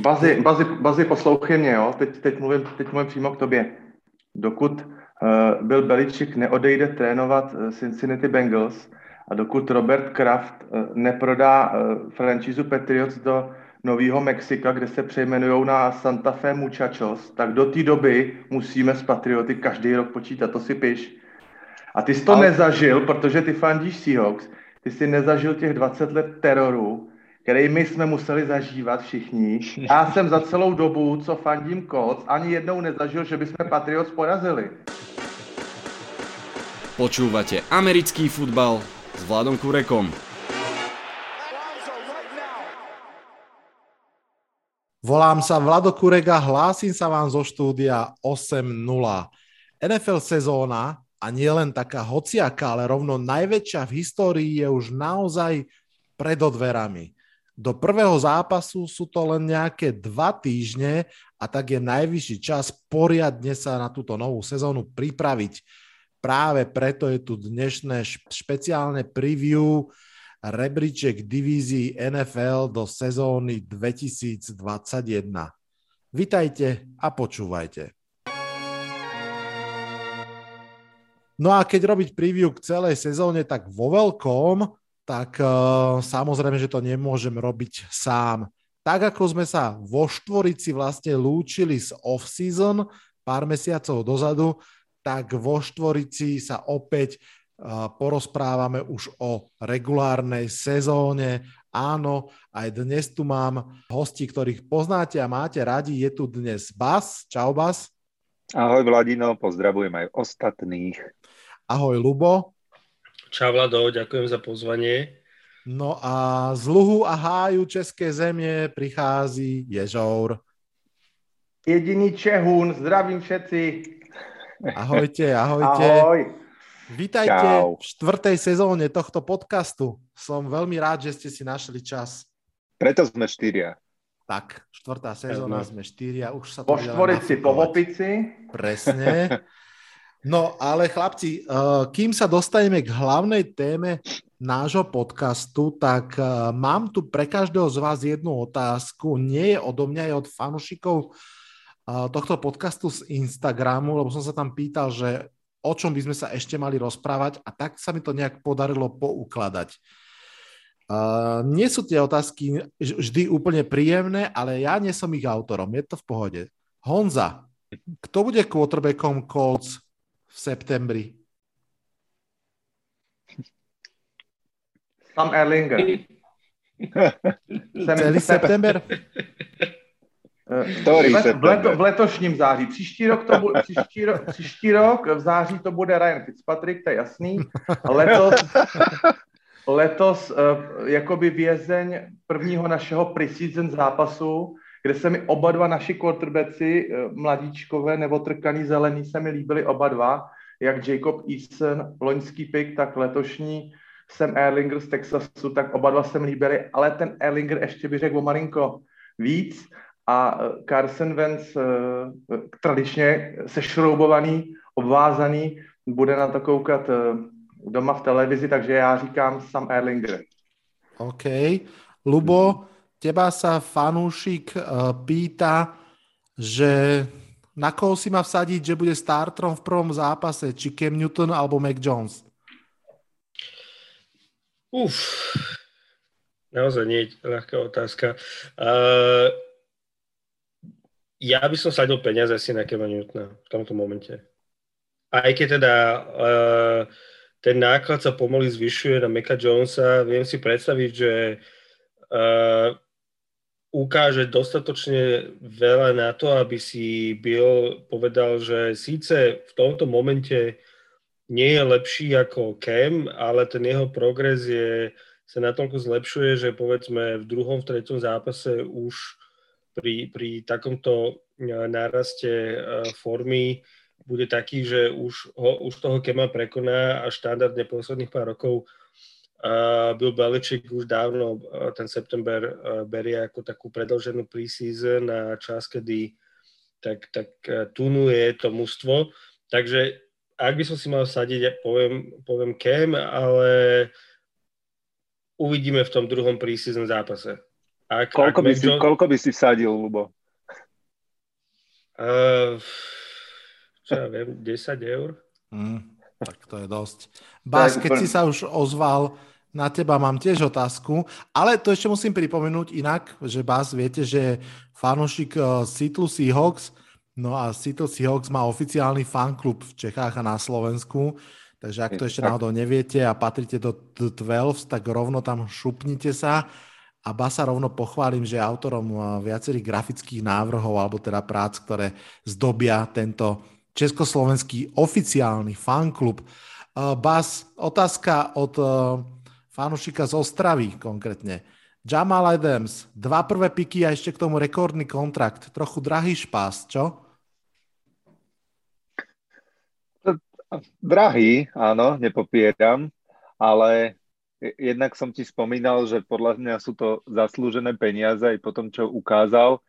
Bazi, bazi, bazi poslouchej mě, jo? Teď, teď, mluvím, teď mluvím přímo k tobě. Dokud uh, byl Beličik neodejde trénovat uh, Cincinnati Bengals a dokud Robert Kraft uh, neprodá uh, franšízu Patriots do Nového Mexika, kde se přejmenují na Santa Fe Muchachos, tak do té doby musíme s Patrioty každý rok počítat, to si piš. A ty jsi to Ale... nezažil, protože ty fandíš Seahawks, ty jsi nezažil těch 20 let teroru, který my jsme museli zažívat všichni. Já jsem za celou dobu, co fandím Colts, ani jednou nezažil, že bychom Patriots porazili. Počúvate americký futbal s Vladom Kurekom. Volám sa Vlado Kurega, hlásim sa vám zo štúdia 8.0. NFL sezóna a nie len taká hociaká, ale rovno najväčšia v histórii je už naozaj pred odverami. Do prvého zápasu sú to len nejaké dva týždne a tak je najvyšší čas poriadne sa na túto novú sezónu pripraviť. Práve preto je tu dnešné špeciálne preview rebríček divízií NFL do sezóny 2021. Vitajte a počúvajte. No a keď robiť preview k celej sezóne, tak vo veľkom, tak uh, samozrejme, že to nemôžem robiť sám. Tak ako sme sa vo Štvorici vlastne lúčili z off-season pár mesiacov dozadu, tak vo Štvorici sa opäť porozprávame už o regulárnej sezóne. Áno, aj dnes tu mám hosti, ktorých poznáte a máte radi. Je tu dnes Bas. Čau, Bas. Ahoj, Vladino, pozdravujem aj ostatných. Ahoj, Lubo. Čau, Vlado, ďakujem za pozvanie. No a z Luhu a háju České země prichází Ježour. Jediný Čehún, zdravím všetci. Ahojte, ahojte. Ahoj. Vítajte Čau. v štvrtej sezóne tohto podcastu. Som veľmi rád, že ste si našli čas. Preto sme štyria. Tak, štvrtá sezóna, sme štyria. Už sa po štvorici, po hopici. Presne. No, ale chlapci, eh, kým sa dostaneme k hlavnej téme nášho podcastu, tak eh, mám tu pre každého z vás jednu otázku. Nie je odo mňa, je od fanúšikov eh, tohto podcastu z Instagramu, lebo som sa tam pýtal, že o čom by sme sa ešte mali rozprávať a tak sa mi to nejak podarilo poukladať. Nie sú tie otázky vždy úplne príjemné, ale ja nie som ich autorom, je to v pohode. Honza, kto bude quarterbackom Colts v septembri? Sam Erlinger. Celý september? Ktorý v, leto, v letošním září. Příští rok, to bude, příští, rok, příští rok v září to bude Ryan Fitzpatrick, to je jasný. Letos, letos uh, jakoby vězeň prvního našeho preseason zápasu, kde se mi oba dva naši quarterbacki, uh, mladíčkové nebo trkaný zelený, se mi líbili oba dva, jak Jacob Eason, loňský pick, tak letošní Sam Erlinger z Texasu, tak oba dva se mi líbili, ale ten Erlinger ještě by řekl o malinko víc a e, Carson Wentz e, tradičně sešroubovaný, obvázaný, bude na to koukat doma v televizi, takže já říkám Sam Erlinger. OK. Lubo, teba sa fanúšik uh, pýta, že na koho si má vsadiť, že bude startrom v prvom zápase, či Cam Newton alebo Mac Jones? Uf, naozaj nie je ľahká otázka. Uh, ja by som sadil peniaze asi na Keva Newtona v tomto momente. Aj keď teda uh, ten náklad sa pomaly zvyšuje na Meka Jonesa, viem si predstaviť, že uh, ukáže dostatočne veľa na to, aby si Bill povedal, že síce v tomto momente nie je lepší ako Cam, ale ten jeho progres je, sa natoľko zlepšuje, že povedzme v druhom, v treťom zápase už pri, pri takomto e, náraste e, formy bude taký, že už, ho, už toho Kema prekoná a štandardne posledných pár rokov uh, Bill Belichick už dávno uh, ten september uh, berie ako takú predlženú preseason a čas, kedy tak, tak uh, tunuje to mužstvo. Takže ak by som si mal sadiť, ja poviem, poviem Cam, ale uvidíme v tom druhom preseason zápase. Ak, koľko, ak by si, koľko by si vsadil, Lubo? Uh, čo ja viem, 10 eur? Mm, tak to je dosť. Bás, keď si sa už ozval, na teba mám tiež otázku, ale to ešte musím pripomenúť inak, že Bás, viete, že fanúšik uh, Seattle Seahawks, no a Seattle Seahawks má oficiálny fanklub v Čechách a na Slovensku, takže ak to ešte náhodou neviete a patrite do 12, tak rovno tam šupnite sa a ba sa rovno pochválim, že je autorom eh, viacerých grafických návrhov alebo teda prác, ktoré zdobia tento československý oficiálny fanklub. Eh, Bas, otázka od fanušika z Ostravy konkrétne. Jamal Adams, dva prvé piky a ešte k tomu rekordný kontrakt. Trochu drahý špás, čo? Drahý, áno, nepopieram, ale jednak som ti spomínal, že podľa mňa sú to zaslúžené peniaze aj po tom, čo ukázal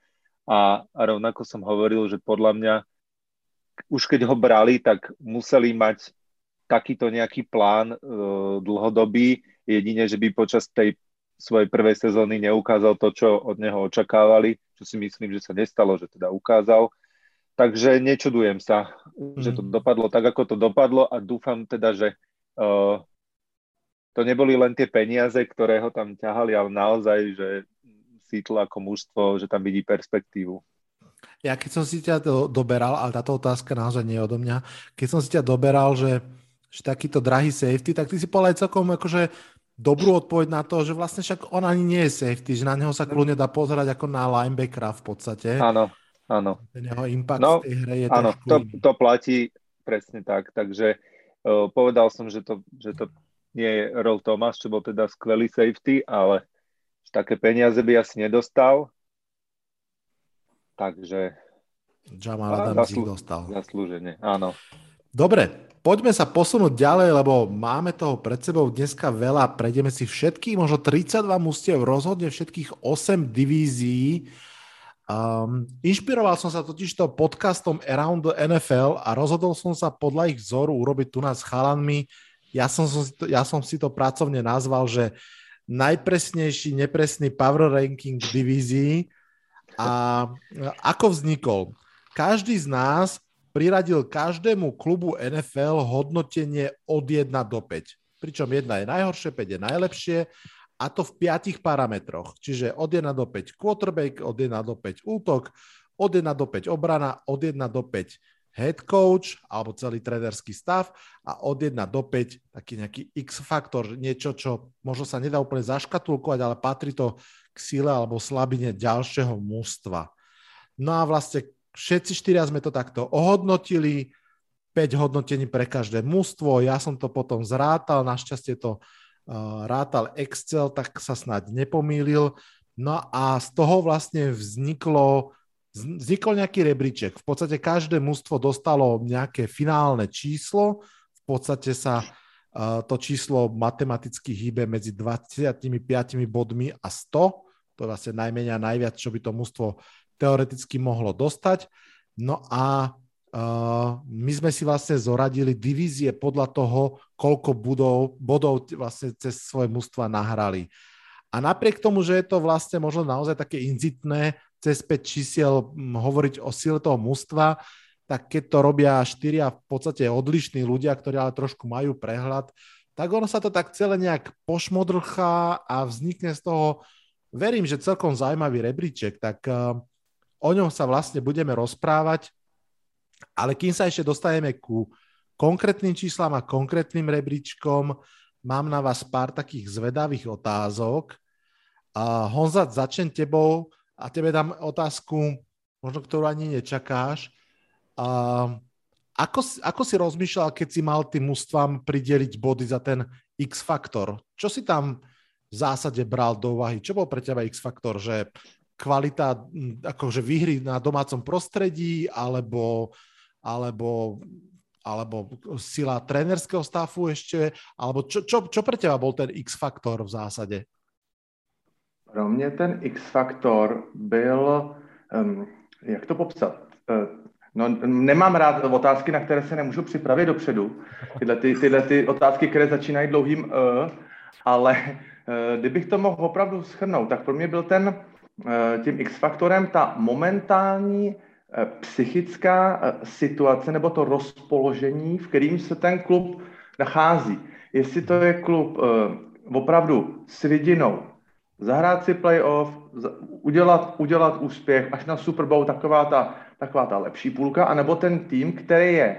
a, a rovnako som hovoril, že podľa mňa už keď ho brali, tak museli mať takýto nejaký plán e, dlhodobý, jedine, že by počas tej svojej prvej sezóny neukázal to, čo od neho očakávali, čo si myslím, že sa nestalo, že teda ukázal. Takže nečudujem sa, mm. že to mhm. dopadlo tak, ako to dopadlo a dúfam teda, že uh, to neboli len tie peniaze, ktoré ho tam ťahali, ale naozaj, že Seattle ako mužstvo, že tam vidí perspektívu. Ja keď som si ťa do, doberal, ale táto otázka naozaj nie je odo mňa, keď som si ťa doberal, že, že takýto drahý safety, tak ty si povedal celkom akože dobrú odpoveď na to, že vlastne však on ani nie je safety, že na neho sa kľudne dá pozerať ako na linebackera v podstate. Áno, áno. Ten jeho impact no, v tej hre je Áno, to, to platí presne tak, takže uh, povedal som, že to, že to nie je Earl Thomas, čo bol teda skvelý safety, ale také peniaze by asi nedostal. Takže... Jamal Adams zaslú- dostal. Zaslúžene, áno. Dobre, poďme sa posunúť ďalej, lebo máme toho pred sebou dneska veľa. Prejdeme si všetkých, možno 32 mustiev, rozhodne všetkých 8 divízií. Um, inšpiroval som sa totiž to podcastom Around the NFL a rozhodol som sa podľa ich vzoru urobiť tu nás chalanmi ja som, si to, ja som si to pracovne nazval, že najpresnejší nepresný power ranking divízií a ako vznikol? Každý z nás priradil každému klubu NFL hodnotenie od 1 do 5. Pričom 1 je najhoršie, 5 je najlepšie a to v piatich parametroch. Čiže od 1 do 5 quarterback, od 1 do 5 útok, od 1 do 5 obrana, od 1 do 5 head coach alebo celý trénerský stav a od 1 do 5 taký nejaký X-faktor, niečo, čo možno sa nedá úplne zaškatulkovať, ale patrí to k sile alebo slabine ďalšieho mústva. No a vlastne všetci štyria sme to takto ohodnotili, 5 hodnotení pre každé mústvo, ja som to potom zrátal, našťastie to uh, rátal Excel, tak sa snáď nepomýlil. No a z toho vlastne vzniklo vznikol nejaký rebríček. V podstate každé mužstvo dostalo nejaké finálne číslo. V podstate sa uh, to číslo matematicky hýbe medzi 25 bodmi a 100. To je vlastne najmenej a najviac, čo by to mužstvo teoreticky mohlo dostať. No a uh, my sme si vlastne zoradili divízie podľa toho, koľko budov, bodov vlastne cez svoje mužstva nahrali. A napriek tomu, že je to vlastne možno naozaj také inzitné, cez 5 čísiel hovoriť o sile toho mústva, tak keď to robia štyria v podstate odlišní ľudia, ktorí ale trošku majú prehľad, tak ono sa to tak celé nejak pošmodrchá a vznikne z toho, verím, že celkom zaujímavý rebríček, tak uh, o ňom sa vlastne budeme rozprávať, ale kým sa ešte dostaneme ku konkrétnym číslam a konkrétnym rebríčkom, mám na vás pár takých zvedavých otázok. Uh, Honza, začnem tebou a tebe dám otázku, možno ktorú ani nečakáš. A ako, ako si rozmýšľal, keď si mal tým mústvám prideliť body za ten X-faktor? Čo si tam v zásade bral do úvahy? Čo bol pre teba X-faktor? Že kvalita akože výhry na domácom prostredí alebo, alebo, alebo sila trénerského stafu ešte? Alebo čo, čo, čo pre teba bol ten X-faktor v zásade? Pro mě ten X-faktor byl, um, jak to popsat? Uh, no, nemám rád otázky, na které se nemůžu připravit dopředu. Tyhle, ty, tyhle ty otázky, které začínají dlouhým uh, ale uh, kdybych to mohl opravdu schrnout, tak pro mě byl ten, tím X-faktorem ta momentální psychická situace nebo to rozpoložení, v kterým se ten klub nachází. Jestli to je klub opravdu s vidinou, zahrát si playoff, udělat, udělat úspěch až na Super Bowl, taková ta, taková ta lepší půlka, anebo ten tým, který je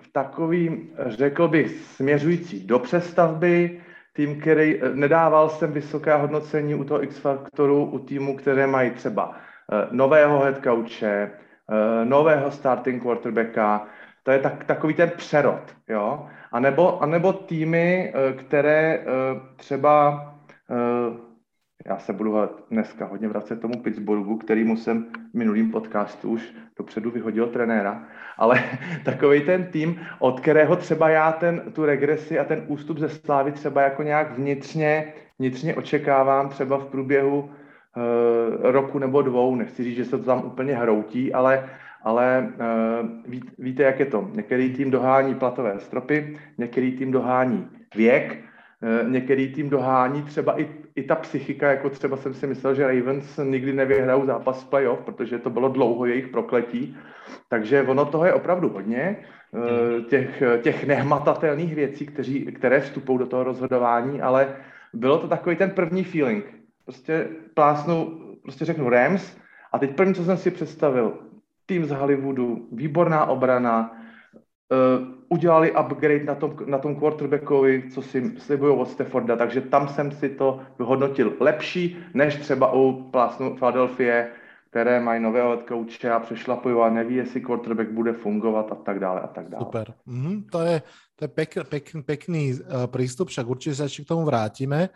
v takovým, řekl bych, směřující do přestavby, tým, který eh, nedával jsem vysoké hodnocení u toho X-faktoru, u týmu, které mají třeba eh, nového head coache, eh, nového starting quarterbacka, to je tak, takový ten přerod, jo. A nebo, a nebo týmy, které třeba já se budu dneska hodně vracet tomu Pittsburghu, kterýmu jsem v minulým podcastu už dopředu vyhodil trenéra, ale takový ten tým, od kterého třeba já ten, tu regresi a ten ústup ze slávy třeba jako nějak vnitřně, vnitřně očekávám třeba v průběhu uh, roku nebo dvou, nechci říct, že se to tam úplně hroutí, ale, ale uh, ví, víte, jak je to. Některý tým dohání platové stropy, některý tým dohání věk, uh, některý tým dohání třeba i i ta psychika, jako třeba jsem si myslel, že Ravens nikdy nevyhrajou zápas v playoff, protože to bylo dlouho jejich prokletí. Takže ono toho je opravdu hodně, eh, těch, těch nehmatatelných věcí, kteří, které vstupují do toho rozhodování, ale bylo to takový ten první feeling. Prostě plásnu, prostě řeknu Rams a teď první, co jsem si představil, tým z Hollywoodu, výborná obrana, uh, udělali upgrade na tom, na tom quarterbackovi, co si slibují od Stafforda, takže tam jsem si to vyhodnotil lepší, než třeba u plásnu Philadelphia, které mají nového coache a přešlapují a neví, jestli quarterback bude fungovat a tak dále a tak dále. Super. Mm, to je, to je pek, pek, pekný uh, prístup, však určite sa ešte k tomu vrátime.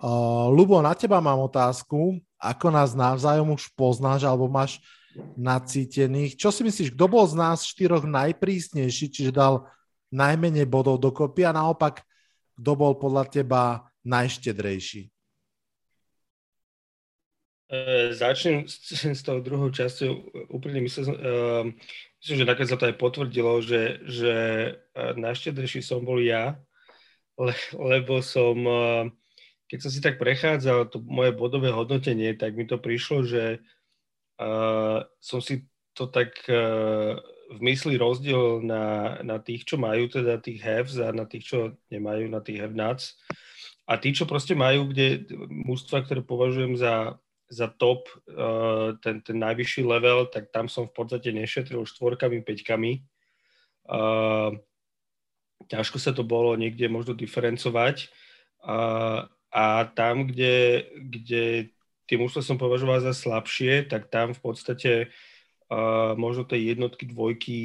Uh, Lubo, na teba mám otázku. Ako nás navzájom už poznáš, alebo máš nacítených. Čo si myslíš, kto bol z nás štyroch najprísnejší, čiže dal najmenej bodov dokopy a naopak, kto bol podľa teba najštedrejší? Uh, začnem s, s tou druhou časťou. Úplne myslím, uh, myslím, že nakoniec sa to aj potvrdilo, že, že uh, najštedrejší som bol ja, le, lebo som, uh, keď som si tak prechádzal to moje bodové hodnotenie, tak mi to prišlo, že uh, som si to tak uh, v mysli rozdiel na, na tých, čo majú teda tých haves a na tých, čo nemajú, na tých have nots. A tí, čo proste majú, kde mústva, ktoré považujem za, za top, uh, ten, ten najvyšší level, tak tam som v podstate nešetril štvorkami, peťkami. Uh, ťažko sa to bolo niekde možno diferencovať. Uh, a tam, kde, kde tie mužstva som považoval za slabšie, tak tam v podstate uh, možno tie jednotky, dvojky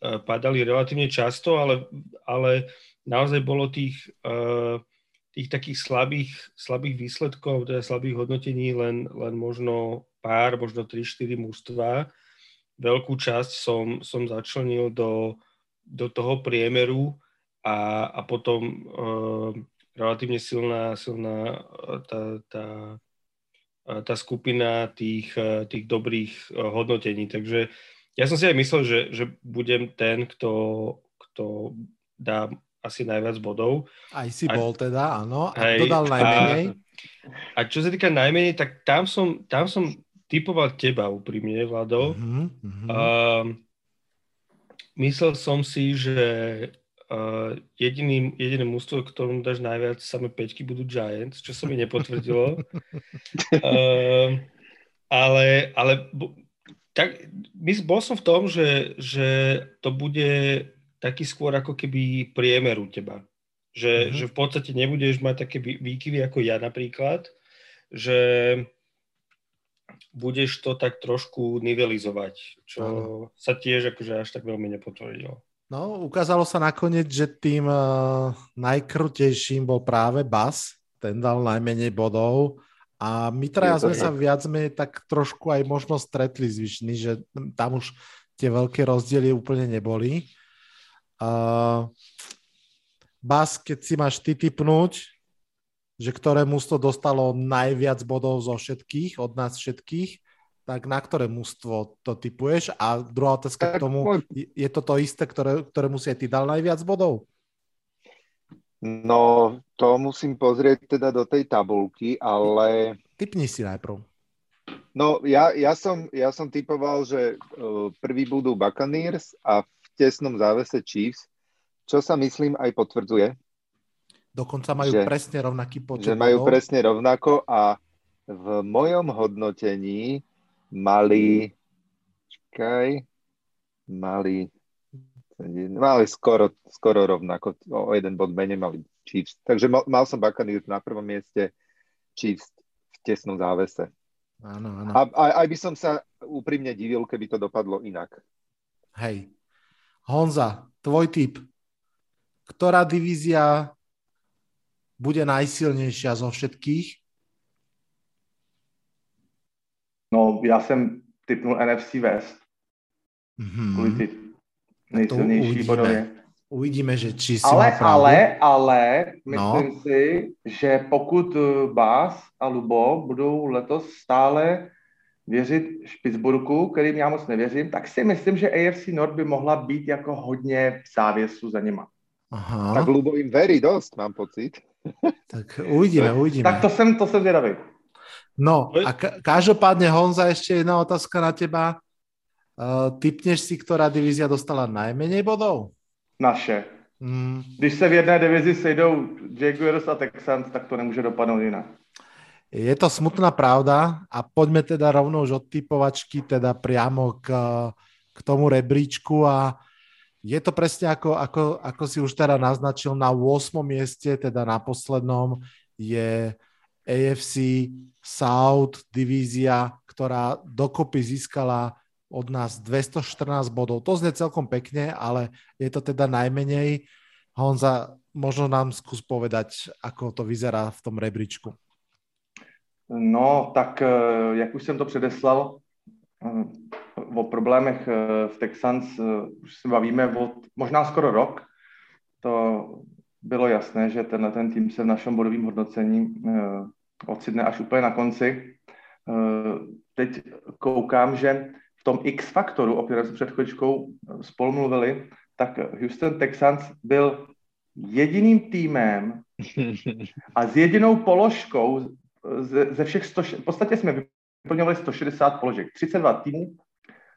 uh, padali relatívne často, ale, ale naozaj bolo tých, uh, tých takých slabých, slabých výsledkov, teda slabých hodnotení len, len možno pár, možno 3-4 mužstva. Veľkú časť som, som začlenil do, do toho priemeru a, a potom uh, relatívne silná, silná tá, tá tá skupina tých, e, tých dobrých e, hodnotení. Takže ja som si aj myslel, že, že budem ten, kto, kto dá asi najviac bodov. Aj si a, bol teda, áno. A hej, kto dal najmenej? A, a čo sa týka najmenej, tak tam som, tam som typoval teba úprimne, Vlado. Uh-huh, uh-huh. Uh, myslel som si, že Uh, jediný, jediné mústvo, ktorom dáš najviac samé peťky, budú Giants, čo sa mi nepotvrdilo. uh, ale ale tak, bol som v tom, že, že to bude taký skôr ako keby priemer u teba. Že, mm-hmm. že v podstate nebudeš mať také výkyvy ako ja napríklad, že budeš to tak trošku nivelizovať, čo uh-huh. sa tiež akože až tak veľmi nepotvrdilo. No, ukázalo sa nakoniec, že tým uh, najkrutejším bol práve Bas, ten dal najmenej bodov. A my traja sme sa viac menej tak trošku aj možno stretli zvyšní, že tam už tie veľké rozdiely úplne neboli. Uh, Bas, keď si máš ty typnúť, že ktoré mužstvo dostalo najviac bodov zo všetkých, od nás všetkých, tak na ktoré mužstvo to typuješ? A druhá otázka k tomu, je to to isté, ktoré, ktoré musí aj ty dal najviac bodov? No, to musím pozrieť teda do tej tabulky, ale... Typni si najprv. No, ja, ja, som, ja som typoval, že uh, prví budú Buccaneers a v tesnom závese Chiefs, čo sa myslím aj potvrdzuje. Dokonca majú že, presne rovnaký počet. Že majú bodov. presne rovnako a v mojom hodnotení mali, čakaj, mali Mali skoro, skoro rovnako, o jeden bod menej mali Chiefs. Takže mal, mal som Buccaneers na prvom mieste, Chiefs v tesnom závese. Áno, áno. A, a, aj by som sa úprimne divil, keby to dopadlo inak. Hej. Honza, tvoj tip. Ktorá divízia bude najsilnejšia zo všetkých? No, já jsem typnul NFC West. Mm-hmm nejsilnější bodově. Uvidíme, že či si ale, ale, ale, myslím no. si, že pokud eh, Bás a Lubo budou letos stále věřit Špicburku, kterým já moc nevěřím, tak si myslím, že AFC Nord by mohla být jako hodně v závěsu za nima. Aha. Tak Lubo jim verí dost, mám pocit. Tak uvidíme, uvidíme. Tak to jsem, to jsem zvědavý. No a ka- každopádne Honza, ešte jedna otázka na teba. Uh, typneš si, ktorá divízia dostala najmenej bodov? Naše. Mm. Když se v jedné divizi sejdou Jaguars a Texans, tak to nemůže dopadnout jinak. Je to smutná pravda a poďme teda rovno už od typovačky teda priamo k, k tomu rebríčku a je to presne ako, ako, ako si už teda naznačil na 8. mieste, teda na poslednom je AFC South divízia, ktorá dokopy získala od nás 214 bodov. To znie celkom pekne, ale je to teda najmenej. Honza, možno nám skús povedať, ako to vyzerá v tom rebríčku. No, tak eh, jak už jsem to předeslal, eh, o problémech eh, v Texans už se bavíme od možná skoro rok. To bylo jasné, že tenhle ten tým se v našem bodovém hodnocení ocitne až úplně na konci. Teď koukám, že tom X faktoru, o kterém jsme před chvíličkou spolu mluvili, tak Houston Texans byl jediným týmem a s jedinou položkou ze, ze všech 100, v podstatě jsme vyplňovali 160 položek, 32 týmů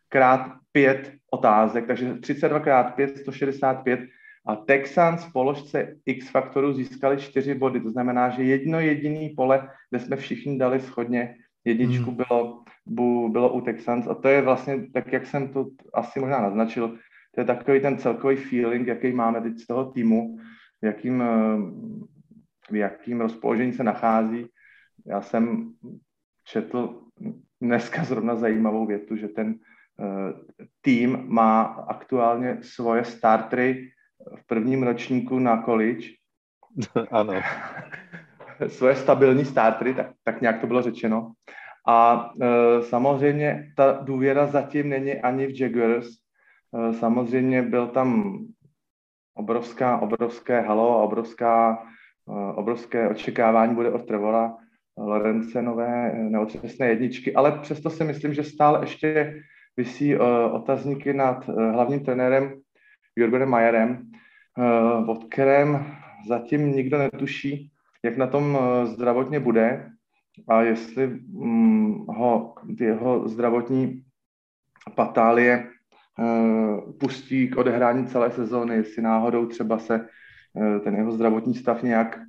krát 5 otázek, takže 32 krát 5, 165 a Texans v položce X faktoru získali 4 body, to znamená, že jedno jediný pole, kde jsme všichni dali schodně jedničku, hmm. bylo bylo u Texans a to je vlastně tak, jak jsem to asi možná naznačil, to je takový ten celkový feeling, jaký máme teď z toho týmu, v jakým, v jakým rozpoložení se nachází. Já jsem četl dneska zrovna zajímavou větu, že ten uh, tým má aktuálně svoje startery v prvním ročníku na college. Ano. svoje stabilní startery, tak, tak nějak to bylo řečeno. A e, samozřejmě ta důvěra zatím není ani v Jaguars. E, samozřejmě byl tam obrovská, obrovské halo a obrovská, e, obrovské očekávání bude od Trevora Lorence nové neotřesné jedničky, ale přesto si myslím, že stále ještě vysí e, otazníky nad e, hlavním trenérem Jürgenem Mayerem, e, od kterém zatím nikdo netuší, jak na tom e, zdravotně bude a jestli hm, ho jeho zdravotní patálie uh, pustí k odehrání celé sezóny, jestli náhodou třeba se ten jeho zdravotní stav nějak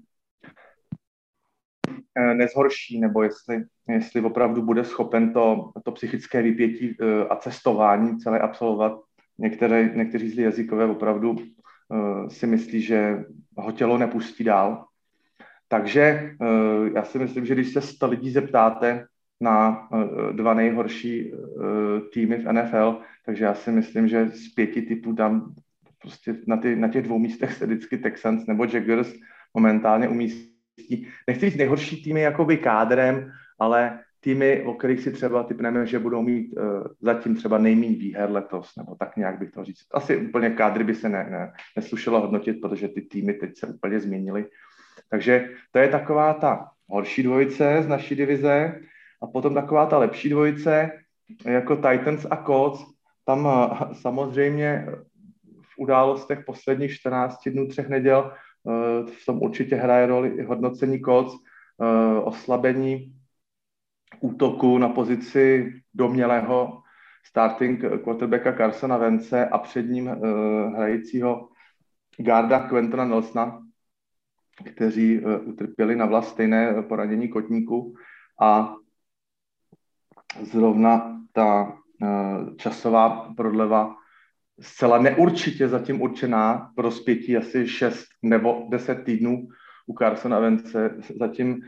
nezhorší, nebo jestli, jestli opravdu bude schopen to, to psychické vypětí a cestování celé absolvovat. Některé, někteří zlí jazykové opravdu si myslí, že ho tělo nepustí dál, takže eh, já si myslím, že když se 100 lidí zeptáte na eh, dva nejhorší eh, týmy v NFL, takže já si myslím, že z pěti typů dám prostě na, ty, na těch dvou místech se vždycky Texans nebo Jaguars momentálně umístí. Nechci říct nejhorší týmy jakoby kádrem, ale týmy, o kterých si třeba typneme, že budou mít uh, zatím třeba nejméně výher letos, nebo tak nějak bych to říct. Asi úplně kádry by se ne, ne, neslušelo hodnotit, protože ty týmy teď se úplně změnily. Takže to je taková ta horší dvojice z naší divize a potom taková ta lepší dvojice jako Titans a Colts. Tam samozřejmě v událostech posledních 14 dnů, třech neděl v tom určitě hraje roli hodnocení Colts, oslabení útoku na pozici domělého starting quarterbacka Carsona Vence a před ním hrajícího garda Quentona Nelsona, kteří utrpěli na vlast stejné poranění kotníku. A zrovna ta časová prodleva zcela neurčitě zatím určená pro rozpětí asi 6 nebo 10 týdnů. U Carsona Vence zatím uh,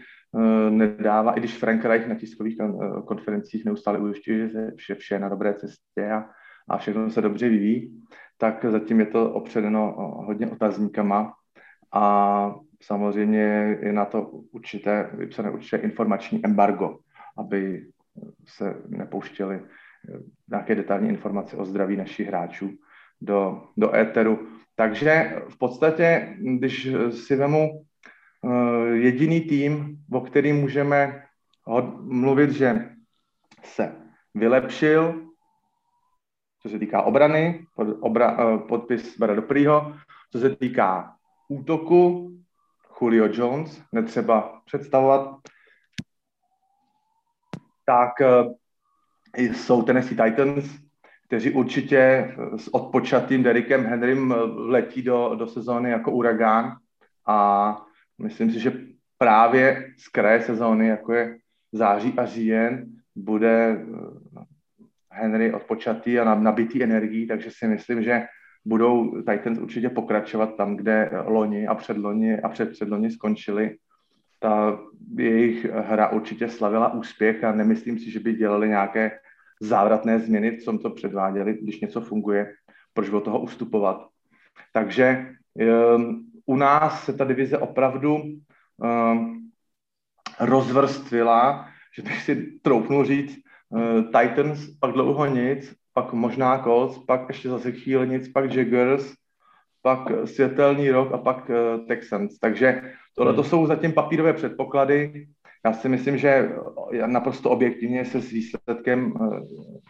nedává, i když Frank Reich na tiskových uh, konferencích neustále ujišťuje, že vše, je na dobré cestě a, a všechno se dobře vyvíjí, tak zatím je to opředeno uh, hodně otazníkama a samozřejmě je na to určité, vypsané určité informační embargo, aby se nepouštěli nějaké detailní informace o zdraví našich hráčů do, do éteru. Takže v podstatě, když si vemu jediný tým, o kterým můžeme mluvit, že se vylepšil, co se týká obrany, pod, obra, uh, podpis Bada Doprýho, co se týká útoku, Julio Jones, netřeba představovat, tak uh, jsou Tennessee Titans, kteří určitě s odpočatým Derikem Henrym letí do, do sezóny jako uragán a myslím si, že právě z kraje sezóny, jako je září a říjen, bude eh, Henry odpočatý a nabitý energií, takže si myslím, že budou Titans určitě pokračovat tam, kde loni a předloni a před předloni skončili. Ta jejich hra určitě slavila úspěch a nemyslím si, že by dělali nějaké závratné změny v tom, co předváděli, když něco funguje, proč od toho ustupovat. Takže um, u nás se ta divize opravdu um, rozvrstvila, že bych si troufnu říct, uh, Titans, pak dlouho nic, pak možná Colts, pak ještě zase chvíli nic, pak Jaguars, pak světelný rok a pak uh, Texans. Takže tohle to hmm. jsou zatím papírové předpoklady. Já si myslím, že naprosto objektivně se s výsledkem eh,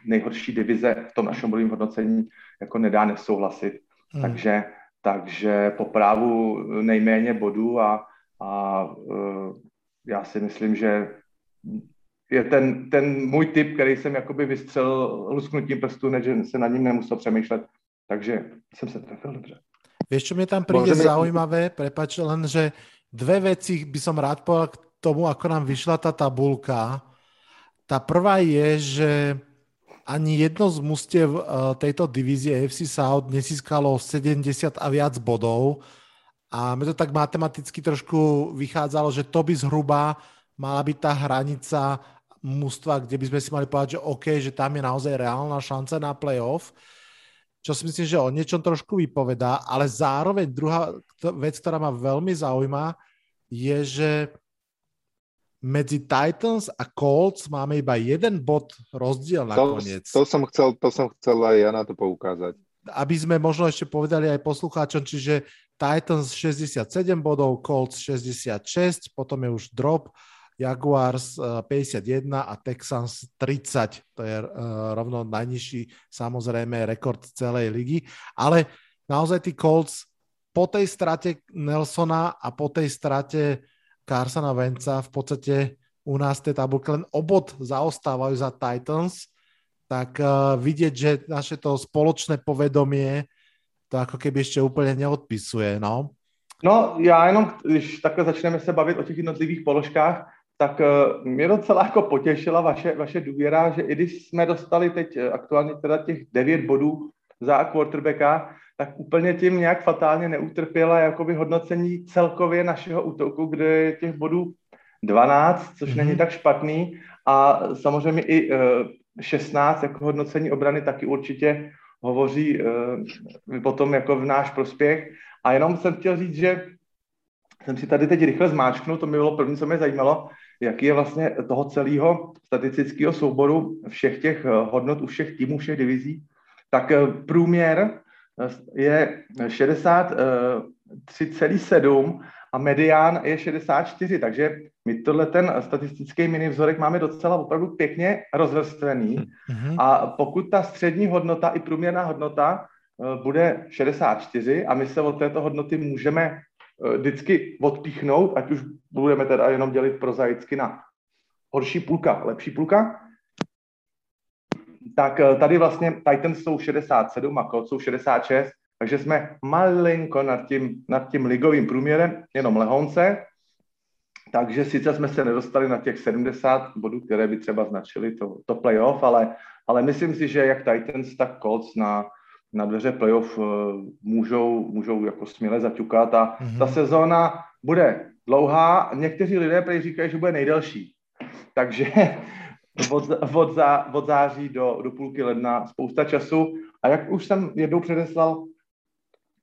nejhorší divize v tom našem bodovém hodnocení jako nedá nesouhlasit. Hmm. Takže, takže po právu nejméně bodů a, a eh, já si myslím, že je ten, ten můj tip, který jsem jakoby vystřelil lusknutím prstů, než se nad ním nemusel přemýšlet. Takže jsem se trefil dobře. Vieš, čo mi tam príde Môžeme... zaujímavé? Prepač, len, že dve veci by som rád povedal tomu, ako nám vyšla tá tabulka. Tá prvá je, že ani jedno z mustiev eh, tejto divízie FC South nesískalo 70 a viac bodov. A mi to tak matematicky trošku vychádzalo, že to by zhruba mala byť tá hranica mužstva, kde by sme si mali povedať, že OK, že tam je naozaj reálna šanca na playoff, čo si myslím, že o niečom trošku vypovedá, ale zároveň druhá vec, ktorá ma veľmi zaujíma, je, že medzi Titans a Colts máme iba jeden bod rozdiel nakoniec. To, to, som chcel, to som chcel aj ja na to poukázať. Aby sme možno ešte povedali aj poslucháčom, čiže Titans 67 bodov, Colts 66, potom je už drop, Jaguars 51 eh, a Texans 30. To je uh, rovno najnižší samozrejme rekord celej ligy. Ale naozaj tí Colts po tej strate Nelsona a po tej strate Carsona Venca v podstate u nás tie tabulky len obod zaostávajú za Titans, tak uh, vidieť, že naše to spoločné povedomie to ako keby ešte úplne neodpisuje, no. No, já jenom, když takhle začneme se bavit o těch jednotlivých položkách, tak uh, mě docela jako potěšila vaše, vaše důvěra, že i když jsme dostali teď uh, aktuálně teda těch 9 bodů za quarterbacka, tak úplně tím nějak fatálně neutrpěla jakoby hodnocení celkově našeho útoku, kde je těch bodů 12, což mm-hmm. není tak špatný a samozřejmě i uh, eh, 16 jako hodnocení obrany taky určitě hovoří potom jako v náš prospěch. A jenom jsem chtěl říct, že jsem si tady teď rychle zmáčknul, to mi bylo první, co mě zajímalo, jaký je vlastně toho celého statistického souboru všech těch eh, hodnot u všech týmů, všech divizí, tak průměr je 63,7 a medián je 64, takže my tohle ten statistický mini vzorek máme docela opravdu pěkně rozvrstvený mm-hmm. a pokud ta střední hodnota i průměrná hodnota uh, bude 64 a my se od této hodnoty můžeme uh, vždycky odpíchnout, ať už budeme teda jenom dělit prozaicky na horší půlka, lepší půlka, tak uh, tady vlastně Titans jsou 67 a Colts jsou 66, takže jsme malinko nad tím, nad tím ligovým průměrem, jenom lehonce, takže sice jsme se nedostali na těch 70 bodů, které by třeba značily to, to playoff, ale, ale myslím si, že jak Titans, tak Colts na, na dveře playoff uh, můžou, můžou jako směle zaťukat a mm-hmm. ta sezóna bude dlouhá. Někteří lidé prý říkají, že bude nejdelší. Takže od, od, zá, od září do, do půlky ledna spousta času. A jak už jsem jednou předeslal,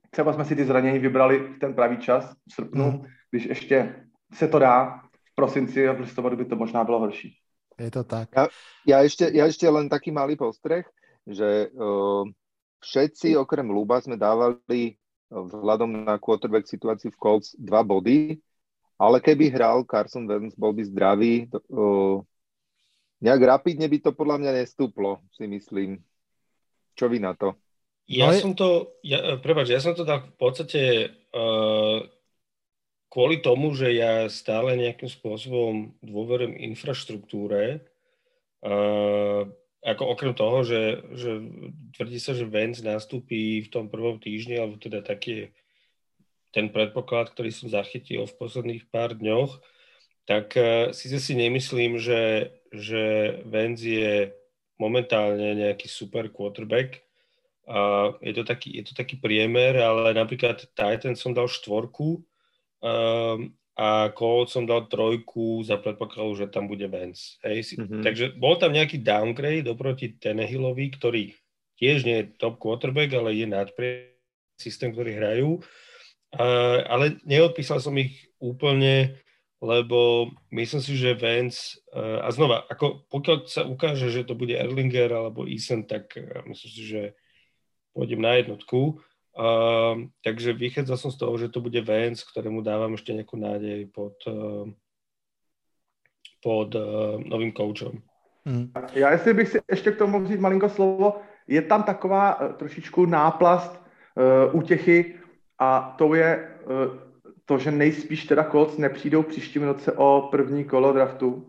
třeba jsme si ty zranění vybrali v ten pravý čas, v srpnu, mm. když ještě se to dá. V prosinci a v listopadu by to možná bylo horší. Je to tak. Ja, ja, ešte, ja ešte len taký malý postreh, že uh, všetci okrem Luba sme dávali vzhľadom na quarterback situáciu v Colts dva body, ale keby hral Carson Wentz, bol by zdravý, uh, nejak rapidne by to podľa mňa nestúplo, si myslím. Čo vy na to? Ja no som to, ja, prepáč, ja som to dal v podstate uh, kvôli tomu, že ja stále nejakým spôsobom dôverujem infraštruktúre, uh, ako okrem toho, že, že tvrdí sa, že Vance nastúpi v tom prvom týždni, alebo teda taký ten predpoklad, ktorý som zachytil v posledných pár dňoch, tak uh, síce si nemyslím, že, že Vance je momentálne nejaký super quarterback, uh, je, to taký, je to taký priemer, ale napríklad Titan som dal štvorku, Um, a Colts som dal trojku za predpokladu, že tam bude Vance. Hej. Mm-hmm. Takže bol tam nejaký downgrade oproti Tenehillovi, ktorý tiež nie je top quarterback, ale je nadpre systém, ktorý hrajú. Uh, ale neodpísal som ich úplne, lebo myslím si, že Vance, uh, a znova, ako pokiaľ sa ukáže, že to bude Erlinger alebo Eason, tak uh, myslím si, že pôjdem na jednotku. Uh, takže vychádzal som z toho, že to bude Vance, ktorému dávam ešte nejakú nádej pod, uh, pod uh, novým koučem. Hmm. Já jestli bych si ještě k tomu říct malinko slovo, je tam taková uh, trošičku náplast uh, útěchy a to je uh, to, že nejspíš teda Colts nepřijdou příštím roce o první kolo draftu.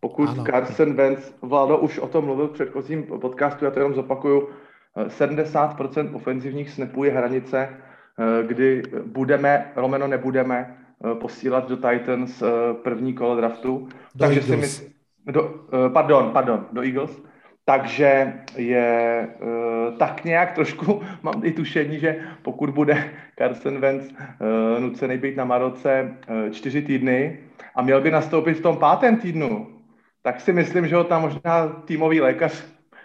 Pokud ano. Carson Wentz, Vlado už o tom mluvil v předchozím podcastu, já to jenom zopakuju, 70% ofenzivních snapů je hranice, eh, kdy budeme, Romeno nebudeme eh, posílat do Titans eh, první kolo draftu. Do Takže Eagles. si my, do, pardon, pardon, do Eagles. Takže je tak nějak trošku, mám i tušení, že pokud bude Carson Wentz nucený být na Maroce čtyři týdny a měl by nastoupit v tom pátém týdnu, tak si myslím, že ho tam možná týmový lékař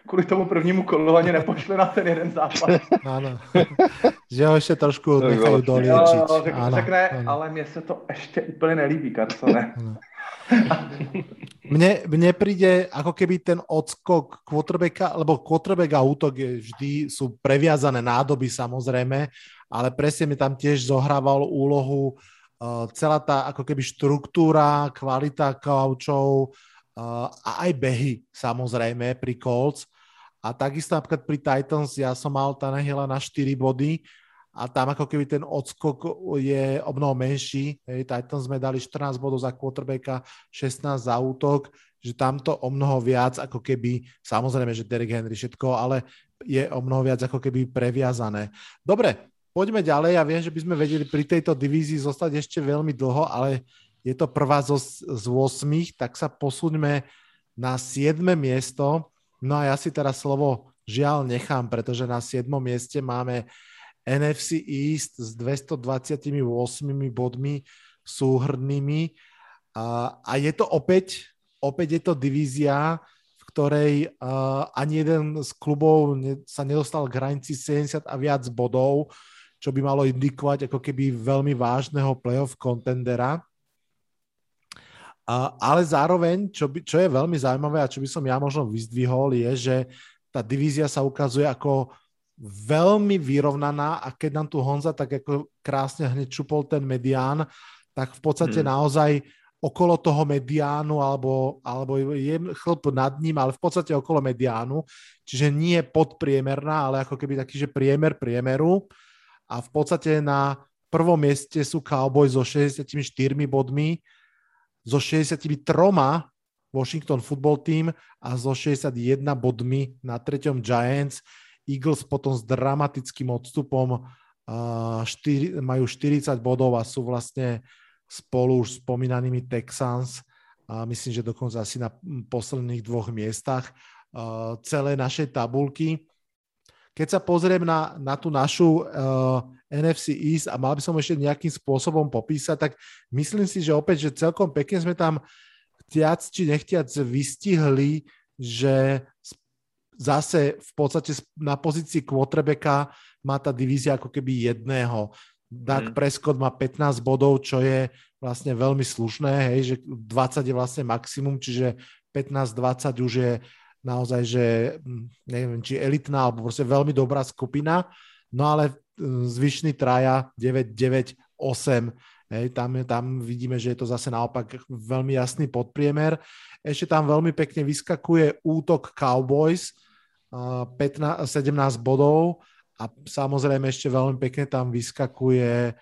kvůli tomu prvnímu kolu ani nepošle na ten jeden zápas. Áno. že ho ešte trošku nechajú doliečiť. Áno, řekne, ale mne sa to ešte úplne nelíbí, Carsone. Mne, mne príde ako keby ten odskok quarterbacka, lebo quarterback a útok je vždy sú previazané nádoby samozrejme, ale presne mi tam tiež zohrával úlohu uh, celá tá ako keby štruktúra, kvalita kaučov uh, a aj behy samozrejme pri Colts. A takisto napríklad pri Titans ja som mal Tanahila na 4 body a tam ako keby ten odskok je o mnoho menší. Hej, Titans sme dali 14 bodov za quarterbacka, 16 za útok, že tamto o mnoho viac ako keby, samozrejme, že Derek Henry všetko, ale je o mnoho viac ako keby previazané. Dobre, poďme ďalej. Ja viem, že by sme vedeli pri tejto divízii zostať ešte veľmi dlho, ale je to prvá zo, z 8, tak sa posuňme na 7. miesto No a ja si teraz slovo žiaľ nechám, pretože na 7. mieste máme NFC East s 228 bodmi súhrnými a, a je to opäť, opäť je to divízia, v ktorej uh, ani jeden z klubov ne, sa nedostal k hranici 70 a viac bodov, čo by malo indikovať ako keby veľmi vážneho playoff kontendera. A, ale zároveň, čo, by, čo je veľmi zaujímavé a čo by som ja možno vyzdvihol, je, že tá divízia sa ukazuje ako veľmi vyrovnaná a keď nám tu Honza tak ako krásne hneď čupol ten medián, tak v podstate hmm. naozaj okolo toho mediánu alebo, alebo je chlp nad ním, ale v podstate okolo mediánu, čiže nie podpriemerná, ale ako keby taký, že priemer priemeru a v podstate na prvom mieste sú Cowboys so 64 bodmi, so 63 Washington Football Team a so 61 bodmi na treťom Giants. Eagles potom s dramatickým odstupom uh, 4, majú 40 bodov a sú vlastne spolu už spomínanými Texans. A myslím, že dokonca asi na posledných dvoch miestach uh, celé našej tabulky. Keď sa pozriem na, na tú našu uh, NFC East a mal by som ešte nejakým spôsobom popísať, tak myslím si, že opäť, že celkom pekne sme tam chtiac či nechtiac vystihli, že zase v podstate na pozícii quarterbacka má tá divízia ako keby jedného. Dak mm. Prescott má 15 bodov, čo je vlastne veľmi slušné, hej, že 20 je vlastne maximum, čiže 15-20 už je naozaj, že hm, neviem, či elitná, alebo proste veľmi dobrá skupina, no ale hm, zvyšný traja 9, 9, 8, hej, tam, tam vidíme, že je to zase naopak veľmi jasný podpriemer. Ešte tam veľmi pekne vyskakuje útok Cowboys, 15, 17 bodov a samozrejme ešte veľmi pekne tam vyskakuje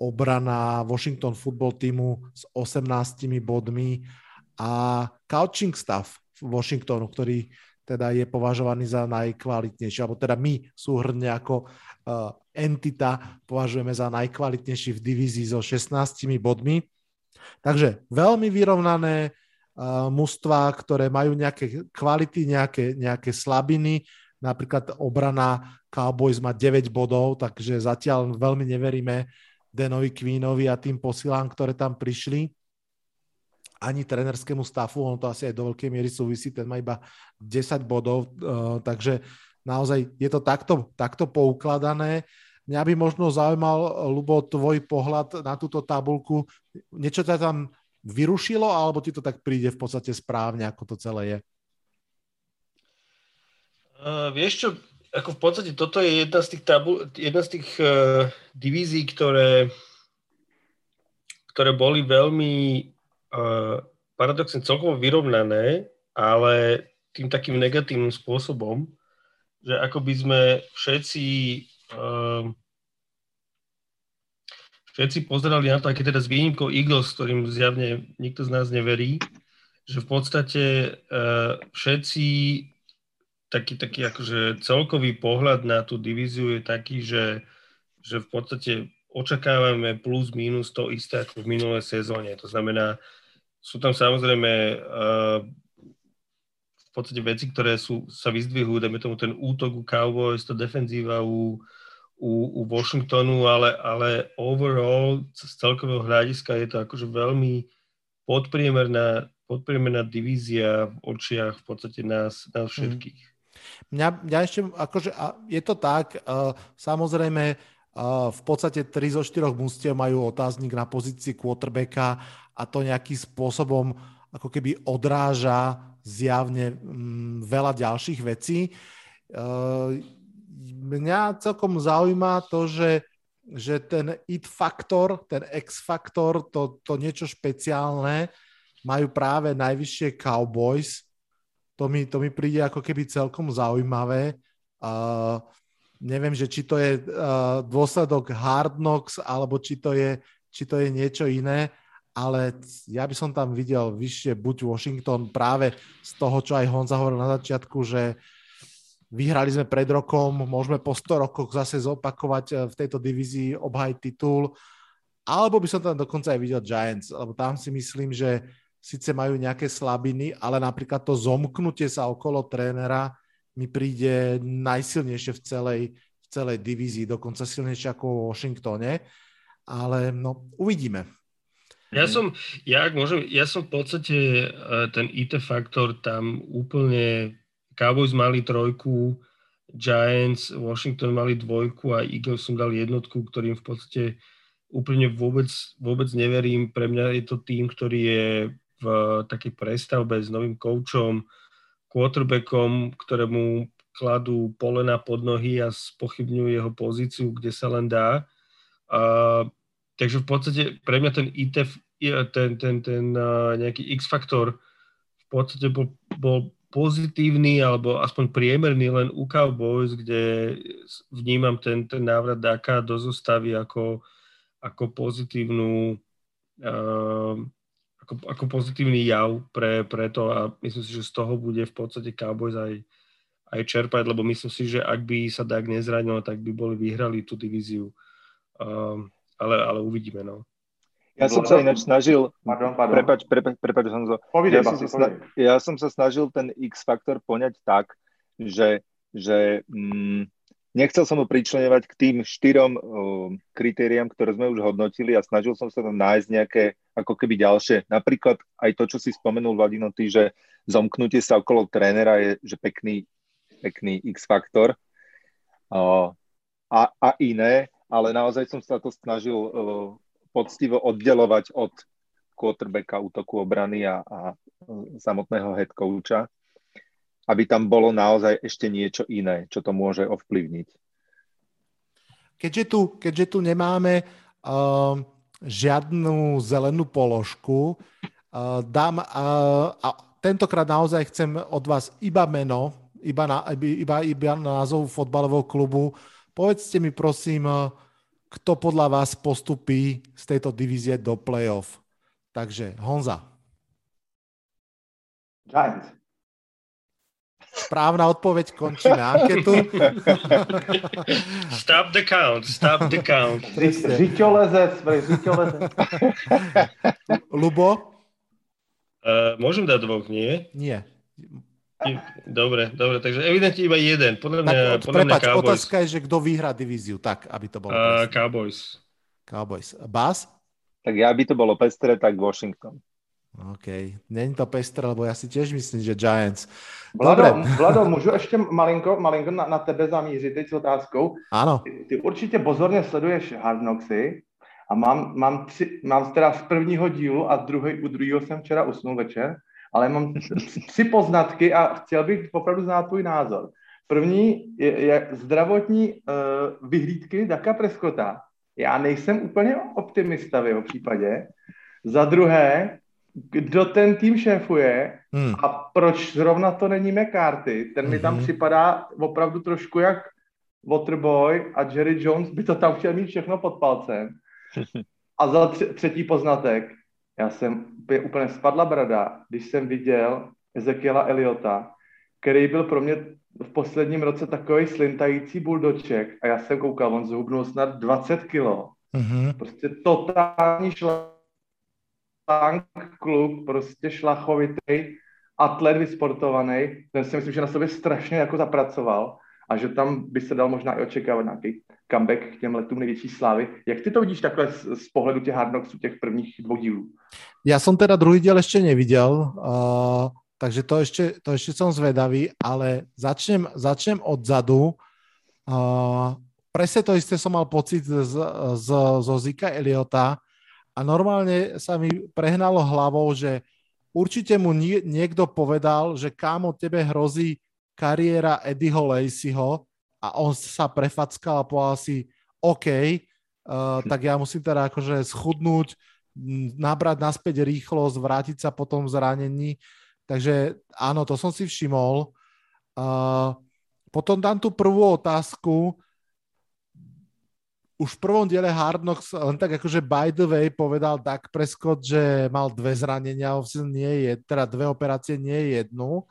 obrana Washington football týmu s 18 bodmi a coaching staff Washingtonu, ktorý teda je považovaný za najkvalitnejší, alebo teda my súhrne ako uh, entita považujeme za najkvalitnejší v divízii so 16 bodmi. Takže veľmi vyrovnané mužstva, ktoré majú nejaké kvality, nejaké, nejaké slabiny. Napríklad obrana Cowboys má 9 bodov, takže zatiaľ veľmi neveríme Denovi Queenovi a tým posilám, ktoré tam prišli ani trenerskému stafu, on to asi aj do veľkej miery súvisí, ten má iba 10 bodov, uh, takže naozaj je to takto, takto poukladané. Mňa by možno zaujímal, Lubo, tvoj pohľad na túto tabulku. Niečo ťa tam vyrušilo, alebo ti to tak príde v podstate správne, ako to celé je? Uh, vieš čo, ako v podstate toto je jedna z tých, tabu, jedna z tých uh, divízií, ktoré, ktoré boli veľmi paradoxne celkovo vyrovnané, ale tým takým negatívnym spôsobom, že ako by sme všetci uh, všetci pozerali na to, aké teda s výnimkou Eagles, ktorým zjavne nikto z nás neverí, že v podstate uh, všetci taký, taký akože celkový pohľad na tú divíziu je taký, že, že v podstate očakávame plus minus to isté ako v minulej sezóne. To znamená, sú tam samozrejme uh, v podstate veci, ktoré sú, sa vyzdvihujú, dajme tomu ten útok u Cowboys, to defenzíva u, u, u Washingtonu, ale, ale overall z celkového hľadiska je to akože veľmi podpriemerná, podpriemerná divízia v očiach v podstate nás, nás mhm. všetkých. Mňa, mňa ešte, akože, je to tak, uh, samozrejme, uh, v podstate 3 zo 4 mústiev majú otáznik na pozícii quarterbacka a to nejakým spôsobom ako keby odráža zjavne mm, veľa ďalších vecí. E, mňa celkom zaujíma to, že, že ten it faktor, ten X faktor, to, to niečo špeciálne majú práve najvyššie Cowboys. To mi, to mi príde ako keby celkom zaujímavé. Uh, neviem, že či to je uh, dôsledok Hard Knocks, alebo či to je, či to je niečo iné ale ja by som tam videl vyššie buď Washington práve z toho, čo aj Honza hovoril na začiatku, že vyhrali sme pred rokom, môžeme po 100 rokoch zase zopakovať eh, v tejto divízii obhaj titul, alebo by som tam dokonca aj videl Giants, lebo tam si myslím, že síce majú nejaké slabiny, ale napríklad to zomknutie sa okolo trénera mi príde najsilnejšie v celej, v celej divízii, dokonca silnejšie ako v Washingtone, ale no, uvidíme. Ja som, ja, môžem, ja som v podstate e, ten IT faktor tam úplne, Cowboys mali trojku, Giants, Washington mali dvojku a Eagles som dal jednotku, ktorým v podstate úplne vôbec, vôbec neverím. Pre mňa je to tým, ktorý je v takej prestavbe s novým koučom, quarterbackom, ktorému kladú polena pod nohy a spochybňujú jeho pozíciu, kde sa len dá. Uh, Takže v podstate pre mňa ten IT, ten, ten, ten nejaký X-faktor v podstate bol, bol pozitívny alebo aspoň priemerný len u Cowboys, kde vnímam ten, ten návrat Daka do zostavy ako, ako pozitívnu uh, ako, ako pozitívny jav pre, pre to a myslím si, že z toho bude v podstate Cowboys aj, aj čerpať, lebo myslím si, že ak by sa tak nezranil, tak by boli vyhrali tú divíziu. Um, ale, ale uvidíme, no. Ja som sa ináč snažil, Pardon, pardon. prepač, prepač, prepač Honzo, Povidej, ja, som sa sna- ja som sa snažil ten X-faktor poňať tak, že, že mm, nechcel som ho pričlenovať k tým štyrom uh, kritériám, ktoré sme už hodnotili a snažil som sa tam nájsť nejaké ako keby ďalšie. Napríklad aj to, čo si spomenul, Vladino, ty, že zomknutie sa okolo trénera je že pekný, pekný X-faktor uh, a, a iné, ale naozaj som sa to snažil uh, poctivo oddelovať od quarterbacka, útoku obrany a, a samotného head coacha, aby tam bolo naozaj ešte niečo iné, čo to môže ovplyvniť. Keďže tu, keďže tu nemáme uh, žiadnu zelenú položku, uh, dám, uh, a tentokrát naozaj chcem od vás iba meno, iba, na, iba, iba názov fotbalového klubu. Povedzte mi prosím, uh, kto podľa vás postupí z tejto divízie do playoff. Takže Honza. Giants. Správna odpoveď končí na anketu. Stop the count, stop the count. Řiťolezec, řiťolezec. Lubo? Uh, môžem dať dvoch, nie? Nie. Dobre, dobre, takže evidentne iba jeden. Podľa mňa, Tak, podľa mňa prepač, Cowboys. otázka je, že kto vyhrá divíziu, tak, aby to bolo. Uh. Cowboys. Cowboys. Bas? Tak ja by to bolo pestré, tak Washington. OK. Není to pestré, lebo ja si tiež myslím, že Giants. Vlado, Dobre. Vlado, můžu ještě malinko, malinko na, na tebe zamířit teď s otázkou. Áno. Ty, ty určitě pozorně sleduješ Hard Knocksy a mám, mám, tři, mám teda z prvního dílu a druhý, u druhého jsem včera usnul večer, ale mám tři poznatky a chtěl bych opravdu znát tvůj názor. První je, je zdravotní uh, vyhlídky Daka Preskota. Já nejsem úplně optimista v jeho případě. Za druhé, kdo ten tým šéfuje Hm. a proč zrovna to není McCarthy? Ten mi tam Mhm. připadá opravdu trošku jak Waterboy a Jerry Jones by to tam chtěl mít všechno pod palcem. A za třetí poznatek, já jsem úplně, úplně spadla brada, když jsem viděl Ezekiela Eliota, který byl pro mě v posledním roce takový slintající buldoček a já jsem koukal, on zhubnul snad 20 kilo. Mhm. Prostě totální šlank kluk, prostě šlachovitý, atlet vysportovaný, ten si myslím, že na sobě strašně jako zapracoval a že tam by se dal možná i očekávat nějaký comeback k těm letům největší slávy. Jak ty to vidíš takhle z, z pohledu těch Hard Knocksů, těch prvních dvou dílů? Ja som teda druhý diel ešte nevidel, uh, takže to ešte, to ešte som zvedavý, ale začnem, začnem odzadu. Uh, presne to isté som mal pocit z, z, zo Zika Eliota a normálne sa mi prehnalo hlavou, že určite mu nie, niekto povedal, že kámo, tebe hrozí kariéra Eddieho Laceyho a on sa prefackal a povedal si, OK, uh, tak ja musím teda akože schudnúť, nabrať naspäť rýchlosť, vrátiť sa po tom zranení. Takže áno, to som si všimol. Uh, potom dám tú prvú otázku. Už v prvom diele Hard Knocks len tak akože by the way povedal Dak Prescott, že mal dve zranenia, nie je, teda dve operácie, nie jednu. Uh,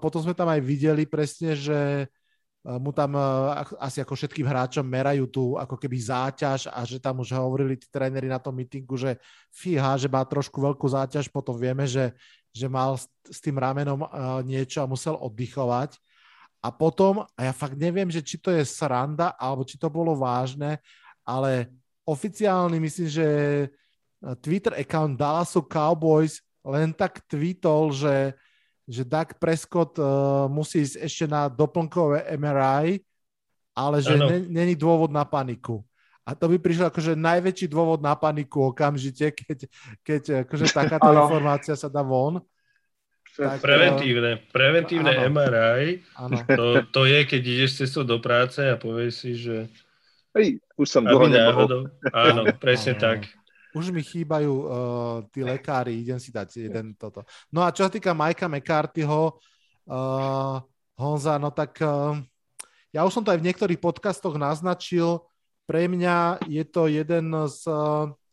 potom sme tam aj videli presne, že uh, mu tam ak- asi ako všetkým hráčom merajú tú ako keby záťaž a že tam už hovorili tí tréneri na tom meetingu, že fíha, že má trošku veľkú záťaž, potom vieme, že, že mal s, tým ramenom niečo a musel oddychovať. A potom, a ja fakt neviem, že či to je sranda, alebo či to bolo vážne, ale oficiálny, myslím, že Twitter account Dallasu Cowboys len tak tweetol, že, že Dak Prescott uh, musí ísť ešte na doplnkové MRI, ale že není dôvod na paniku. A to by prišlo akože najväčší dôvod na paniku okamžite, keď, keď akože takáto Áno. informácia sa dá von. Tak, Preventívne, preventívne Áno. MRI, Áno. to, to je, keď ideš cestou do práce a povieš si, že Hej, už som dlho aby nebol. Áno, presne Áno. tak. Už mi chýbajú uh, tí lekári, idem si dať jeden toto. No a čo sa týka Majka McCarthyho, uh, Honza, no tak uh, ja už som to aj v niektorých podcastoch naznačil, pre mňa je to jeden z,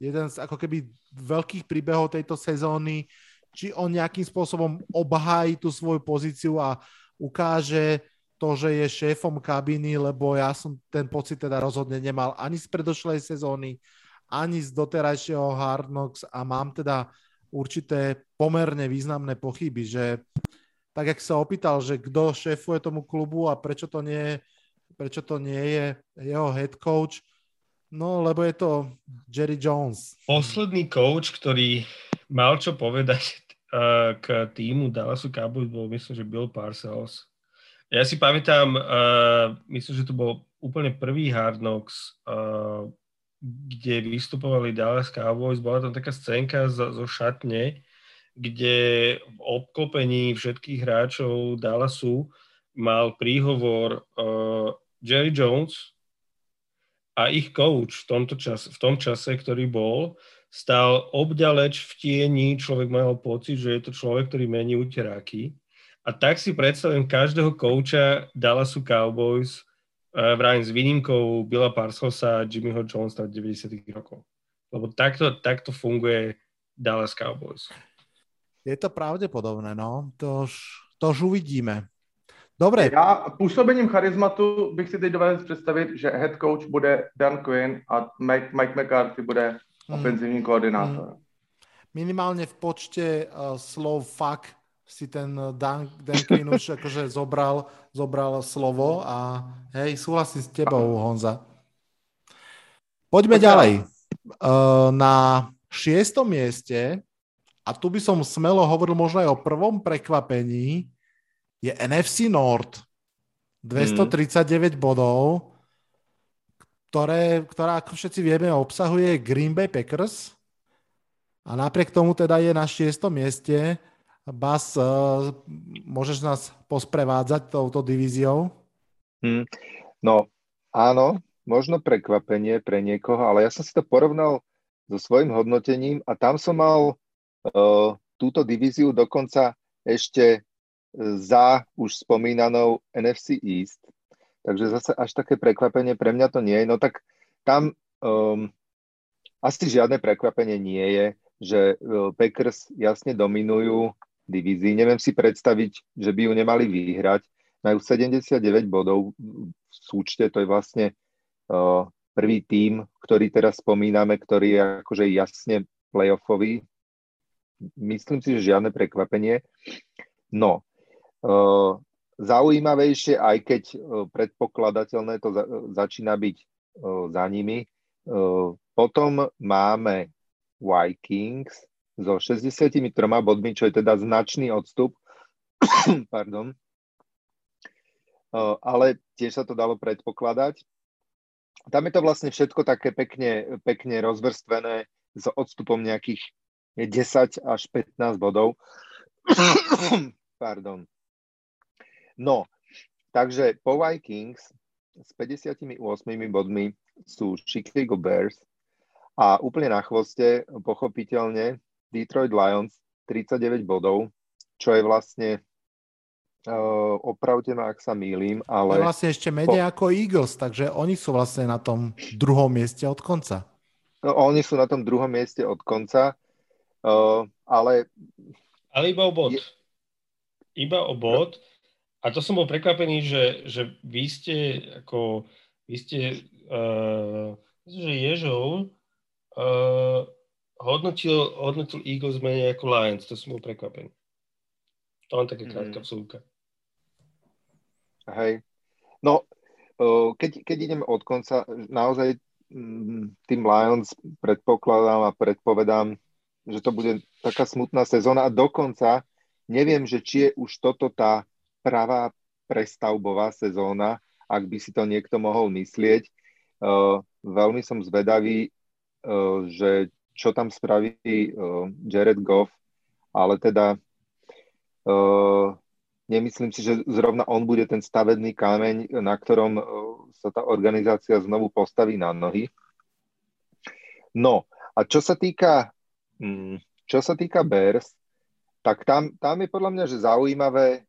jeden z ako keby veľkých príbehov tejto sezóny, či on nejakým spôsobom obhájí tú svoju pozíciu a ukáže to, že je šéfom kabiny, lebo ja som ten pocit teda rozhodne nemal ani z predošlej sezóny, ani z doterajšieho Hard Knocks a mám teda určité pomerne významné pochyby, že tak, jak sa opýtal, že kto šéfuje tomu klubu a prečo to nie, prečo to nie je jeho head coach, no lebo je to Jerry Jones. Posledný coach, ktorý mal čo povedať uh, k týmu Dallasu Cowboys bol myslím, že Bill Parcells ja si pamätám, uh, myslím, že to bol úplne prvý Hard Knocks, uh, kde vystupovali Dallas Cowboys. Bola tam taká scénka zo, šatne, kde v obklopení všetkých hráčov Dallasu mal príhovor uh, Jerry Jones a ich coach v, tomto čas, v tom čase, ktorý bol, stal obďaleč v tieni, človek mal pocit, že je to človek, ktorý mení uteráky a tak si predstavím každého kouča Dallasu Cowboys, vrajím s výnimkou Billa Parcelsa a Jimmyho Jonesa 90 rokov. Lebo takto, takto funguje Dallas Cowboys. Je to pravdepodobné, no. To už, to už uvidíme. Dobre. Já působením charizmatu bych si teď dovedl představit, že head coach bude Dan Quinn a Mike, Mike McCarthy bude mm. ofenzivní koordinátor. Mm. Minimálne v počte uh, slov fuck si ten Dan, Dan Quinn už akože zobral, zobral slovo a hej, súhlasím s tebou, Honza. Poďme ďalej. Uh, na šiestom mieste, a tu by som smelo hovoril možno aj o prvom prekvapení, je NFC North. 239 mm. bodov, ktoré, ktorá, ako všetci vieme, obsahuje Green Bay Packers. A napriek tomu teda je na šiestom mieste Bas, uh, môžeš nás posprevádzať touto divíziou? Hmm. No, áno, možno prekvapenie pre niekoho, ale ja som si to porovnal so svojím hodnotením a tam som mal uh, túto divíziu dokonca ešte za už spomínanou NFC East. Takže zase až také prekvapenie pre mňa to nie je. No tak tam um, asi žiadne prekvapenie nie je, že Packers jasne dominujú divízii. Neviem si predstaviť, že by ju nemali vyhrať. Majú 79 bodov v súčte, to je vlastne uh, prvý tím, ktorý teraz spomíname, ktorý je akože jasne playoffový. Myslím si, že žiadne prekvapenie. No, uh, zaujímavejšie, aj keď uh, predpokladateľné to za, začína byť za nimi. Potom máme Vikings, so 63 bodmi, čo je teda značný odstup. Pardon. Ale tiež sa to dalo predpokladať. Tam je to vlastne všetko také pekne, pekne rozvrstvené s odstupom nejakých 10 až 15 bodov. Pardon. No, takže po Vikings s 58 bodmi sú Chicago Bears a úplne na chvoste, pochopiteľne, Detroit Lions 39 bodov, čo je vlastne uh, opravte ma, ak sa mýlim, ale... Je vlastne ešte menej po... ako Eagles, takže oni sú vlastne na tom druhom mieste od konca. No, oni sú na tom druhom mieste od konca, uh, ale... Ale iba o bod. Je... Iba o bod. A to som bol prekvapený, že, že vy ste ako... Vy ste... Uh, že Ježov uh, hodnotil, hodnotil Eagles menej ako Lions, to som bol prekvapený. To len taká mhm. krátka vsúka. Hej. No, keď, keď ideme od konca, naozaj mm, tým Lions predpokladám a predpovedám, že to bude taká smutná sezóna a dokonca neviem, že či je už toto tá pravá prestavbová sezóna, ak by si to niekto mohol myslieť. Veľmi som zvedavý, že čo tam spraví uh, Jared Goff, ale teda uh, nemyslím si, že zrovna on bude ten stavebný kameň, na ktorom uh, sa tá organizácia znovu postaví na nohy. No, a čo sa týka, um, čo sa týka Bears, tak tam, tam je podľa mňa, že zaujímavé,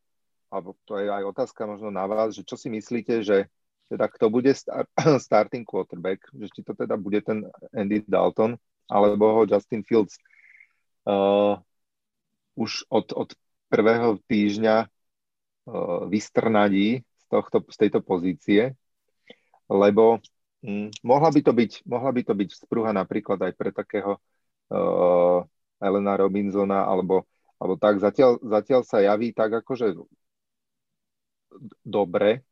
alebo to je aj otázka možno na vás, že čo si myslíte, že teda kto bude star- starting quarterback, že či to teda bude ten Andy Dalton, alebo ho Justin Fields. Uh, už od, od prvého týždňa uh, vystrnadí z, tohto, z tejto pozície, lebo hm, mohla, by to byť, mohla by to byť sprúha napríklad aj pre takého uh, Elena Robinsona, alebo, alebo tak, zatiaľ, zatiaľ sa javí tak akože dobre,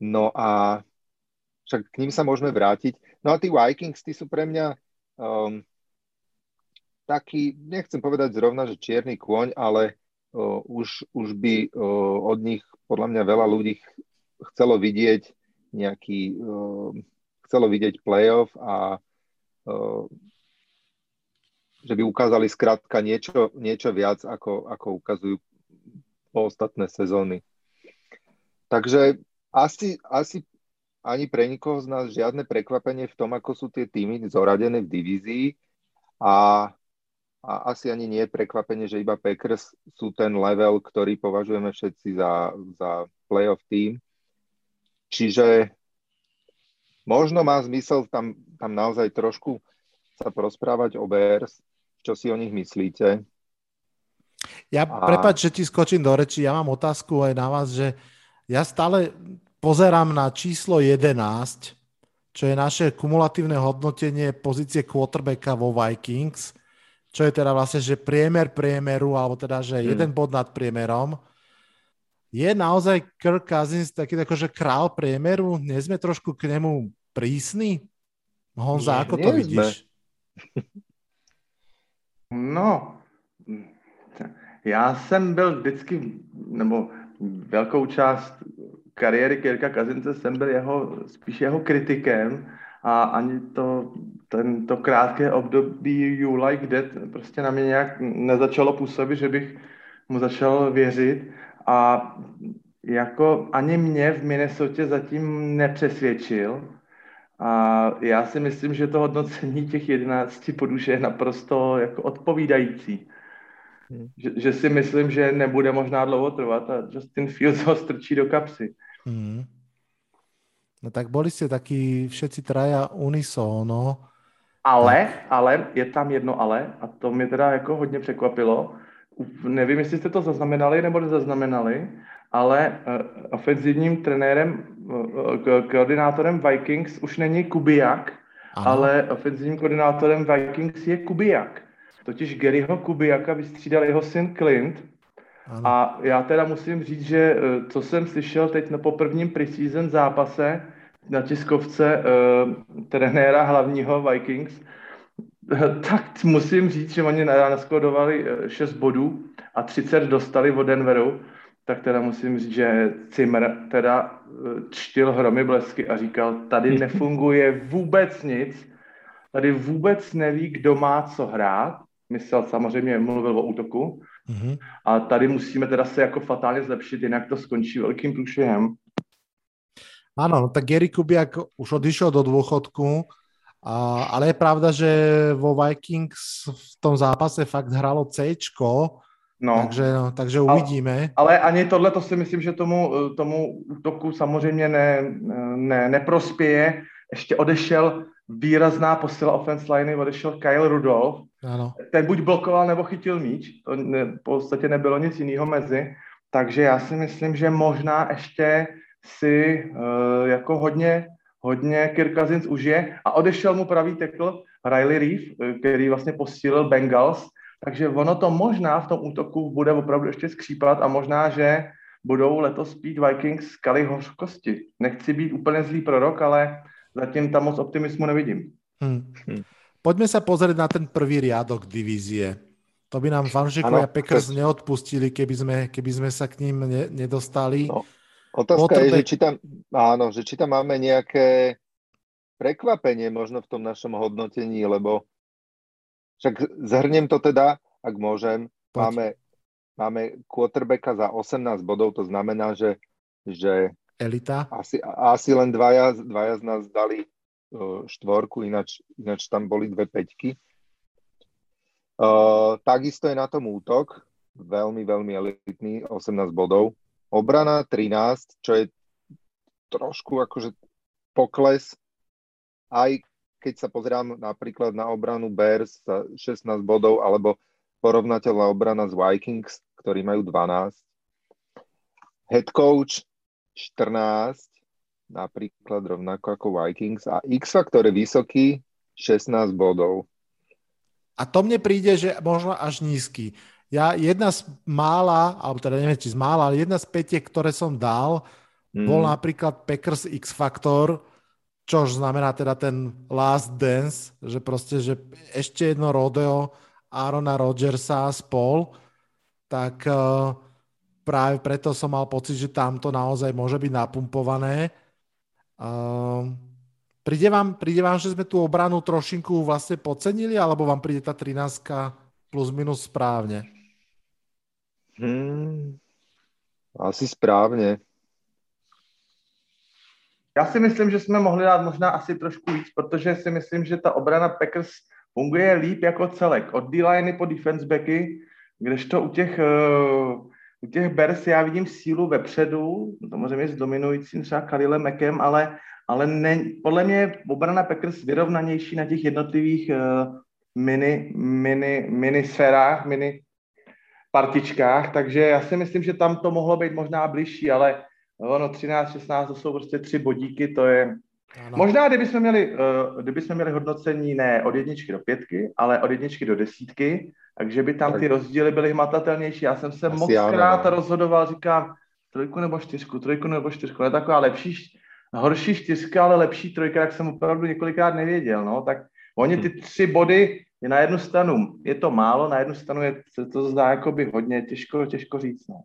No a však k ním sa môžeme vrátiť. No a tí Vikings, tí sú pre mňa um, taký, nechcem povedať zrovna, že čierny kôň, ale uh, už, už by uh, od nich podľa mňa veľa ľudí chcelo vidieť nejaký, uh, chcelo vidieť playoff a uh, že by ukázali skrátka niečo, niečo viac, ako, ako ukazujú po ostatné sezóny. Takže asi, asi ani pre nikoho z nás žiadne prekvapenie v tom, ako sú tie týmy zoradené v divízii a, a asi ani nie je prekvapenie, že iba Packers sú ten level, ktorý považujeme všetci za, za playoff tým. Čiže možno má zmysel tam, tam naozaj trošku sa porozprávať o Bears, čo si o nich myslíte. Ja, a... prepáč, že ti skočím do reči, ja mám otázku aj na vás, že ja stále pozerám na číslo 11, čo je naše kumulatívne hodnotenie pozície quarterbacka vo Vikings, čo je teda vlastne, že priemer priemeru, alebo teda, že hmm. jeden bod nad priemerom. Je naozaj Kirk Cousins taký akože král priemeru? Nie sme trošku k nemu prísni? Honza, nie, ako to vidíš? No, já jsem byl vždycky, nebo velkou část kariéry Kirka Kazince jsem byl jeho, spíš jeho kritikem a ani to, tento krátké období You Like That prostě na mě nějak nezačalo působit, že bych mu začal věřit a jako ani mě v Minnesota zatím nepřesvědčil a já si myslím, že to hodnocení těch 11 poduše je naprosto jako odpovídající. Hmm. Že, že si myslím, že nebude možná dlouho trvat a Justin Fields ho strčí do kapsy. Mm. No tak boli ste takí všetci traja unisóno. Ale, ale, je tam jedno ale, a to mě teda jako hodně překvapilo. Nevím, jestli jste to zaznamenali nebo nezaznamenali, ale uh, ofenzivním trenérem, uh, koordinátorem Vikings už není Kubiak, ano. ale ofenzivním koordinátorem Vikings je Kubiak. Totiž Garyho Kubiaka vystřídal jeho syn Clint, ano. A já teda musím říct, že eh, co jsem slyšel teď po prvním preseason zápase na tiskovce uh, trenéra hlavního Vikings, tak musím říct, že oni naskodovali 6 eh, bodů a 30 dostali od Denveru, tak teda musím říct, že Zimmer teda čtil hromy blesky a říkal, tady nefunguje vůbec nic, tady vůbec neví, kdo má co hrát. Myslel samozřejmě, mluvil o útoku, Mm-hmm. A tady musíme teda se jako fatálně zlepšit, jinak to skončí velkým průšvihem. Áno, no tak Gary Kubiak už odišiel do dôchodku, a, ale je pravda, že vo Vikings v tom zápase fakt hralo C, no. takže, no, takže uvidíme. Ale, ale ani tohle to si myslím, že tomu, tomu útoku samozřejmě ne, ne, neprospěje. Ještě odešel výrazná posila offense liney, odešel Kyle Rudolph. Ano. Ten buď blokoval, nebo chytil míč. To ne, v podstatě nebylo nic jiného mezi. Takže já si myslím, že možná ještě si uh, jako hodně, hodně Kirk Cousins užije a odešel mu pravý tekl Riley Reef, eh, který vlastně posílil Bengals, takže ono to možná v tom útoku bude opravdu ještě skřípat a možná, že budou letos pít Vikings kaly hořkosti. Nechci být úplně zlý prorok, ale zatím tam moc optimismu nevidím. Hmm. Hmm. Poďme sa pozrieť na ten prvý riadok divízie. To by nám fanšikovia Packers to... neodpustili, keby sme, keby sme sa k ním ne, nedostali. No, otázka Potrebe... je, že či, tam, áno, že či tam máme nejaké prekvapenie možno v tom našom hodnotení, lebo však zhrnem to teda, ak môžem. Máme, máme quarterbacka za 18 bodov, to znamená, že, že elita. Asi, asi len dvaja, dvaja z nás dali uh, štvorku, ináč, ináč tam boli dve peťky. Uh, takisto je na tom útok, veľmi, veľmi elitný, 18 bodov. Obrana 13, čo je trošku akože pokles, aj keď sa pozerám napríklad na obranu Bears za 16 bodov, alebo porovnateľná obrana z Vikings, ktorí majú 12. Head coach 14, napríklad rovnako ako Vikings a X-faktor je vysoký 16 bodov. A to mne príde, že možno až nízky. Ja jedna z mála, alebo teda neviem, či z mála, ale jedna z petiek, ktoré som dal, mm. bol napríklad Packers X-Factor, čož znamená teda ten last dance, že proste, že ešte jedno rodeo Arona Rodgersa spol, tak uh, práve preto som mal pocit, že tam to naozaj môže byť napumpované. Uh, príde, vám, príde vám, že sme tú obranu trošinku vlastne podcenili, alebo vám príde tá 13 plus minus správne? Hmm, asi správne. Já si myslím, že jsme mohli dát možná asi trošku víc, protože si myslím, že ta obrana Packers funguje líp jako celek. Od D-liney po defense backy, kdežto u těch, uh, u těch Bears já vidím sílu vepředu, samozřejmě s dominujícím třeba Khalilem Mekem, ale, ale ne, podle mě obrana Packers vyrovnanější na těch jednotlivých uh, mini, mini, mini sférách, mini partičkách, takže já si myslím, že tam to mohlo být možná bližší, ale ono 13, 16, to jsou prostě tři bodíky, to je... Ano. Možná, kdybychom měli, uh, kdybychom měli hodnocení ne od jedničky do pětky, ale od jedničky do desítky, takže by tam ty rozdíly byly hmatatelnější. Já jsem se moc krát no. rozhodoval, říkám, trojku nebo čtyřku, trojku nebo čtyřku, ne taková lepší, horší čtyřka, ale lepší trojka, jak jsem opravdu několikrát nevěděl, no, tak oni ty hm. tři body je na jednu stranu je to málo, na jednu stranu je, se to zdá jakoby hodně, těžko, těžko říct. No.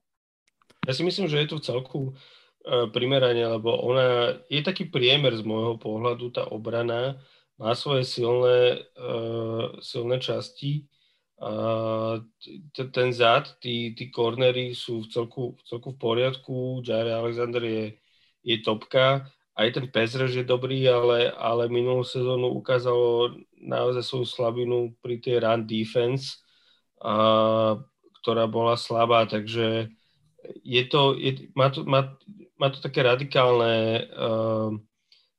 Ja si myslím, že je to v celku primerane, lebo ona je taký priemer z môjho pohľadu, tá obrana má svoje silné, uh, silné časti. Uh, ten zad, tí, tí cornery sú v celku, v celku v poriadku, Jair Alexander je, je topka, aj ten Pezrež je dobrý, ale, ale minulú sezónu ukázalo naozaj svoju slabinu pri tej run defense, a, ktorá bola slabá, takže je to, je, má, to, má, má to také radikálne, uh,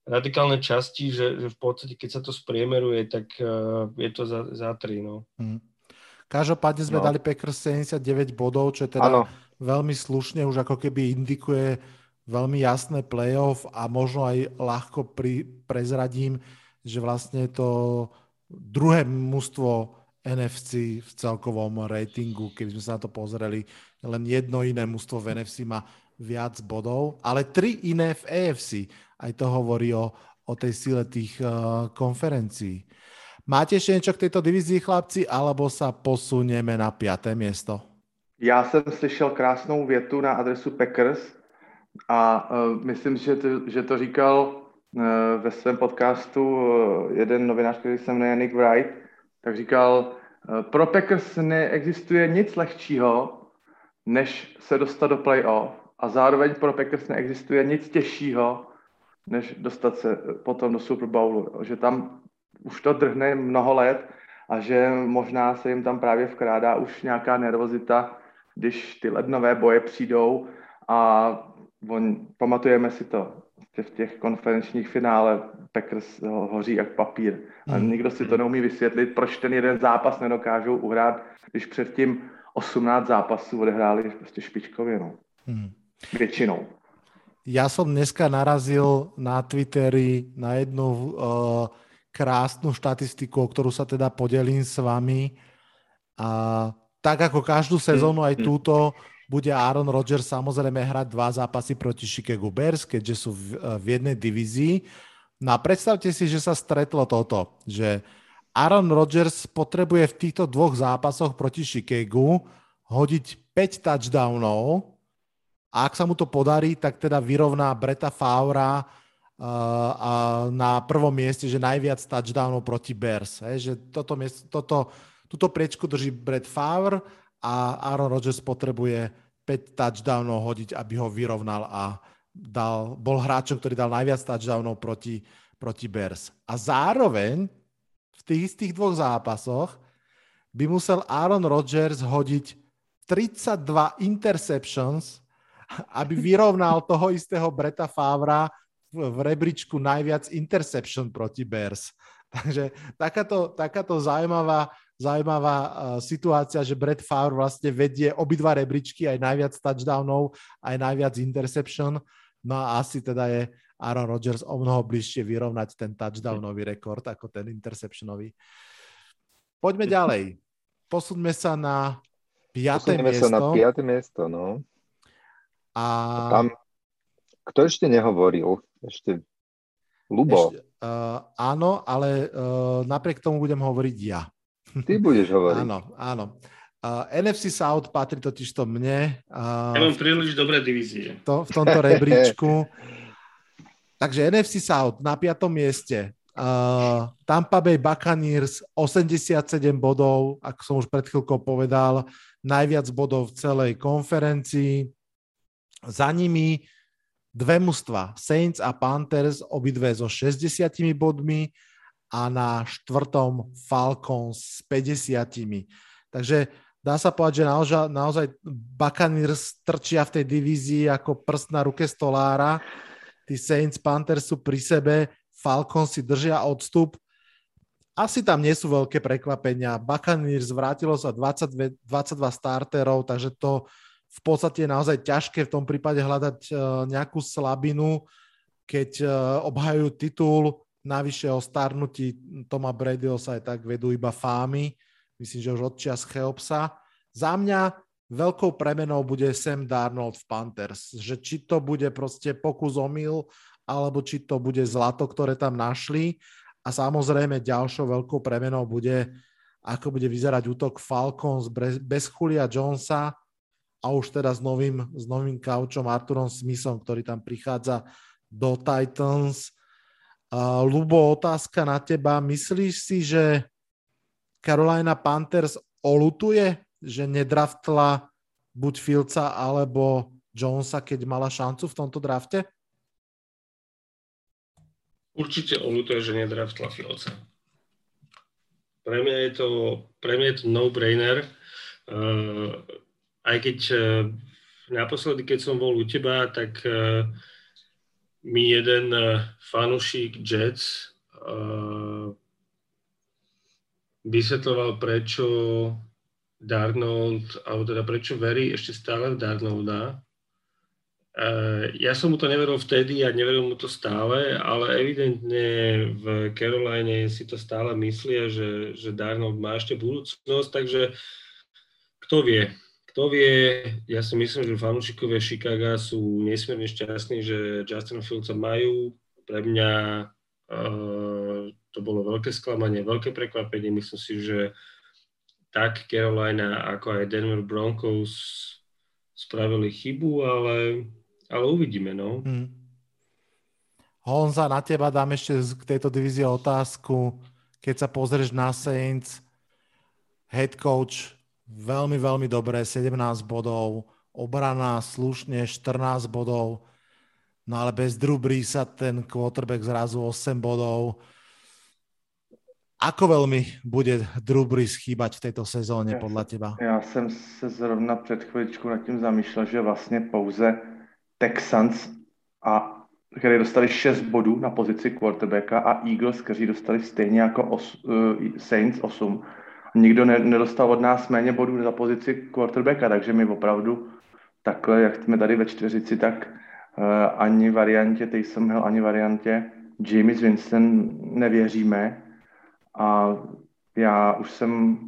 radikálne časti, že, že v podstate, keď sa to spriemeruje, tak uh, je to za, za tri. No. Mm. Každopádne sme no. dali Packers 79 bodov, čo je teda ano. veľmi slušne, už ako keby indikuje veľmi jasné playoff a možno aj ľahko pri, prezradím, že vlastne to druhé mužstvo NFC v celkovom ratingu, keby sme sa na to pozreli, len jedno iné mužstvo v NFC má viac bodov, ale tri iné v AFC. Aj to hovorí o, o tej sile tých uh, konferencií. Máte ešte niečo k tejto divízii, chlapci, alebo sa posunieme na piaté miesto? Já jsem slyšel krásnou větu na adresu Packers, a uh, myslím, že to, že to říkal uh, ve svém podcastu uh, jeden novinář, který se jmenuje Nick Wright, tak říkal, uh, pro Packers neexistuje nic lehčího, než se dostat do playoff a zároveň pro Packers neexistuje nic těžšího, než dostat se potom do Super Bowlu. Že tam už to drhne mnoho let a že možná se jim tam právě vkrádá už nějaká nervozita, když ty lednové boje přijdou a on, pamatujeme si to, v těch konferenčních finále Packers hoří jak papír. A hmm. nikdo si to neumí vysvětlit, proč ten jeden zápas nedokážou uhrát, když předtím 18 zápasů odehráli prostě špičkově. No. Hmm. Většinou. Ja som dneska narazil na Twitteri na jednu uh, krásnu štatistiku, o ktorú sa teda podelím s vami. A tak ako každú sezónu aj hmm. túto bude Aaron Rodgers samozrejme hrať dva zápasy proti Chicago Bears, keďže sú v, v jednej divízii. No a predstavte si, že sa stretlo toto, že Aaron Rodgers potrebuje v týchto dvoch zápasoch proti Chicagu hodiť 5 touchdownov a ak sa mu to podarí, tak teda vyrovná Breta Favra uh, na prvom mieste, že najviac touchdownov proti Bears. Hej, že toto, toto, túto priečku drží Brett Favre a Aaron Rodgers potrebuje 5 touchdownov hodiť, aby ho vyrovnal a dal, bol hráčom, ktorý dal najviac touchdownov proti, proti Bears. A zároveň v tých istých dvoch zápasoch by musel Aaron Rodgers hodiť 32 interceptions, aby vyrovnal toho istého Breta Favra v, rebríčku najviac interception proti Bears. Takže takáto, takáto zaujímavá, zaujímavá uh, situácia, že Brett Favre vlastne vedie obidva rebríčky, aj najviac touchdownov, aj najviac interception. No a asi teda je Aaron Rodgers o mnoho bližšie vyrovnať ten touchdownový rekord ako ten interceptionový. Poďme ďalej. Posuňme sa na piaté Posuňme miesto. sa na piaté miesto, no. A... tam, kto ešte nehovoril? Ešte Lubo. Ešte, uh, áno, ale uh, napriek tomu budem hovoriť ja. Ty budeš hovoriť. áno, áno. Uh, NFC South patrí totiž to mne. Uh, ja mám príliš dobré divízie. To, v tomto rebríčku. Takže NFC South na piatom mieste. Uh, Tampa Bay Buccaneers 87 bodov, ako som už pred chvíľkou povedal, najviac bodov v celej konferencii. Za nimi dve mužstva, Saints a Panthers, obidve so 60 bodmi a na štvrtom Falcons s 50. Takže dá sa povedať, že naozaj, naozaj Buccaneers trčia v tej divízii ako prst na ruke stolára. Tí Saints, Panthers sú pri sebe, Falcons si držia odstup. Asi tam nie sú veľké prekvapenia. Buccaneers vrátilo sa 22, 22 starterov, takže to v podstate je naozaj ťažké v tom prípade hľadať e, nejakú slabinu, keď e, obhajujú titul, navyše o starnutí Toma Bradyho sa aj tak vedú iba fámy, myslím, že už od čas Cheopsa. Za mňa veľkou premenou bude Sam Darnold v Panthers, že či to bude proste pokus omyl, alebo či to bude zlato, ktoré tam našli. A samozrejme ďalšou veľkou premenou bude, ako bude vyzerať útok Falcons bez Julia Jonesa, a už teda s novým, s novým kaučom Arturom Smithom, ktorý tam prichádza do Titans. Uh, Lubo, otázka na teba. Myslíš si, že Carolina Panthers olutuje, že nedraftla buď Filca alebo Jonesa, keď mala šancu v tomto drafte? Určite olutuje, že nedraftla Filca. Pre mňa je to, pre mňa je to no-brainer. Uh, aj keď uh, naposledy, keď som bol u teba, tak uh, mi jeden uh, fanúšik Jets vysvetloval, prečo Darnold, alebo teda prečo verí ešte stále v Darnolda. Ja som mu to neveril vtedy a neveril mu to stále, ale evidentne v Caroline si to stále myslia, že, že Darnold má ešte budúcnosť, takže kto vie, kto vie, ja si myslím, že fanúšikovia Chicago sú nesmierne šťastní, že Justin Fieldsa majú. Pre mňa uh, to bolo veľké sklamanie, veľké prekvapenie. Myslím si, že tak Carolina ako aj Denver Broncos spravili chybu, ale, ale uvidíme, no. Hmm. Honza, na teba dám ešte k tejto divízii otázku. Keď sa pozrieš na Saints, head coach veľmi, veľmi dobré, 17 bodov, obrana slušne 14 bodov, no ale bez Drew Breesa ten quarterback zrazu 8 bodov. Ako veľmi bude Drew Brees chýbať v tejto sezóně podle teba? Já jsem se zrovna před chvíličkou nad tím zamýšlel, že vlastně pouze Texans, a, který dostali 6 bodů na pozici quarterbacka a Eagles, kteří dostali stejně jako os, uh, Saints 8, nikdo ne, nedostal od nás méně bodů za pozici quarterbacka, takže my opravdu takhle, jak jsme tady ve čtveřici, tak uh, ani variantě Taysom Hill, ani variantě James Winston nevěříme. A já už jsem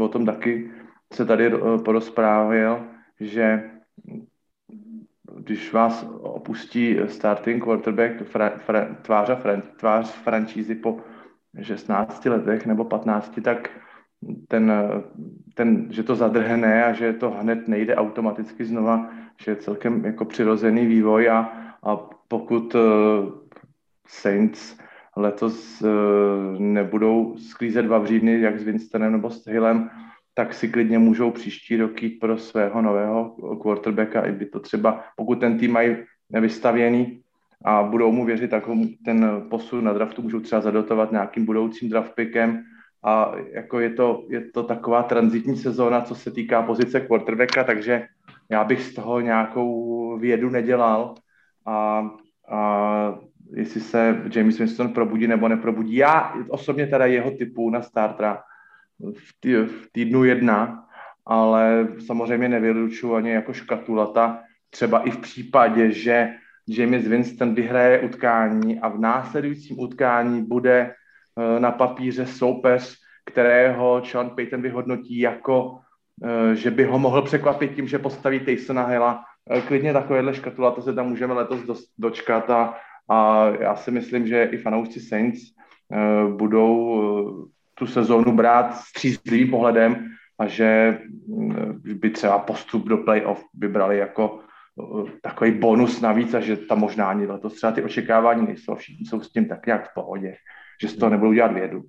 o tom taky se tady uh, porozprávil, že když vás opustí starting quarterback fra, fra, tvář, fran, tvář franšízy po 16 letech nebo 15, tak ten, ten, že to zadrhne a že to hned nejde automaticky znova, že je celkem jako přirozený vývoj a, a pokud uh, Saints letos uh, nebudou sklízet vavřídny jak s Winstonem nebo s Hillem, tak si klidně můžou příští rok jít pro svého nového quarterbacka, i by to třeba, pokud ten tým mají nevystavěný a budou mu věřit, tak ten posun na draftu můžou třeba zadotovat nějakým budoucím draftpickem, a jako je to, je to taková transitní sezóna, co se týká pozice quarterbacka, takže já bych z toho nějakou vědu nedělal a, a jestli se James Winston probudí nebo neprobudí. Já osobně teda jeho typu na startra v, tý, v týdnu jedna, ale samozřejmě nevylučuji ani jako škatulata, třeba i v případě, že James Winston vyhraje utkání a v následujícím utkání bude na papíře soupeř, kterého Sean Payton vyhodnotí jako, eh, že by ho mohl překvapit tím, že postaví Taysona Hilla. Eh, klidně takovéhle škatula, to se tam můžeme letos dočkat a, a já si myslím, že i fanoušci Saints budou tu sezónu brát střízlivým pohledem a že by třeba postup do playoff vybrali jako takový bonus navíc a že tam možná ani letos třeba ty očekávání nejsou, všichni jsou s tím tak nějak v pohodě, že z toho nebudou dělat vědu.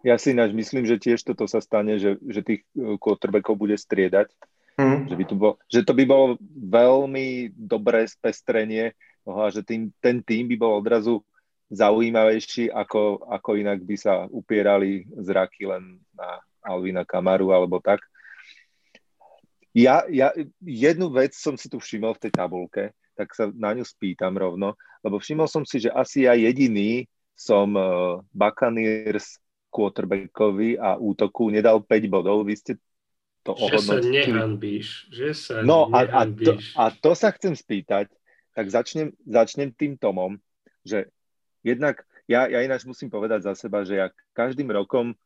Ja si ináč myslím, že tiež toto sa stane, že, že tých e, quarterbackov bude striedať. Mm. Že, by tu bol, že to by bolo veľmi dobré spestrenie a že tým, ten tým by bol odrazu zaujímavejší, ako, ako inak by sa upierali zraky len na Alvina Kamaru alebo tak. Ja, ja jednu vec som si tu všimol v tej tabulke, tak sa na ňu spýtam rovno, lebo všimol som si, že asi ja jediný som uh, Buccaneers quarterbackovi a útoku nedal 5 bodov. Vy ste to že ohodnotili. Sa nehanbíš. Že sa no a, a, to, a to sa chcem spýtať, tak začnem, začnem tým Tomom, že jednak, ja, ja ináč musím povedať za seba, že ja každým rokom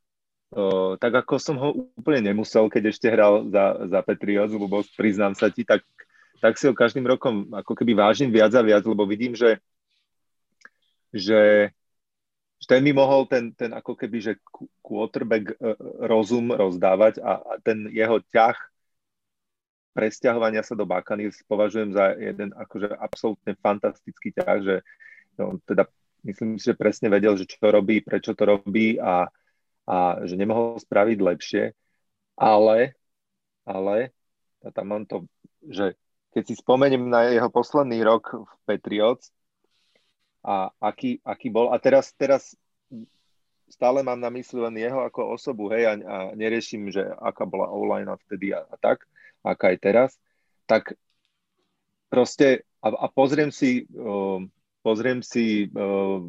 Uh, tak ako som ho úplne nemusel, keď ešte hral za, za Patriots, lebo priznám sa ti, tak, tak si ho každým rokom ako keby vážim viac a viac, lebo vidím, že, že ten mi mohol ten, ten ako keby, že quarterback uh, rozum rozdávať a, ten jeho ťah presťahovania sa do Buccaneers považujem za jeden akože absolútne fantastický ťah, že no, teda myslím si, že presne vedel, že čo robí, prečo to robí a a že nemohol spraviť lepšie, ale, ale, a tam mám to, že keď si spomeniem na jeho posledný rok v Patriots a aký, aký bol, a teraz, teraz stále mám na mysli len jeho ako osobu, hej, a, a neriešim, že aká bola online vtedy a, a tak, aká je teraz, tak proste a, a pozriem si, uh, pozriem si uh,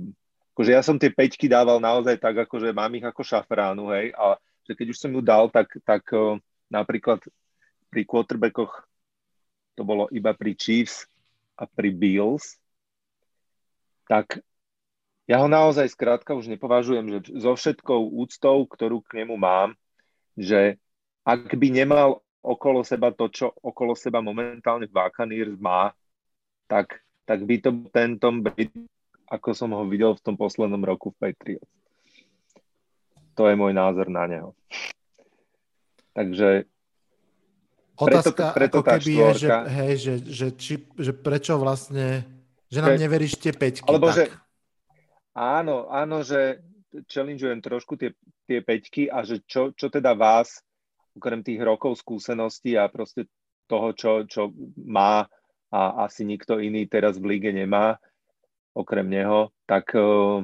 akože ja som tie peťky dával naozaj tak, akože mám ich ako šafránu, hej, a že keď už som ju dal, tak, tak uh, napríklad pri quarterbackoch to bolo iba pri Chiefs a pri Bills, tak ja ho naozaj skrátka už nepovažujem, že so všetkou úctou, ktorú k nemu mám, že ak by nemal okolo seba to, čo okolo seba momentálne Buccaneers má, tak, tak by to ten Tom Brady ako som ho videl v tom poslednom roku v Patriots. To je môj názor na neho. Takže Otázka preto, preto ako keby je, že, hej, že, že, či, že prečo vlastne, že nám že, neveríš tie peťky. Alebo tak. že, áno, áno, že challengeujem trošku tie, tie peťky a že čo, čo teda vás, okrem tých rokov skúseností a proste toho, čo, čo má a asi nikto iný teraz v líge nemá, okrem neho, tak uh,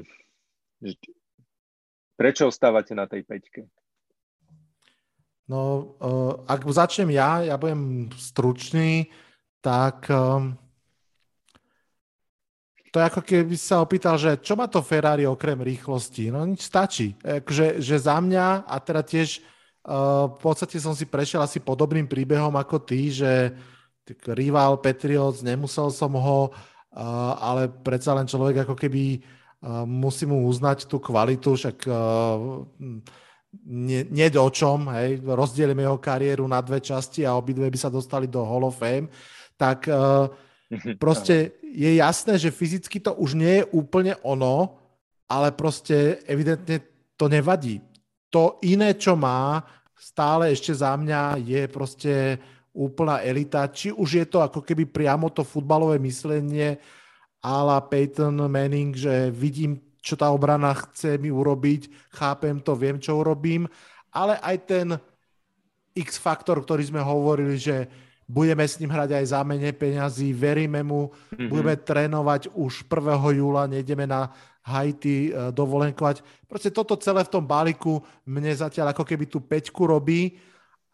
prečo ostávate na tej peťke? No, uh, ak začnem ja, ja budem stručný, tak um, to je ako keby sa opýtal, že čo má to Ferrari okrem rýchlosti? No nič stačí. Že, že za mňa, a teda tiež uh, v podstate som si prešiel asi podobným príbehom ako ty, že rival Patriots, nemusel som ho ale predsa len človek ako keby musí mu uznať tú kvalitu, však nie, nie o čom, hej, rozdielime jeho kariéru na dve časti a obidve by sa dostali do Hall of Fame, tak proste je jasné, že fyzicky to už nie je úplne ono, ale proste evidentne to nevadí. To iné, čo má, stále ešte za mňa je proste úplná elita, či už je to ako keby priamo to futbalové myslenie ala Peyton Manning, že vidím, čo tá obrana chce mi urobiť, chápem to, viem, čo urobím, ale aj ten X-faktor, ktorý sme hovorili, že budeme s ním hrať aj za menej peňazí, veríme mu, mm-hmm. budeme trénovať už 1. júla, nejdeme na Haiti e, dovolenkovať. Proste toto celé v tom balíku mne zatiaľ ako keby tú peťku robí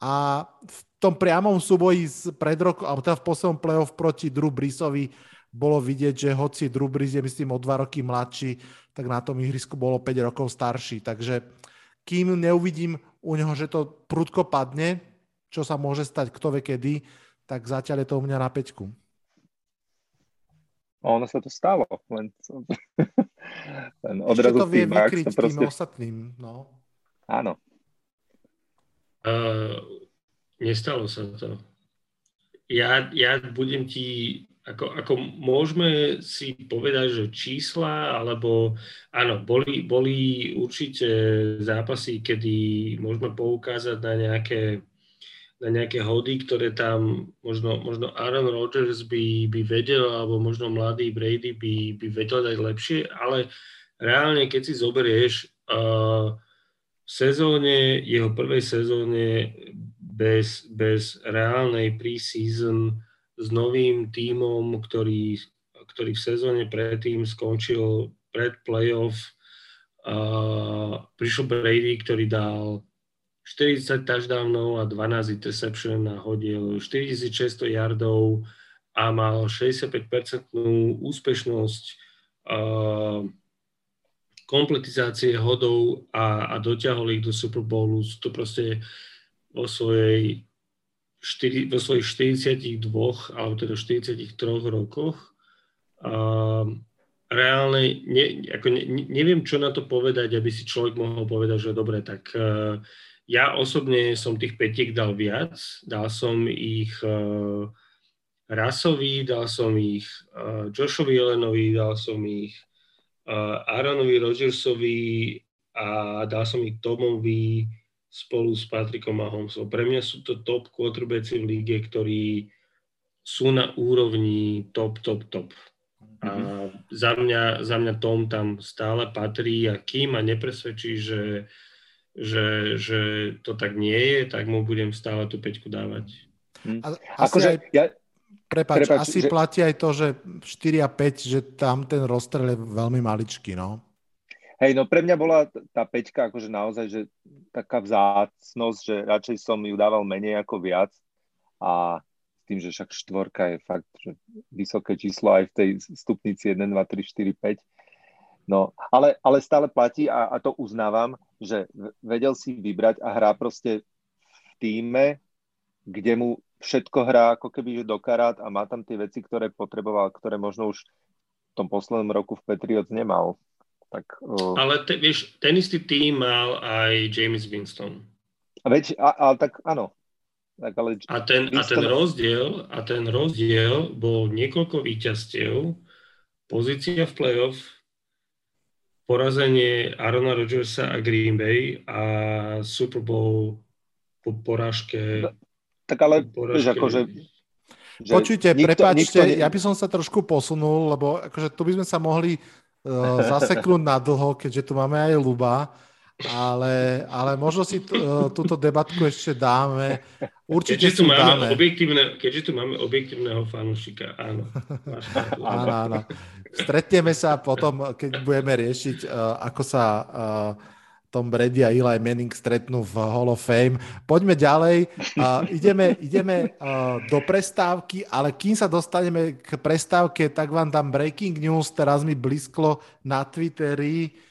a v tom priamom súboji z pred roku, alebo teda v poslednom playoff proti Drew Breesovi bolo vidieť, že hoci Drew Brees je myslím o dva roky mladší, tak na tom ihrisku bolo 5 rokov starší. Takže kým neuvidím u neho, že to prudko padne, čo sa môže stať kto vie kedy, tak zatiaľ je to u mňa na peťku. Ono sa to stalo, len, len odrazu to vie vykryť proste... tým ostatným. No. Áno. Uh, nestalo sa to. Ja, ja budem ti ako, ako môžeme si povedať, že čísla, alebo áno, boli, boli určite zápasy, kedy môžeme poukázať na nejaké, na nejaké hody, ktoré tam možno, možno Aaron Rodgers by, by vedel, alebo možno mladý Brady by, by vedel dať lepšie, ale reálne, keď si zoberieš uh, v sezóne, jeho prvej sezóne bez, bez reálnej pre-season s novým tímom, ktorý, ktorý v sezóne predtým skončil pred playoff. Uh, prišiel Brady, ktorý dal 40 touchdownov a 12 interception a hodil 4600 yardov a mal 65% úspešnosť uh, kompletizácie hodov a, a dotiahol ich do Super Bowlu. To proste vo svojej 4, vo svojich 42 alebo teda 43 rokoch a reálne, ne, ako ne, neviem, čo na to povedať, aby si človek mohol povedať, že dobre, tak uh, ja osobne som tých petiek dal viac, dal som ich uh, Rasovi, dal som ich uh, Joshovi Jelenovi, dal som ich uh, Aaronovi Rodgersovi a dal som ich Tomovi spolu s Patrikom Mahomesom. Pre mňa sú to top quarterbacki v líge, ktorí sú na úrovni top, top, top. A mhm. za mňa, za mňa Tom tam stále patrí a kým ma nepresvedčí, že, že, že to tak nie je, tak mu budem stále tú peťku dávať. A, akože, aj, ja, prepáč, prepáč, asi že... platí aj to, že 4 a 5, že tam ten rozstrel je veľmi maličký, no. Hej, no pre mňa bola tá peťka akože naozaj, že taká vzácnosť, že radšej som ju dával menej ako viac a s tým, že však štvorka je fakt že vysoké číslo aj v tej stupnici 1, 2, 3, 4, 5. No, ale, ale stále platí a, a to uznávam, že vedel si vybrať a hrá proste v týme, kde mu všetko hrá ako keby do karát a má tam tie veci, ktoré potreboval, ktoré možno už v tom poslednom roku v Patriots nemal. Tak, uh... Ale te, vieš, ten istý tým mal aj James Winston. A veď, a, ale tak áno. Tak, ale a, ten, Winston... a, ten rozdiel, a ten rozdiel bol niekoľko víťazstiev, pozícia v playoff, porazenie Arona Rodgersa a Green Bay a Super Bowl po porážke. Tak ale, porážke, akože že Počujte, nikto, prepáčte, nikto... ja by som sa trošku posunul, lebo akože tu by sme sa mohli uh, zaseknúť na dlho, keďže tu máme aj Luba, ale, ale možno si t- uh, túto debatku ešte dáme. Určite keďže tu, máme dáme. Objektívne, keďže tu máme objektívneho fanúšika, áno. áno, áno. Stretneme sa potom, keď budeme riešiť, uh, ako sa uh, tom Brady a Eli Manning stretnú v Hall of Fame. Poďme ďalej. Uh, ideme ideme uh, do prestávky, ale kým sa dostaneme k prestávke, tak vám dám breaking news. Teraz mi blisklo na Twitteri.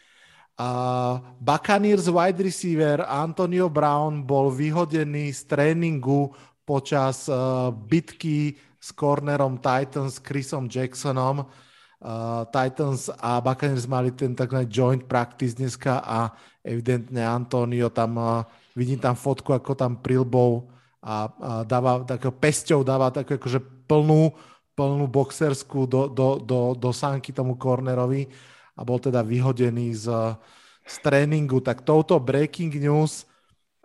Uh, Buccaneers wide receiver Antonio Brown bol vyhodený z tréningu počas uh, bitky s cornerom Titans Chrisom Jacksonom. Uh, Titans a Buccaneers mali ten takzvaný joint practice dneska a evidentne Antonio tam, uh, vidím tam fotku, ako tam prilbou a, a dáva takého pesťou, dáva takú akože plnú, plnú boxerskú do, do, do, do sánky tomu cornerovi a bol teda vyhodený z, z tréningu. Tak touto breaking news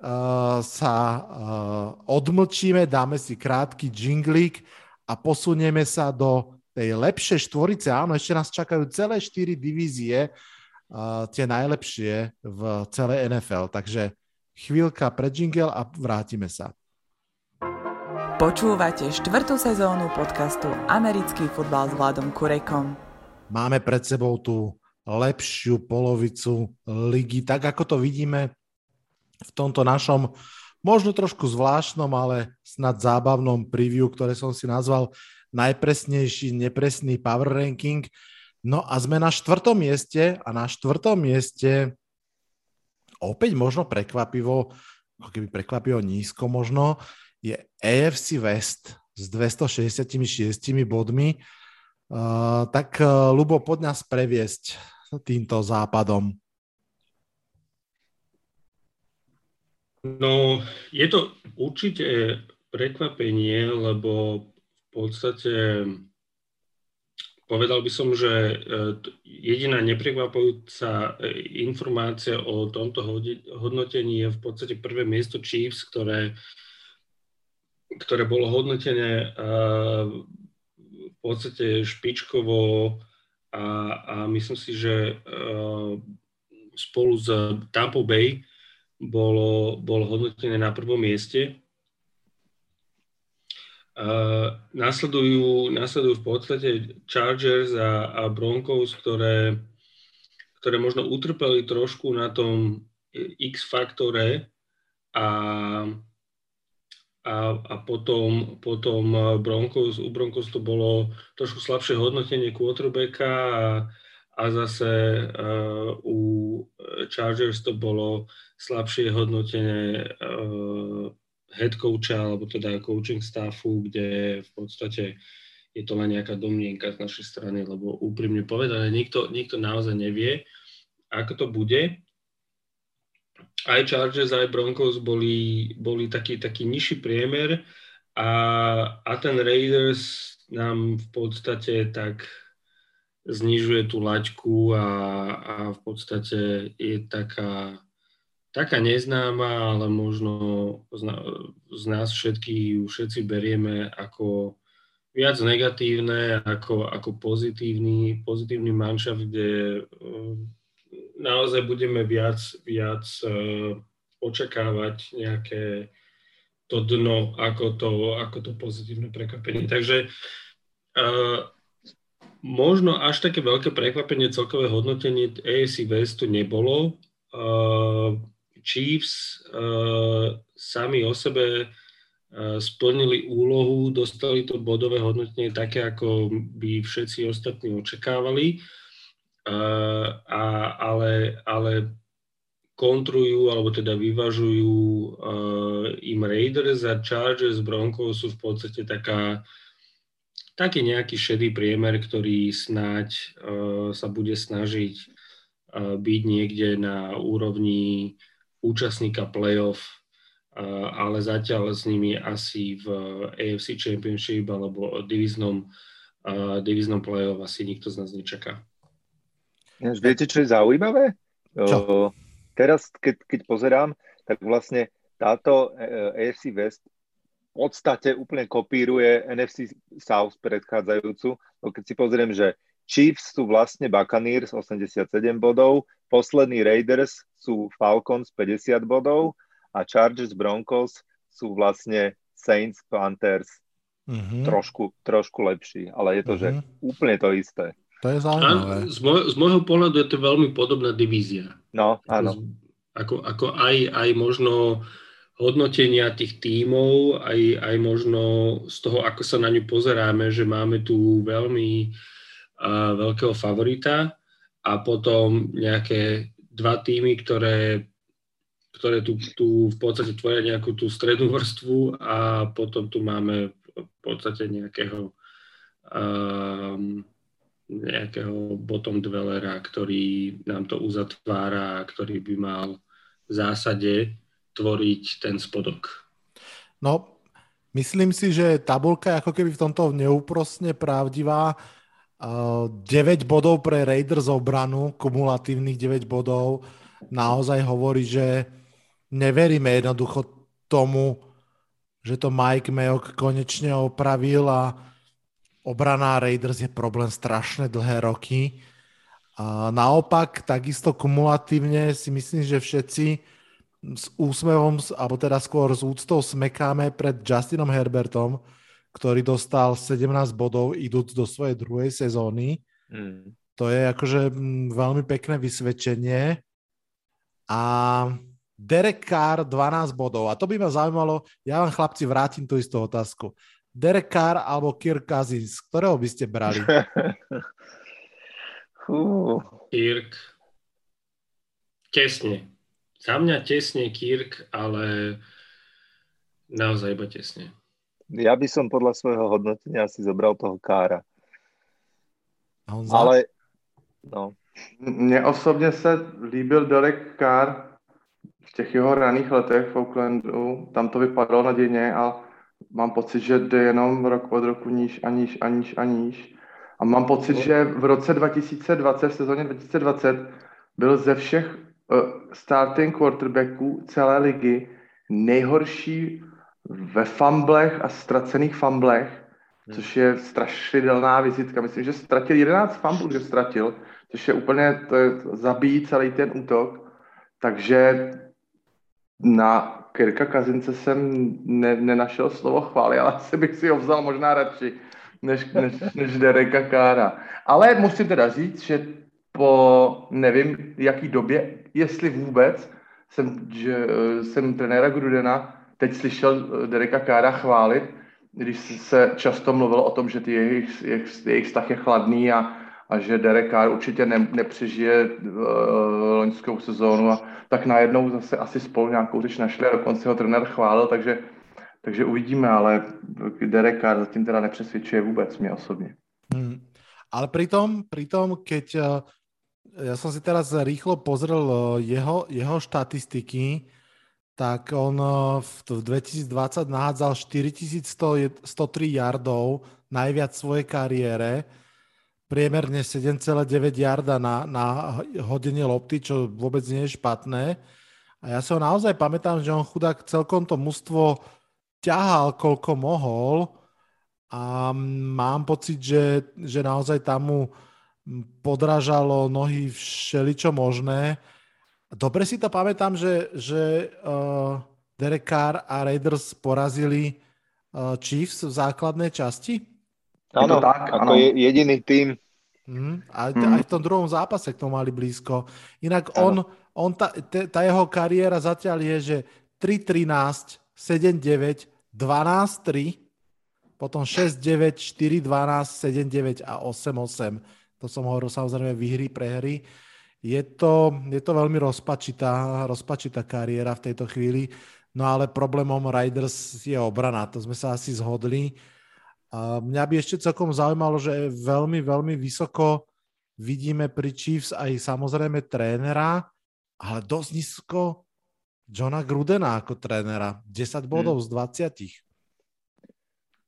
uh, sa uh, odmlčíme, dáme si krátky jinglík a posunieme sa do tej lepšej štvorice, áno, ešte nás čakajú celé štyri divízie, uh, tie najlepšie v celej NFL. Takže chvíľka pre jingle a vrátime sa. Počúvate štvrtú sezónu podcastu Americký futbal s Vladom Kurekom. Máme pred sebou tú lepšiu polovicu ligy, tak ako to vidíme v tomto našom možno trošku zvláštnom, ale snad zábavnom preview, ktoré som si nazval najpresnejší nepresný power ranking. No a sme na štvrtom mieste a na štvrtom mieste opäť možno prekvapivo, ako keby prekvapivo nízko možno, je AFC West s 266 bodmi. Uh, tak, uh, Lubo, poď nás previesť týmto západom. No, je to určite prekvapenie, lebo v podstate povedal by som, že e, jediná neprekvapujúca e, informácia o tomto hodnotení je v podstate prvé miesto Chiefs, ktoré, ktoré bolo hodnotené v podstate špičkovo a, a myslím si, že spolu s Tampa Bay bolo, bolo hodnotené na prvom mieste. Uh, nasledujú, nasledujú v podstate Chargers a, a Broncos, ktoré, ktoré možno utrpeli trošku na tom X faktore a, a, a potom, potom Broncos, u Broncos to bolo trošku slabšie hodnotenie quarterbacka a, a zase uh, u Chargers to bolo slabšie hodnotenie uh, head coacha alebo teda coaching staffu, kde v podstate je to len nejaká domnienka z našej strany, lebo úprimne povedané, nikto, nikto naozaj nevie, ako to bude. Aj Chargers, aj Broncos boli, boli taký, taký nižší priemer a, a ten Raiders nám v podstate tak znižuje tú laťku a, a v podstate je taká, taká neznáma, ale možno z nás všetky všetci berieme ako viac negatívne ako, ako pozitívny, pozitívny manšaft, kde naozaj budeme viac, viac uh, očakávať nejaké to dno ako to, ako to pozitívne prekvapenie. Takže uh, možno až také veľké prekvapenie celkové hodnotenie AFC Westu nebolo. Uh, Chiefs uh, sami o sebe splnili úlohu, dostali to bodové hodnotenie také, ako by všetci ostatní očakávali, a, ale, ale kontrujú, alebo teda vyvažujú uh, im Raiders a Chargers Broncos sú v podstate taká taký nejaký šedý priemer, ktorý snáď uh, sa bude snažiť uh, byť niekde na úrovni účastníka playoff, uh, ale zatiaľ s nimi asi v AFC Championship alebo divíznom, uh, divíznom playoff asi nikto z nás nečaká. Viete, čo je zaujímavé? Čo? teraz, keď, keď pozerám, tak vlastne táto AFC West podstate úplne kopíruje NFC South predchádzajúcu. No keď si pozriem, že Chiefs sú vlastne Buccaneers 87 bodov, poslední Raiders sú Falcons 50 bodov a Chargers Broncos sú vlastne Saints Panthers mm-hmm. trošku, trošku lepší, ale je to, mm-hmm. že mhm. úplne to isté. To je zaujímavé. Z, môj, z môjho pohľadu je to veľmi podobná divízia. No, áno. Ako, ako aj, aj možno hodnotenia tých tímov, aj, aj možno z toho, ako sa na ňu pozeráme, že máme tu veľmi uh, veľkého favorita a potom nejaké dva týmy, ktoré, ktoré tu, tu v podstate tvoria nejakú tú strednú vrstvu a potom tu máme v podstate nejakého um, nejakého bottom dwellera, ktorý nám to uzatvára, ktorý by mal v zásade tvoriť ten spodok? No, myslím si, že tabulka je ako keby v tomto neúprostne pravdivá. 9 bodov pre Raiders obranu, kumulatívnych 9 bodov, naozaj hovorí, že neveríme jednoducho tomu, že to Mike Mayock konečne opravil a obraná Raiders je problém strašne dlhé roky. A naopak, takisto kumulatívne si myslím, že všetci s úsmevom, alebo teda skôr s úctou smekáme pred Justinom Herbertom, ktorý dostal 17 bodov idúc do svojej druhej sezóny. Mm. To je akože mm, veľmi pekné vysvedčenie. A Derek Carr 12 bodov. A to by ma zaujímalo, ja vám chlapci vrátim tú istú otázku. Derek Carr alebo Kirk Cousins, ktorého by ste brali? Kirk. Tesne. Za mňa tesne Kirk, ale naozaj iba tesne. Ja by som podľa svojho hodnotenia asi zobral toho Kára. Ale, no, Mně osobně se líbil Derek Carr v těch jeho raných letech v Oaklandu. Tam to vypadalo nadějně a mám pocit, že jde jenom rok od roku níž a níž a níž a níž. A mám pocit, že v roce 2020, v sezóně 2020, byl ze všech uh, starting quarterbacků celé ligy nejhorší ve famblech a ztracených famblech, což je strašidelná vizitka. Myslím, že ztratil 11 famblů, že ztratil, což je úplně, to je, zabíjí celý ten útok. Takže na Kirka Kazince jsem ne, nenašel slovo chvály, ale asi bych si ho vzal možná radši než, než, než Dereka Kára. Ale musím teda říct, že po nevím jaký době, jestli vůbec, jsem, že, jsem trenéra Grudena teď slyšel Dereka Kára chválit, když se často mluvilo o tom, že ty jejich, jejich, jejich vztah je chladný a, a že Derek Carr určitě ne, nepřežije uh, loňskou sezónu, a tak najednou zase asi spolu nějakou řeč našli a dokonce ho trenér chválil, takže, takže uvidíme, ale Derek Carr zatím teda nepřesvědčuje vůbec mě osobně. Hmm. Ale pritom, pritom, keď uh, ja som si teraz rýchlo pozrel uh, jeho, jeho štatistiky, tak on v 2020 nahádzal 4103 yardov, najviac v svojej kariére, priemerne 7,9 yarda na, na hodenie lopty, čo vôbec nie je špatné. A ja sa ho naozaj pamätám, že on chudák celkom to mužstvo ťahal, koľko mohol a mám pocit, že, že naozaj tam mu podrážalo nohy všeličo možné. Dobre si to pamätám, že, že uh, Derek Carr a Raiders porazili uh, Chiefs v základnej časti? Áno, tak, ako je jediný tým. Mm, aj, mm. aj v tom druhom zápase k tomu mali blízko. Inak on, on tá, tá jeho kariéra zatiaľ je, že 3-13, 7-9, 12-3, potom 6-9, 4-12, 7-9 a 8-8. To som hovoril samozrejme výhry, prehry. Je to, je to veľmi rozpačitá, rozpačitá kariéra v tejto chvíli, no ale problémom Riders je obrana, to sme sa asi zhodli. A mňa by ešte celkom zaujímalo, že veľmi, veľmi vysoko vidíme pri Chiefs aj samozrejme trénera, ale dosť nízko Johna Grudena ako trénera. 10 bodov hmm. z 20.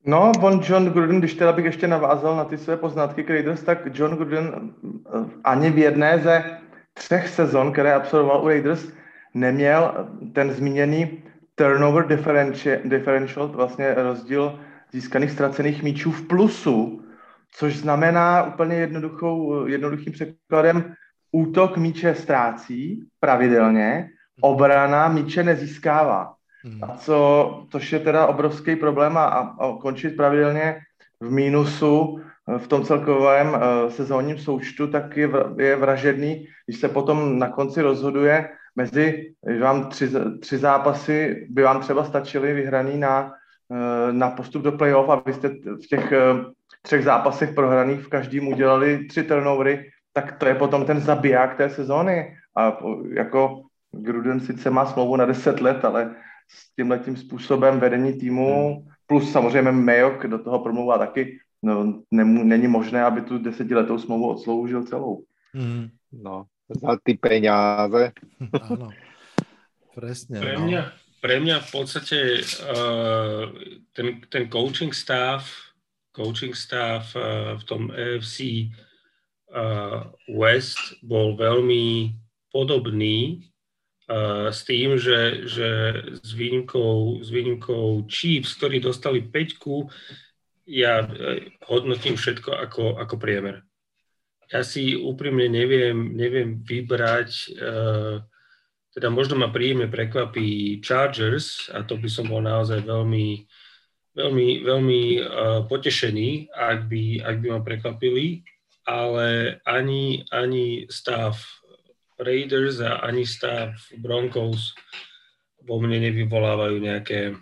No, on John Gruden, když teda bych ještě navázal na ty své poznatky Raiders, tak John Gruden eh, ani v jedné ze třech sezon, které absolvoval u Raiders, neměl ten zmíněný turnover differential, differential vlastně rozdíl získaných ztracených míčů v plusu, což znamená úplně jednoduchou, jednoduchým překladem útok míče ztrácí pravidelně, obrana míče nezískává. Hmm. A co, což je teda obrovský problém a, a končit pravidelně v mínusu eh, v tom celkovém uh, sezónním součtu, tak je, je vražedný, když se potom na konci rozhoduje mezi, když vám tři, tři zápasy by vám třeba stačily vyhraný na, na postup do playoff a vy jste v těch uh, třech zápasech prohraných v každém udělali tři turnovery, tak to je potom ten zabiják té sezóny. A jako Gruden sice má smlouvu na 10 let, ale s tímhle tím způsobem vedení týmu, hmm. plus samozřejmě Mayok do toho promluvá taky, no, nemů, není možné, aby tu desetiletou smlouvu odsloužil celou. Mm. No, za ty peňáze. Áno, presne. Pre no. Pre mňa v podstate uh, ten, ten coaching staff, coaching staff uh, v tom AFC uh, West bol veľmi podobný s tým, že, že s, výnimkou, s výnimkou Chiefs, ktorí dostali 5 ja e, hodnotím všetko ako, ako priemer. Ja si úprimne neviem, neviem vybrať, uh, teda možno ma príjemne prekvapí Chargers a to by som bol naozaj veľmi, veľmi, veľmi uh, potešený, ak by, ak by ma prekvapili, ale ani, ani stav Raiders a ani stav Broncos vo mne nevyvolávajú nejaké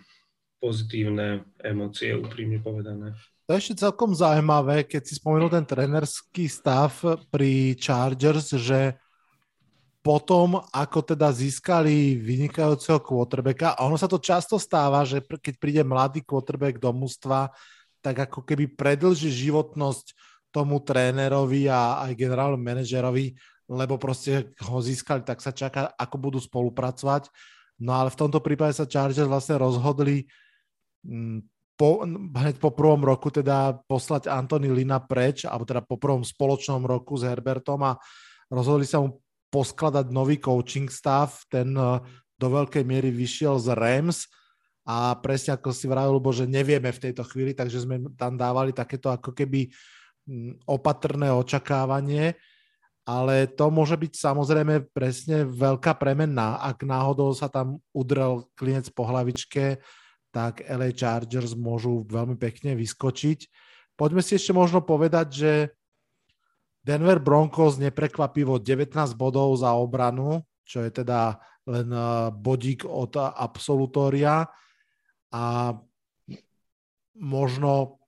pozitívne emócie, úprimne povedané. To je ešte celkom zaujímavé, keď si spomenul ten trenerský stav pri Chargers, že potom, ako teda získali vynikajúceho quarterbacka, a ono sa to často stáva, že keď príde mladý quarterback do mústva, tak ako keby predlží životnosť tomu trénerovi a aj generálnom manažerovi, lebo proste ho získali, tak sa čaká, ako budú spolupracovať. No ale v tomto prípade sa Chargers vlastne rozhodli mm, po, hneď po prvom roku teda poslať Antony Lina preč, alebo teda po prvom spoločnom roku s Herbertom a rozhodli sa mu poskladať nový coaching stav. Ten eh, do veľkej miery vyšiel z Rams a presne ako si vravil, že nevieme v tejto chvíli, takže sme tam dávali takéto ako keby hm, opatrné očakávanie, ale to môže byť samozrejme presne veľká premena. Ak náhodou sa tam udrel klinec po hlavičke, tak LA Chargers môžu veľmi pekne vyskočiť. Poďme si ešte možno povedať, že Denver Broncos neprekvapivo 19 bodov za obranu, čo je teda len eh, bodík od absolutória a možno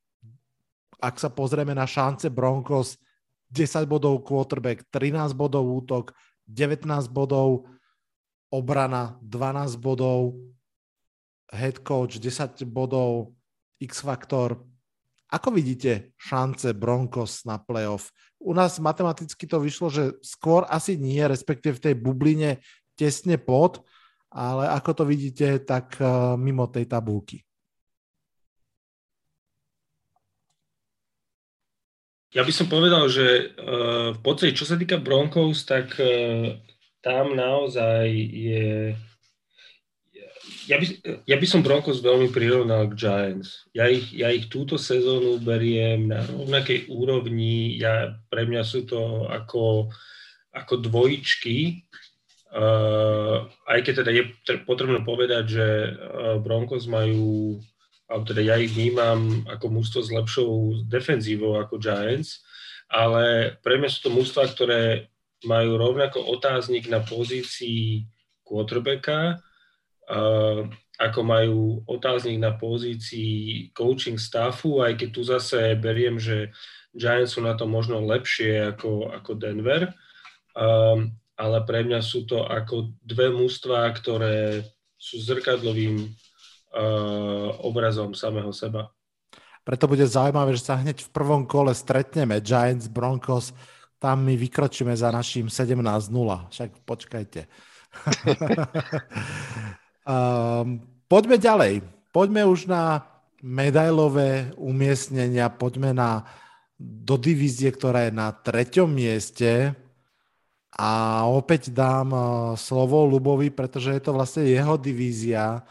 ak sa pozrieme na šance Broncos 10 bodov quarterback, 13 bodov útok, 19 bodov obrana, 12 bodov head coach, 10 bodov X-faktor. Ako vidíte šance Broncos na playoff? u nás matematicky to vyšlo, že skôr asi nie, respektíve v tej bubline tesne pod, ale ako to vidíte, tak uh, mimo tej tabulky. Ja by som povedal, že uh, v podstate, čo sa týka Broncos, tak uh, tam naozaj je ja by, ja by som Broncos veľmi prirovnal k Giants. Ja ich, ja ich túto sezónu beriem na rovnakej úrovni. Ja, pre mňa sú to ako, ako dvojičky. Uh, aj keď teda je potrebné povedať, že uh, Broncos majú, alebo teda ja ich vnímam ako mústvo s lepšou defenzívou ako Giants, ale pre mňa sú to mústva, ktoré majú rovnako otáznik na pozícii quarterbacka, ako majú otáznik na pozícii coaching staffu, aj keď tu zase beriem, že Giants sú na to možno lepšie ako, ako Denver, um, ale pre mňa sú to ako dve mužstva, ktoré sú zrkadlovým uh, obrazom samého seba. Preto bude zaujímavé, že sa hneď v prvom kole stretneme Giants, Broncos, tam my vykročíme za našim 17-0. Však počkajte. Um, poďme ďalej. Poďme už na medailové umiestnenia, poďme na, do divízie, ktorá je na treťom mieste. A opäť dám uh, slovo Lubovi, pretože je to vlastne jeho divízia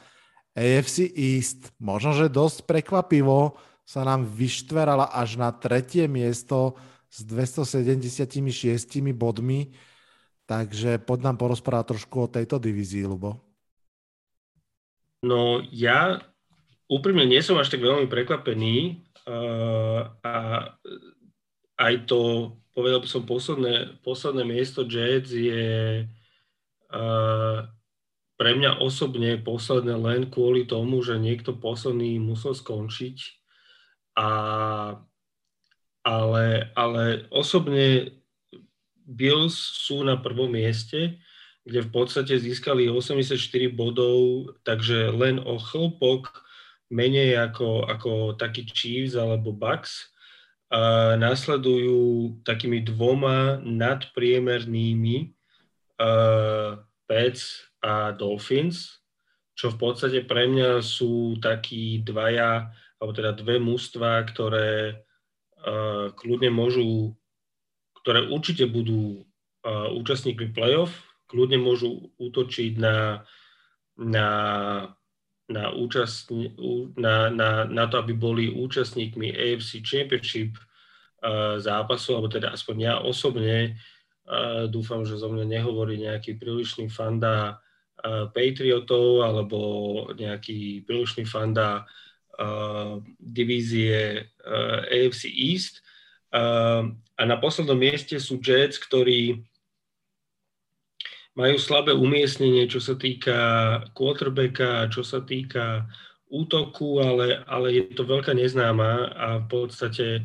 AFC East. Možno, že dosť prekvapivo sa nám vyštverala až na tretie miesto s 276 bodmi. Takže poď nám porozprávať trošku o tejto divízii, Lubo. No ja úprimne nie som až tak veľmi prekvapený uh, a aj to, povedal by som, posledné, posledné miesto Jets je uh, pre mňa osobne posledné len kvôli tomu, že niekto posledný musel skončiť. A, ale, ale osobne Bills sú na prvom mieste kde v podstate získali 84 bodov, takže len o chlpok menej ako, ako taký Chiefs alebo Bucks. A následujú takými dvoma nadpriemernými uh, Pets a Dolphins, čo v podstate pre mňa sú takí dvaja, alebo teda dve mužstva, ktoré uh, kľudne môžu, ktoré určite budú uh, účastníkmi playoff, kľudne môžu útočiť na, na, na, účastni, na, na, na to, aby boli účastníkmi AFC Championship uh, zápasu, alebo teda aspoň ja osobne uh, dúfam, že zo mňa nehovorí nejaký prílišný fanda uh, Patriotov alebo nejaký prílišný fanda divízie AFC East. A na poslednom mieste sú Jets, ktorí majú slabé umiestnenie, čo sa týka quarterbacka, čo sa týka útoku, ale, ale je to veľká neznáma a v podstate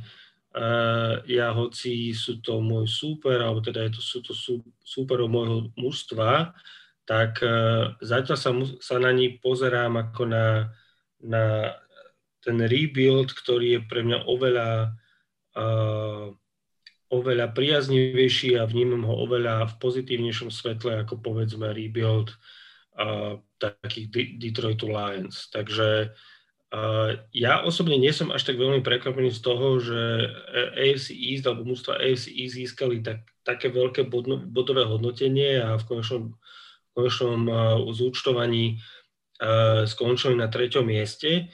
uh, ja, hoci sú to môj súper, alebo teda je to, sú to sú, súperov môjho mužstva, tak uh, zatiaľ sa, sa na ní pozerám ako na, na ten rebuild, ktorý je pre mňa oveľa uh, oveľa priaznivejší a vnímam ho oveľa v pozitívnejšom svetle ako povedzme rebuild uh, takých D- Detroit Lions. Takže uh, ja osobne nie som až tak veľmi prekvapený z toho, že AFC East alebo mústva AFC East získali tak, také veľké bodno, bodové hodnotenie a v konečnom, v konečnom uh, zúčtovaní uh, skončili na treťom mieste.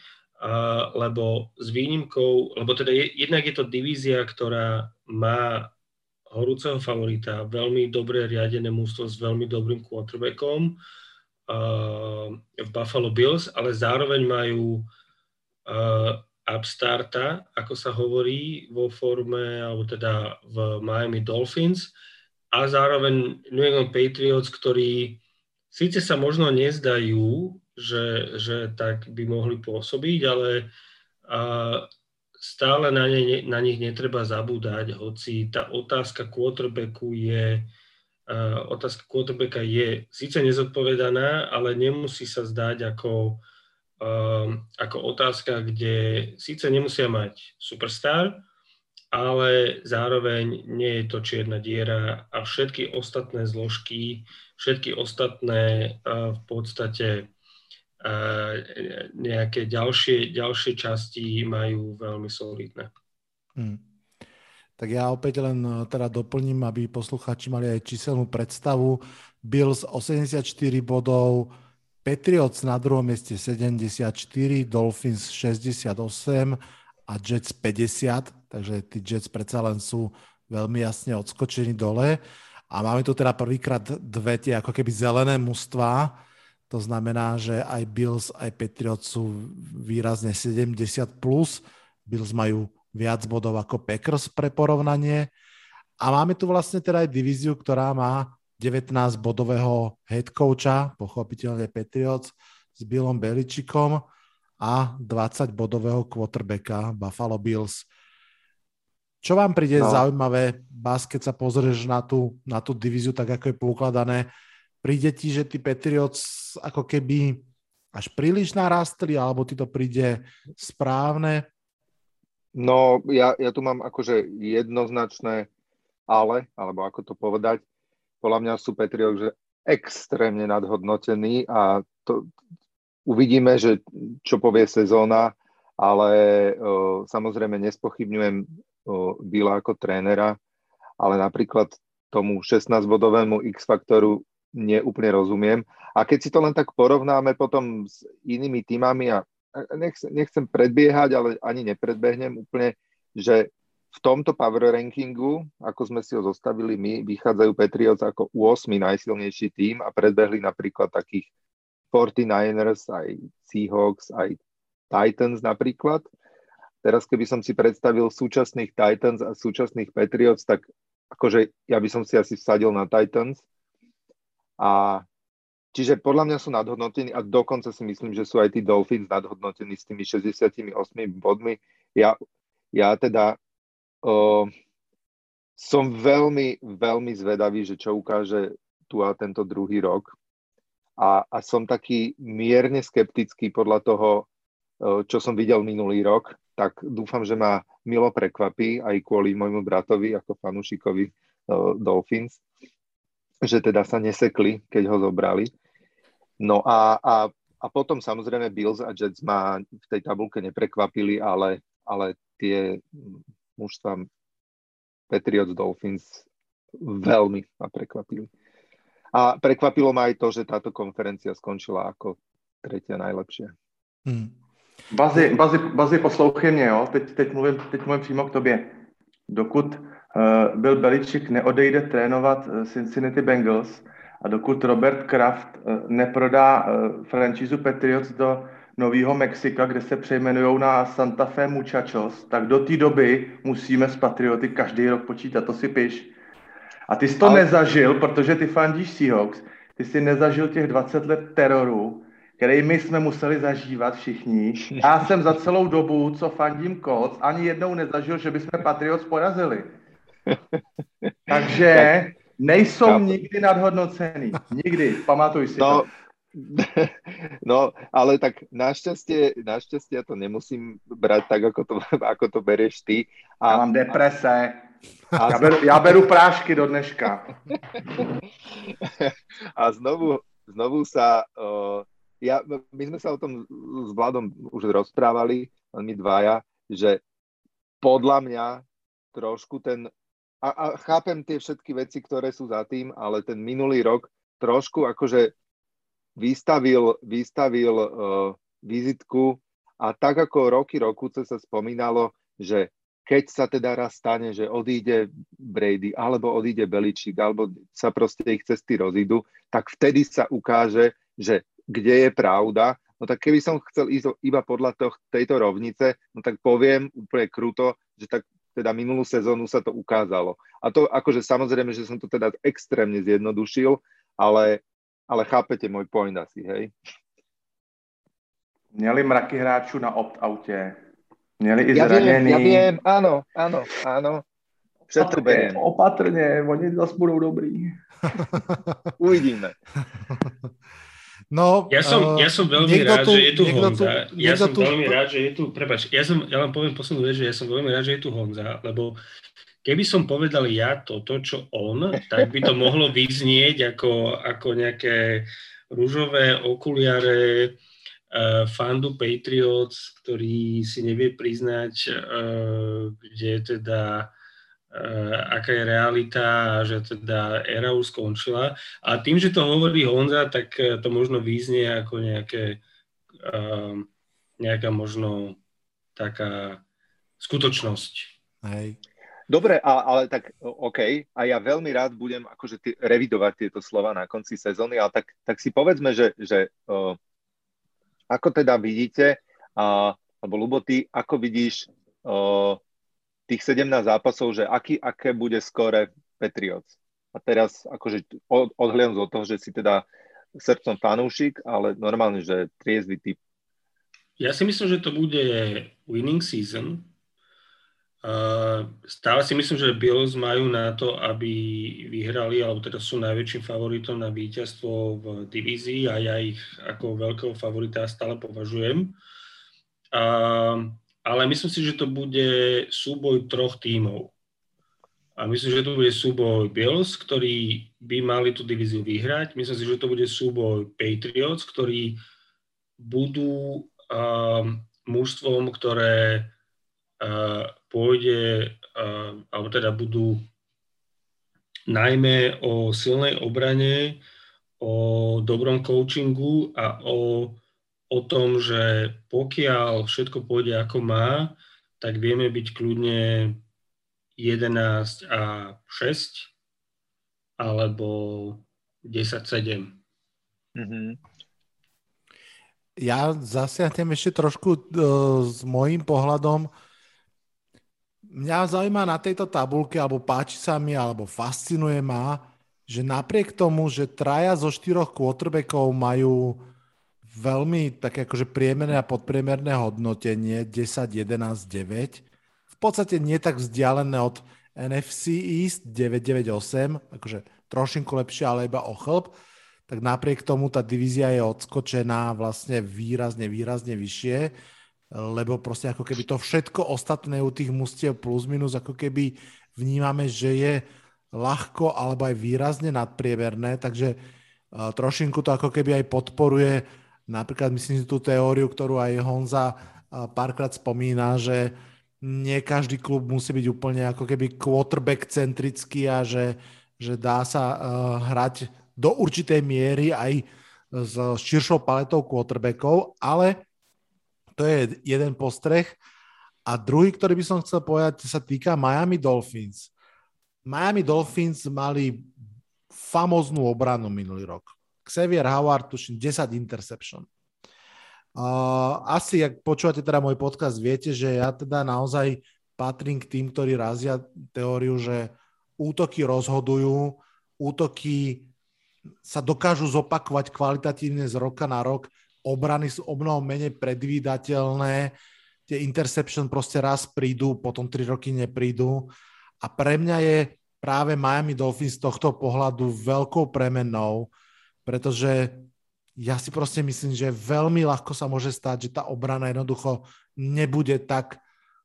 Uh, lebo s výnimkou, lebo teda je, jednak je to divízia, ktorá má horúceho favorita, veľmi dobre riadené mústvo s veľmi dobrým quarterbackom uh, v Buffalo Bills, ale zároveň majú uh, upstarta, ako sa hovorí, vo forme, alebo teda v Miami Dolphins. A zároveň New England Patriots, ktorí síce sa možno nezdajú, že, že tak by mohli pôsobiť, ale uh, stále na, ne, na nich netreba zabúdať, hoci tá otázka quarterbacku je, uh, otázka quarterbacka je síce nezodpovedaná, ale nemusí sa zdať ako, uh, ako otázka, kde síce nemusia mať superstar, ale zároveň nie je to čierna diera a všetky ostatné zložky, všetky ostatné uh, v podstate nejaké ďalšie, ďalšie časti majú veľmi solidné. Hmm. Tak ja opäť len e, teda doplním, aby posluchači mali aj číselnú predstavu. Bills 84 bodov, Patriots na druhom mieste 74, Dolphins 68 a Jets 50, takže tí Jets predsa len sú veľmi jasne odskočení dole. A máme tu teda prvýkrát dve tie ako keby zelené mužstva, to znamená, že aj Bills, aj Patriots sú výrazne 70+. Plus. Bills majú viac bodov ako Packers pre porovnanie. A máme tu vlastne teda aj divíziu, ktorá má 19 bodového head coacha, pochopiteľne Patriots, s Billom Beličikom a 20 bodového quarterbacka Buffalo Bills. Čo vám príde no. zaujímavé, Bas, keď sa pozrieš na tú, na tú divíziu, tak ako je poukladané, príde ti, že tí Patriots ako keby až príliš narastli, alebo ti to príde správne? No, ja, ja tu mám akože jednoznačné ale, alebo ako to povedať. Podľa mňa sú Patriots že extrémne nadhodnotení a to, uvidíme, že čo povie sezóna, ale o, samozrejme nespochybňujem Bila ako trénera, ale napríklad tomu 16-bodovému X-faktoru neúplne rozumiem. A keď si to len tak porovnáme potom s inými týmami a nechcem, nechcem predbiehať, ale ani nepredbehnem úplne, že v tomto power rankingu, ako sme si ho zostavili my, vychádzajú Patriots ako 8 najsilnejší tým a predbehli napríklad takých 49ers, aj Seahawks, aj Titans napríklad. Teraz keby som si predstavil súčasných Titans a súčasných Patriots, tak akože ja by som si asi vsadil na Titans, a čiže podľa mňa sú nadhodnotení a dokonca si myslím, že sú aj tí Dolphins nadhodnotení s tými 68 bodmi. Ja, ja teda uh, som veľmi, veľmi zvedavý, že čo ukáže tu a tento druhý rok. A, a som taký mierne skeptický podľa toho, uh, čo som videl minulý rok, tak dúfam, že ma milo prekvapí aj kvôli môjmu bratovi ako fanúšikovi uh, Dolphins že teda sa nesekli, keď ho zobrali. No a, a, a potom samozrejme Bills a Jets ma v tej tabulke neprekvapili, ale, ale tie mužstva Patriots Dolphins veľmi ma prekvapili. A prekvapilo ma aj to, že táto konferencia skončila ako tretia najlepšia. Hmm. Bazi, bazi, bazi, poslouchej mě, jo? Teď, teď, mluvím, teď mluvím přímo k tobě. Dokud Bill Belichick neodejde trénovat uh, Cincinnati Bengals a dokud Robert Kraft uh, neprodá franchízu Patriots do Nového Mexika, kde se přejmenují na Santa Fe Muchachos, tak do té doby musíme s Patrioty každý rok počítat, to si piš. A ty jsi to Ale... nezažil, protože ty fandíš Seahawks, ty jsi nezažil těch 20 let teroru, který my jsme museli zažívat všichni. Já jsem za celou dobu, co fandím Colts, ani jednou nezažil, že bychom Patriots porazili. Takže nejsou Chápu. nikdy nadhodnocený. Nikdy, pamatuj si no, to. No, ale tak našťastie, našťastie ja to nemusím brať tak, ako to, ako to bereš ty. A, ja mám deprese. A, ja, beru, ja beru prášky do dneška. A znovu, znovu sa... Uh, ja, my sme sa o tom s Vladom už rozprávali, my dvaja, že podľa mňa trošku ten... A, a chápem tie všetky veci, ktoré sú za tým, ale ten minulý rok trošku akože vystavil, vystavil uh, vizitku a tak ako roky rokuce sa spomínalo, že keď sa teda raz stane, že odíde Brady alebo odíde Beličík alebo sa proste ich cesty rozídu, tak vtedy sa ukáže, že kde je pravda. No tak keby som chcel ísť iba podľa toh, tejto rovnice, no tak poviem úplne kruto, že tak teda minulú sezónu sa to ukázalo. A to akože samozrejme, že som to teda extrémne zjednodušil, ale ale chápete môj point asi, hej? Měli mraky hráčů na opt-autě. Měli i ja zraněný. Viem, ja viem, áno, áno, áno. Všetko beriem. Opatrne, oni zase budú dobrí. Uvidíme. No, ja som, ja som veľmi rád, tu, že je tu Honza. Tu, ja som tu... veľmi rád, že je tu, prepač, ja, som, ja vám poviem poslednú vec, že ja som veľmi rád, že je tu Honza, lebo keby som povedal ja toto, čo on, tak by to mohlo vyznieť ako, ako nejaké rúžové okuliare uh, fandu Patriots, ktorý si nevie priznať, uh, kde je teda aká je realita a že teda éra už skončila. A tým, že to hovorí Honza, tak to možno vyznie ako nejaké, uh, nejaká možno taká skutočnosť. Hej. Dobre, a, ale tak OK, a ja veľmi rád budem akože ty, revidovať tieto slova na konci sezóny, ale tak, tak si povedzme, že, že uh, ako teda vidíte, uh, alebo Lubo, ty ako vidíš uh, tých 17 zápasov, že aký, aké bude skore Patriots? A teraz akože od, odhľadom od toho, že si teda srdcom fanúšik, ale normálne, že triezvy typ. Ja si myslím, že to bude winning season, stále si myslím, že Bills majú na to, aby vyhrali, alebo teda sú najväčším favoritom na víťazstvo v divízii a ja ich ako veľkého favorita stále považujem. A, ale myslím si, že to bude súboj troch tímov. A myslím, že to bude súboj Bills, ktorí by mali tú divíziu vyhrať. Myslím si, že to bude súboj Patriots, ktorí budú um, mužstvom, ktoré pôjde, alebo teda budú najmä o silnej obrane, o dobrom coachingu a o, o tom, že pokiaľ všetko pôjde ako má, tak vieme byť kľudne 11 a 6 alebo 10-7. Mm-hmm. Ja zasiahnem ešte trošku uh, s môjim pohľadom mňa zaujíma na tejto tabulke, alebo páči sa mi, alebo fascinuje ma, že napriek tomu, že traja zo štyroch quarterbackov majú veľmi také akože priemerné a podpriemerné hodnotenie 10, 11, 9, v podstate nie tak vzdialené od NFC East 998, akože trošinku lepšie, ale iba o chlb, tak napriek tomu tá divízia je odskočená vlastne výrazne, výrazne vyššie lebo proste ako keby to všetko ostatné u tých mustiev plus minus ako keby vnímame, že je ľahko alebo aj výrazne nadpriemerné, takže uh, trošinku to ako keby aj podporuje napríklad myslím si tú teóriu, ktorú aj Honza párkrát spomína, že nie každý klub musí byť úplne ako keby quarterback centrický a že, že dá sa hrať do určitej miery aj s širšou paletou quarterbackov, ale to je jeden postreh. A druhý, ktorý by som chcel povedať, sa týka Miami Dolphins. Miami Dolphins mali famoznú obranu minulý rok. Xavier Howard, tuším, 10 interception. Uh, asi, ak počúvate teda môj podcast, viete, že ja teda naozaj patrím k tým, ktorí razia teóriu, že útoky rozhodujú, útoky sa dokážu zopakovať kvalitatívne z roka na rok, obrany sú o mnoho menej predvídateľné, tie interception proste raz prídu, potom tri roky neprídu a pre mňa je práve Miami Dolphins z tohto pohľadu veľkou premenou, pretože ja si proste myslím, že veľmi ľahko sa môže stať, že tá obrana jednoducho nebude tak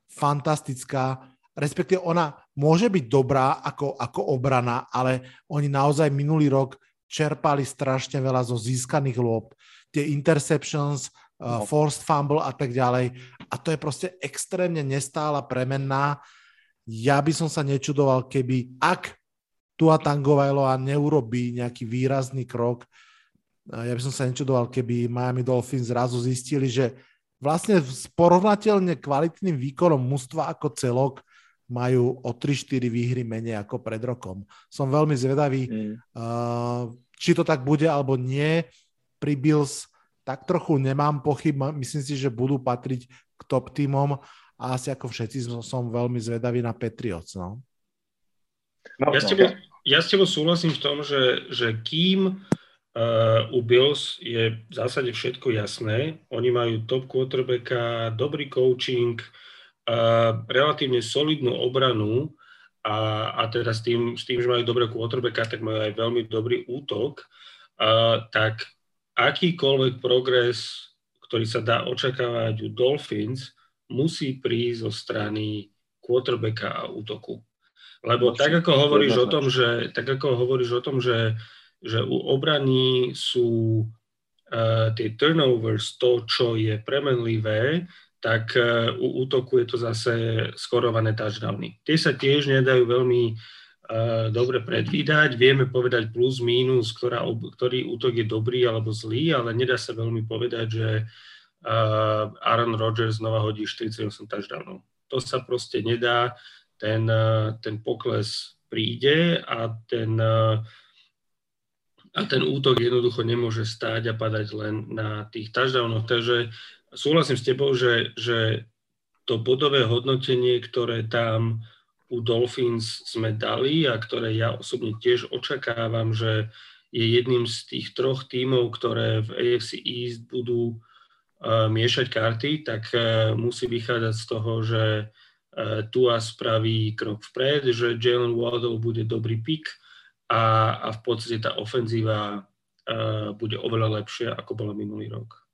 fantastická, respektíve ona môže byť dobrá ako, ako obrana, ale oni naozaj minulý rok čerpali strašne veľa zo získaných lôb. Tie interceptions, uh, forced fumble a tak ďalej. A to je proste extrémne nestála premenná. Ja by som sa nečudoval, keby ak Tua Tangovailoa neurobí nejaký výrazný krok, ja by som sa nečudoval, keby Miami Dolphins zrazu zistili, že vlastne s porovnateľne kvalitným výkonom mužstva ako celok majú o 3-4 výhry menej ako pred rokom. Som veľmi zvedavý, mm. uh, či to tak bude alebo nie. Pri Bills tak trochu nemám pochyb, myslím si, že budú patriť k top týmom a asi ako všetci som, som veľmi zvedavý na Patriots. No. No, ja, s tebou, ja s tebou súhlasím v tom, že, že kým uh, u Bills je v zásade všetko jasné, oni majú top quarterbacka, dobrý coaching, uh, relatívne solidnú obranu a, a teda s tým, s tým, že majú dobré quarterbacka, tak majú aj veľmi dobrý útok, a, tak akýkoľvek progres, ktorý sa dá očakávať u Dolphins, musí prísť zo strany quarterbacka a útoku. Lebo tak ako hovoríš o tom, že, tak ako hovoríš o tom, že, že u obrany sú uh, tie turnovers to, čo je premenlivé, tak e, u útoku je to zase skorované touchdowny. Tie sa tiež nedajú veľmi uh, dobre predvídať. Vieme povedať plus, mínus, ktorá, ktorý útok je dobrý alebo zlý, ale nedá sa veľmi povedať, že uh, Aaron Rodgers znova hodí 48 touchdownov. To sa proste nedá. Ten, uh, ten pokles príde a ten, uh, a ten útok jednoducho nemôže stáť a padať len na tých touchdownoch. Takže súhlasím s tebou, že, že to bodové hodnotenie, ktoré tam u Dolphins sme dali a ktoré ja osobne tiež očakávam, že je jedným z tých troch tímov, ktoré v AFC East budú uh, miešať karty, tak uh, musí vychádzať z toho, že uh, Tua spraví krok vpred, že Jalen Waddle bude dobrý pik a, a v podstate tá ofenzíva uh, bude oveľa lepšia, ako bola minulý rok.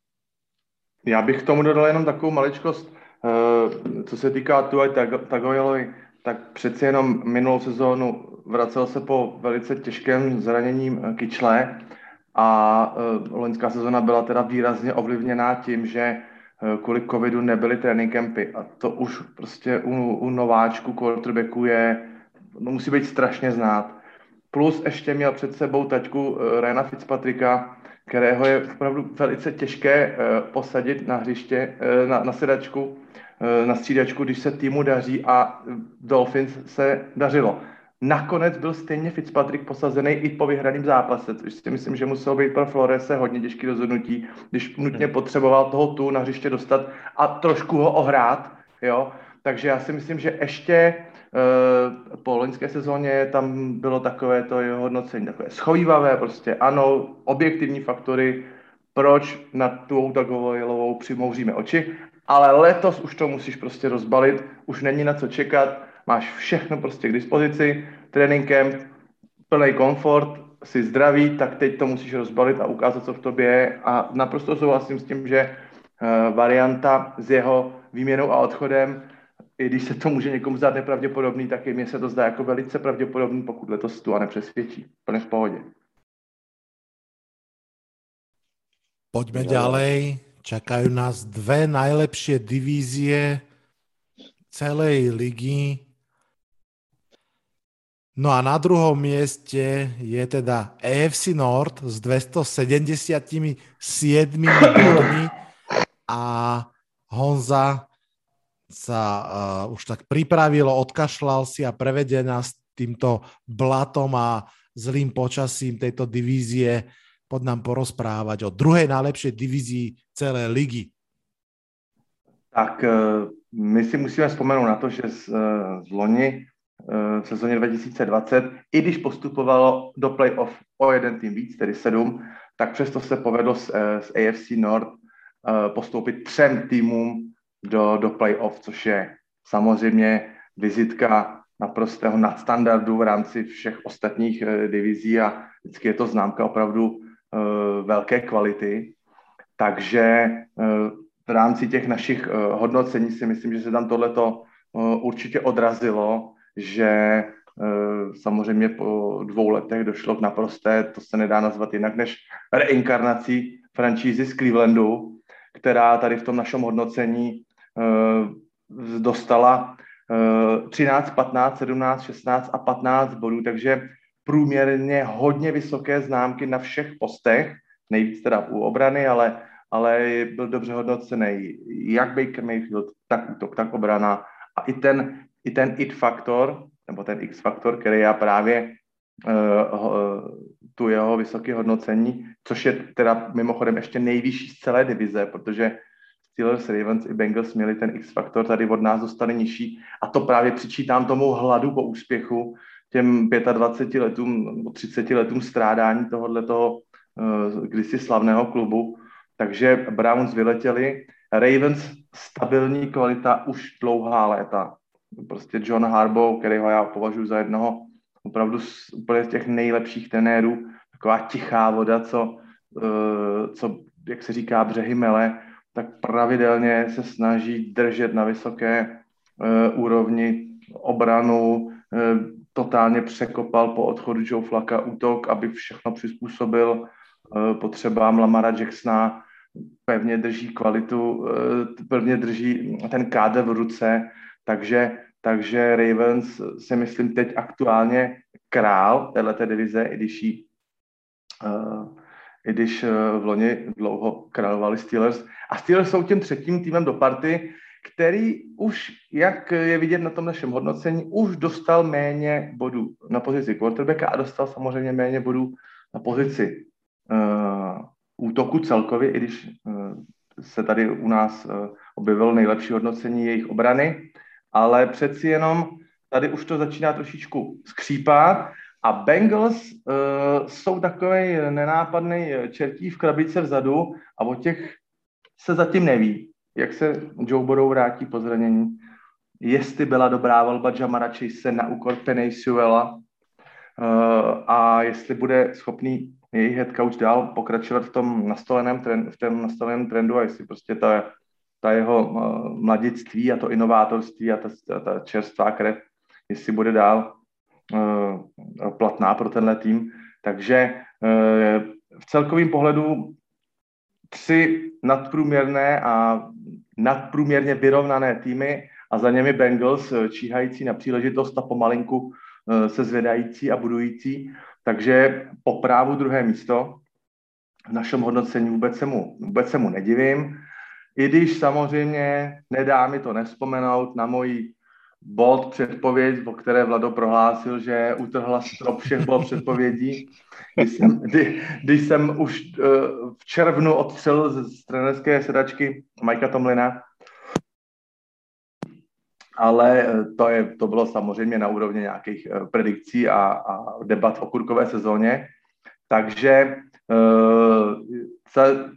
Já bych k tomu dodal jenom takovou maličkost, eh, co se týká Tuaj Tagojelovi, tak přeci jenom minulou sezónu vracel se po velice těžkém zraněním eh, kyčle a loňská sezóna byla teda výrazně ovlivněná tím, že kvůli covidu nebyly trénink campy a to už prostě u, u nováčku quarterbacku je, no musí být strašně znát. Plus ještě měl před sebou taťku Ryana Fitzpatricka, kterého je opravdu velice těžké eh, posadit na hřiště, eh, na, na sedačku, eh, na střídačku, když se týmu daří a Dolphins se dařilo. Nakonec byl stejně Fitzpatrick posazený i po vyhraném zápase, což si myslím, že muselo být pro Florese hodně těžké rozhodnutí, když nutně hmm. potřeboval toho tu na hřiště dostat a trošku ho ohrát, jo. Takže já si myslím, že ještě Eh, po loňské sezóně tam bylo takové to jeho hodnocení, takové schovývavé, prostě ano, objektivní faktory, proč na tu Dagovojelovou přimouříme oči, ale letos už to musíš prostě rozbalit, už není na co čekat, máš všechno prostě k dispozici, trénink camp, plný komfort, jsi zdravý, tak teď to musíš rozbalit a ukázat, co v tobě je a naprosto souhlasím s tím, že eh, varianta s jeho výměnou a odchodem i když se to může někomu zdát nepravděpodobný, tak i mně se to zdá jako velice pravděpodobný, pokud letos tu a nepřesvědčí. Plně v pohodě. Poďme ďalej. Čakajú nás dve najlepšie divízie celej ligy. No a na druhom mieste je teda AFC North s 277 bodmi a Honza sa uh, už tak pripravilo, odkašľal si a prevedie nás týmto blatom a zlým počasím tejto divízie. Pod nám porozprávať o druhej najlepšej divízii celé ligy. Tak uh, my si musíme vzpomenout na to, že z, uh, z loni v sezóně 2020, i když postupovalo do playoff o jeden tým víc, tedy sedm, tak přesto se povedlo z, z AFC North postoupit třem týmům do, do playoff, což je samozřejmě vizitka naprostého nadstandardu v rámci všech ostatních uh, divizí a vždycky je to známka opravdu velké kvality. Takže v rámci těch našich hodnocení si myslím, že se tam tohleto určitě odrazilo, že uh, samozřejmě po dvou letech došlo k naprosté, to se nedá nazvat jinak než reinkarnací franšízy z Clevelandu, která tady v tom našem hodnocení uh, dostala 13, 15, 17, 16 a 15 bodů, takže průměrně hodně vysoké známky na všech postech, nejvíc teda u obrany, ale, ale byl dobře hodnocený jak Baker Mayfield, tak útok, tak obrana. A i ten, i ten it faktor, nebo ten x faktor, který já právě uh, tu jeho vysoké hodnocení, což je teda mimochodem ještě nejvyšší z celé divize, protože Steelers, Ravens i Bengals měli ten X-faktor, tady od nás dostali nižší a to právě přičítám tomu hladu po úspěchu, těm 25 letům nebo 30 letům strádání tohohle toho uh, kdysi slavného klubu. Takže Browns vyletěli, Ravens stabilní kvalita už dlouhá léta. Prostě John Harbaugh, kterého já považuji za jednoho opravdu z, úplně z těch nejlepších trenérů, taková tichá voda, co, uh, co jak se říká, břehy mele, tak pravidelně se snaží držet na vysoké uh, úrovni obranu, uh, totálně překopal po odchodu Joe Flaka útok, aby všechno přizpůsobil potřebám Lamara Jacksona, pevně drží kvalitu, pevně drží ten kádr v ruce, takže, takže Ravens si myslím teď aktuálně král této divize, i když jí uh, i když eh, v loni dlouho královali Steelers. A Steelers jsou tím třetím týmem do party, který už, jak je vidět na tom našem hodnocení, už dostal méně bodů na pozici quarterbacka a dostal samozřejmě méně bodů na pozici uh, útoku celkově, i když uh, se tady u nás uh, objevilo nejlepší hodnocení jejich obrany, ale přeci jenom tady už to začíná trošičku skřípat a Bengals uh, jsou takový nenápadný čertí v krabice vzadu a o těch se zatím neví, jak se Joe Burrow vrátí po zranění, jestli byla dobrá volba Jamara Chase na úkor Penny Sewella uh, a jestli bude schopný jejich head coach dál pokračovat v tom nastoleném, trend, v tom nastoleném trendu a jestli prostě ta, ta jeho uh, mladictví a to inovátorství a ta, ta čerstvá krev, jestli bude dál Eh, platná pro tenhle tým. Takže eh, v celkovém pohledu tři nadprůměrné a nadprůměrně vyrovnané týmy a za němi Bengals eh, číhající na příležitost a pomalinku se zvedající a budující. Takže po právu druhé místo v našem hodnocení vůbec se mu, vůbec se mu nedivím. I když samozřejmě nedá mi to nespomenout na moji bod předpověď, o které Vlado prohlásil, že utrhla strop všech bod předpovědí. Když jsem, kdy, když jsem už uh, v červnu odstřel z trenerské sedačky Majka Tomlina, ale eh, to, je, to bylo samozřejmě na úrovni nějakých uh, predikcí a, a debat o kurkové sezóně. Takže uh, se,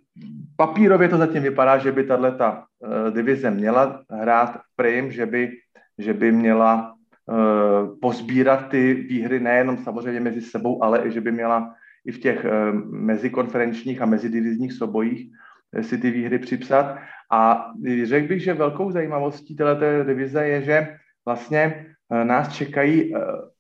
papírově to zatím vypadá, že by tato uh, divize měla hrát prim, že by že by měla uh, pozbírat ty výhry nejenom samozřejmě mezi sebou, ale i že by měla i v těch uh, mezikonferenčních a mezidivizních sobojích si ty výhry připsat. A řekl bych, že velkou zajímavostí této divize je, že vlastně nás čekají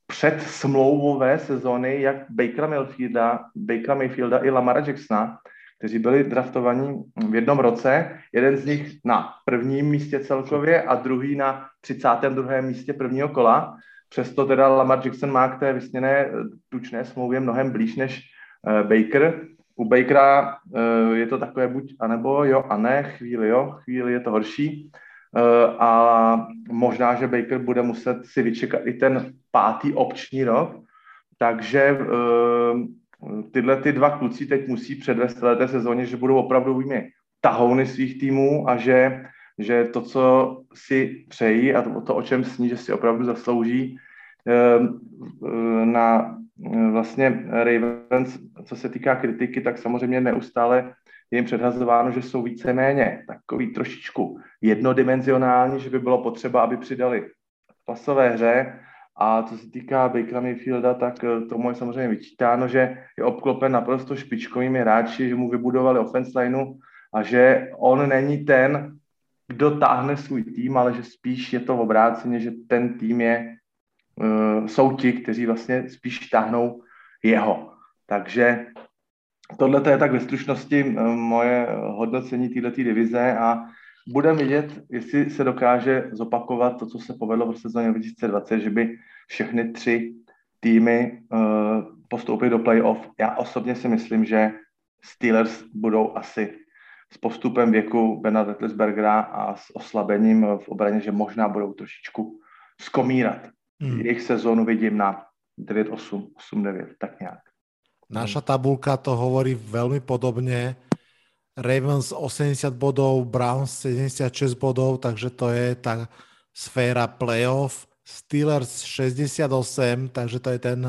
před smlouvové sezóny jak Bakera Mayfielda, Bakera Mayfielda i Lamara Jacksona, kteří byli draftovaní v jednom roce. Jeden z nich na prvním místě celkově a druhý na 32. místě prvního kola. Přesto teda Lamar Jackson má k té vysněné eh, tučné smlouvě mnohem blíž než uh, Baker. U Bakera uh, je to takové buď anebo jo a ne, chvíli jo, chvíli je to horší. A možná, že Baker bude muset si vyčekat i ten pátý obční rok, takže tyhle ty dva kluci teď musí předvést té sezóně, že budou opravdovými tahouny svých týmů a že, že to, co si přejí a to, to, o čem sní, že si opravdu zaslouží, na vlastně Ravens, co se týká kritiky, tak samozřejmě neustále je jim předhazováno, že jsou víceméně takový trošičku jednodimenzionální, že by bylo potřeba, aby přidali pasové hře. A co se týká Bakera Mayfielda, tak eh, tomu je samozřejmě vyčítáno, že je obklopen naprosto špičkovými hráči, že mu vybudovali offense lineu a že on není ten, kdo táhne svůj tým, ale že spíš je to v obráceně, že ten tým je, uh, jsou ti, kteří vlastně spíš táhnou jeho. Takže tohle je tak ve stručnosti eh, moje hodnocení této divize a budeme vidět, jestli se dokáže zopakovat to, co se povedlo v sezóně 2020, že by všechny tři týmy uh, postoupily do playoff. Já osobně si myslím, že Steelers budou asi s postupem věku Bena Roethlisbergera a s oslabením v obraně, že možná budou trošičku skomírat. Hmm. Jejich sezónu vidím na 9-8, 8-9, tak nějak. Naša tabulka to hovorí veľmi podobne. Ravens 80 bodov, Browns 76 bodov, takže to je tá sféra playoff. Steelers 68, takže to je ten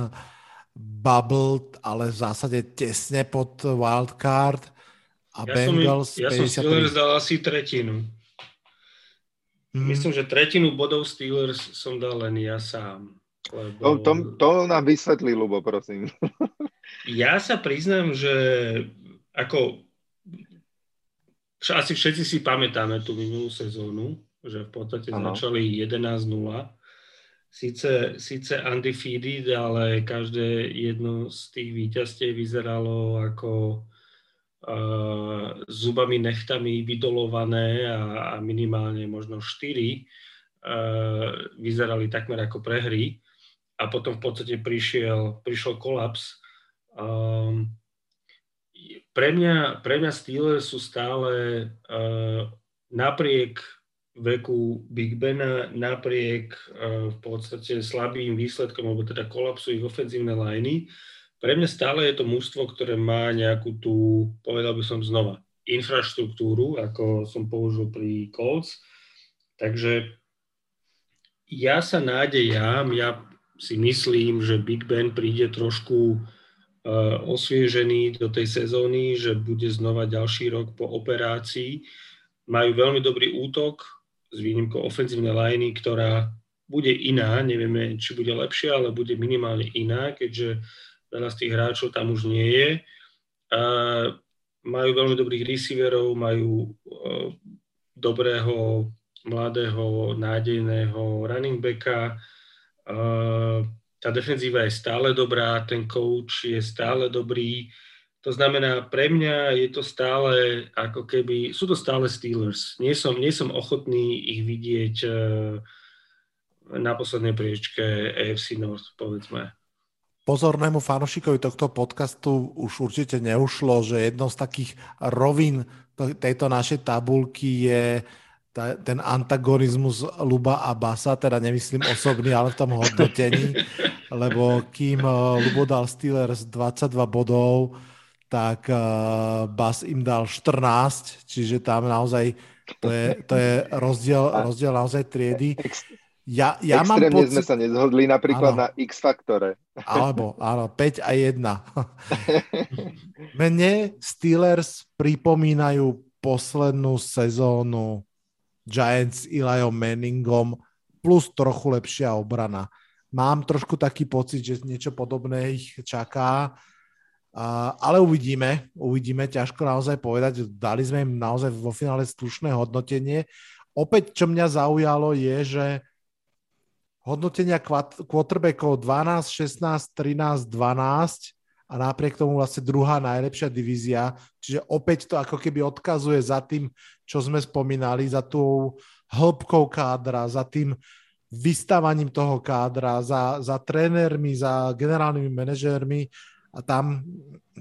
bubble, ale v zásade tesne pod wildcard. A ja Bengals som, ja 53. som Steelers dal asi tretinu. Hmm. Myslím, že tretinu bodov Steelers som dal len ja sám. Lebo... To, to, to nám vysvetlí, Lubo, prosím. Ja sa priznám, že ako asi všetci si pamätáme tú minulú sezónu, že v podstate ano. začali 11-0. Sice, sice undefeated, ale každé jedno z tých víťazstiev vyzeralo ako uh, zubami, nechtami vydolované a, a minimálne možno 4 uh, vyzerali takmer ako prehry. A potom v podstate prišiel, prišiel kolaps Um, pre, mňa, pre mňa Steelers sú stále uh, napriek veku Big Bena, napriek uh, v podstate slabým výsledkom, alebo teda kolapsu ich ofenzívne liney, pre mňa stále je to mužstvo, ktoré má nejakú tú, povedal by som znova, infraštruktúru, ako som použil pri Colts. Takže ja sa nádejam, ja si myslím, že Big Ben príde trošku osviežený do tej sezóny, že bude znova ďalší rok po operácii. Majú veľmi dobrý útok s výnimkou ofenzívnej liney, ktorá bude iná, nevieme, či bude lepšia, ale bude minimálne iná, keďže veľa z tých hráčov tam už nie je. A majú veľmi dobrých receiverov, majú uh, dobrého, mladého, nádejného running backa, tá defenzíva je stále dobrá, ten coach je stále dobrý. To znamená, pre mňa je to stále ako keby, sú to stále Steelers. Nie som, nie som ochotný ich vidieť eh, na poslednej priečke AFC North, povedzme. Pozornému fanošikovi tohto podcastu už určite neušlo, že jednou z takých rovín tejto našej tabulky je ten antagonizmus Luba a Basa, teda nemyslím osobný, ale v tom hodnotení, lebo kým eh, Lubo dal Steelers 22 bodov, tak uh, Bas im dal 14, čiže tam naozaj to je, to je rozdiel, rozdiel naozaj triedy. Ja, ja Extrémne mám pocit... sme sa nezhodli napríklad áno. na X-faktore. Alebo, áno, 5 a 1. Mne Steelers pripomínajú poslednú sezónu Giants s Eliom Manningom plus trochu lepšia obrana. Mám trošku taký pocit, že niečo podobné ich čaká, ale uvidíme, uvidíme, ťažko naozaj povedať. Dali sme im naozaj vo finále slušné hodnotenie. Opäť, čo mňa zaujalo, je, že hodnotenia quarterbackov 12, 16, 13, 12 a napriek tomu vlastne druhá najlepšia divízia. Čiže opäť to ako keby odkazuje za tým, čo sme spomínali, za tou hĺbkou kádra, za tým vystávaním toho kádra, za, za trénermi, za generálnymi manažérmi a tam,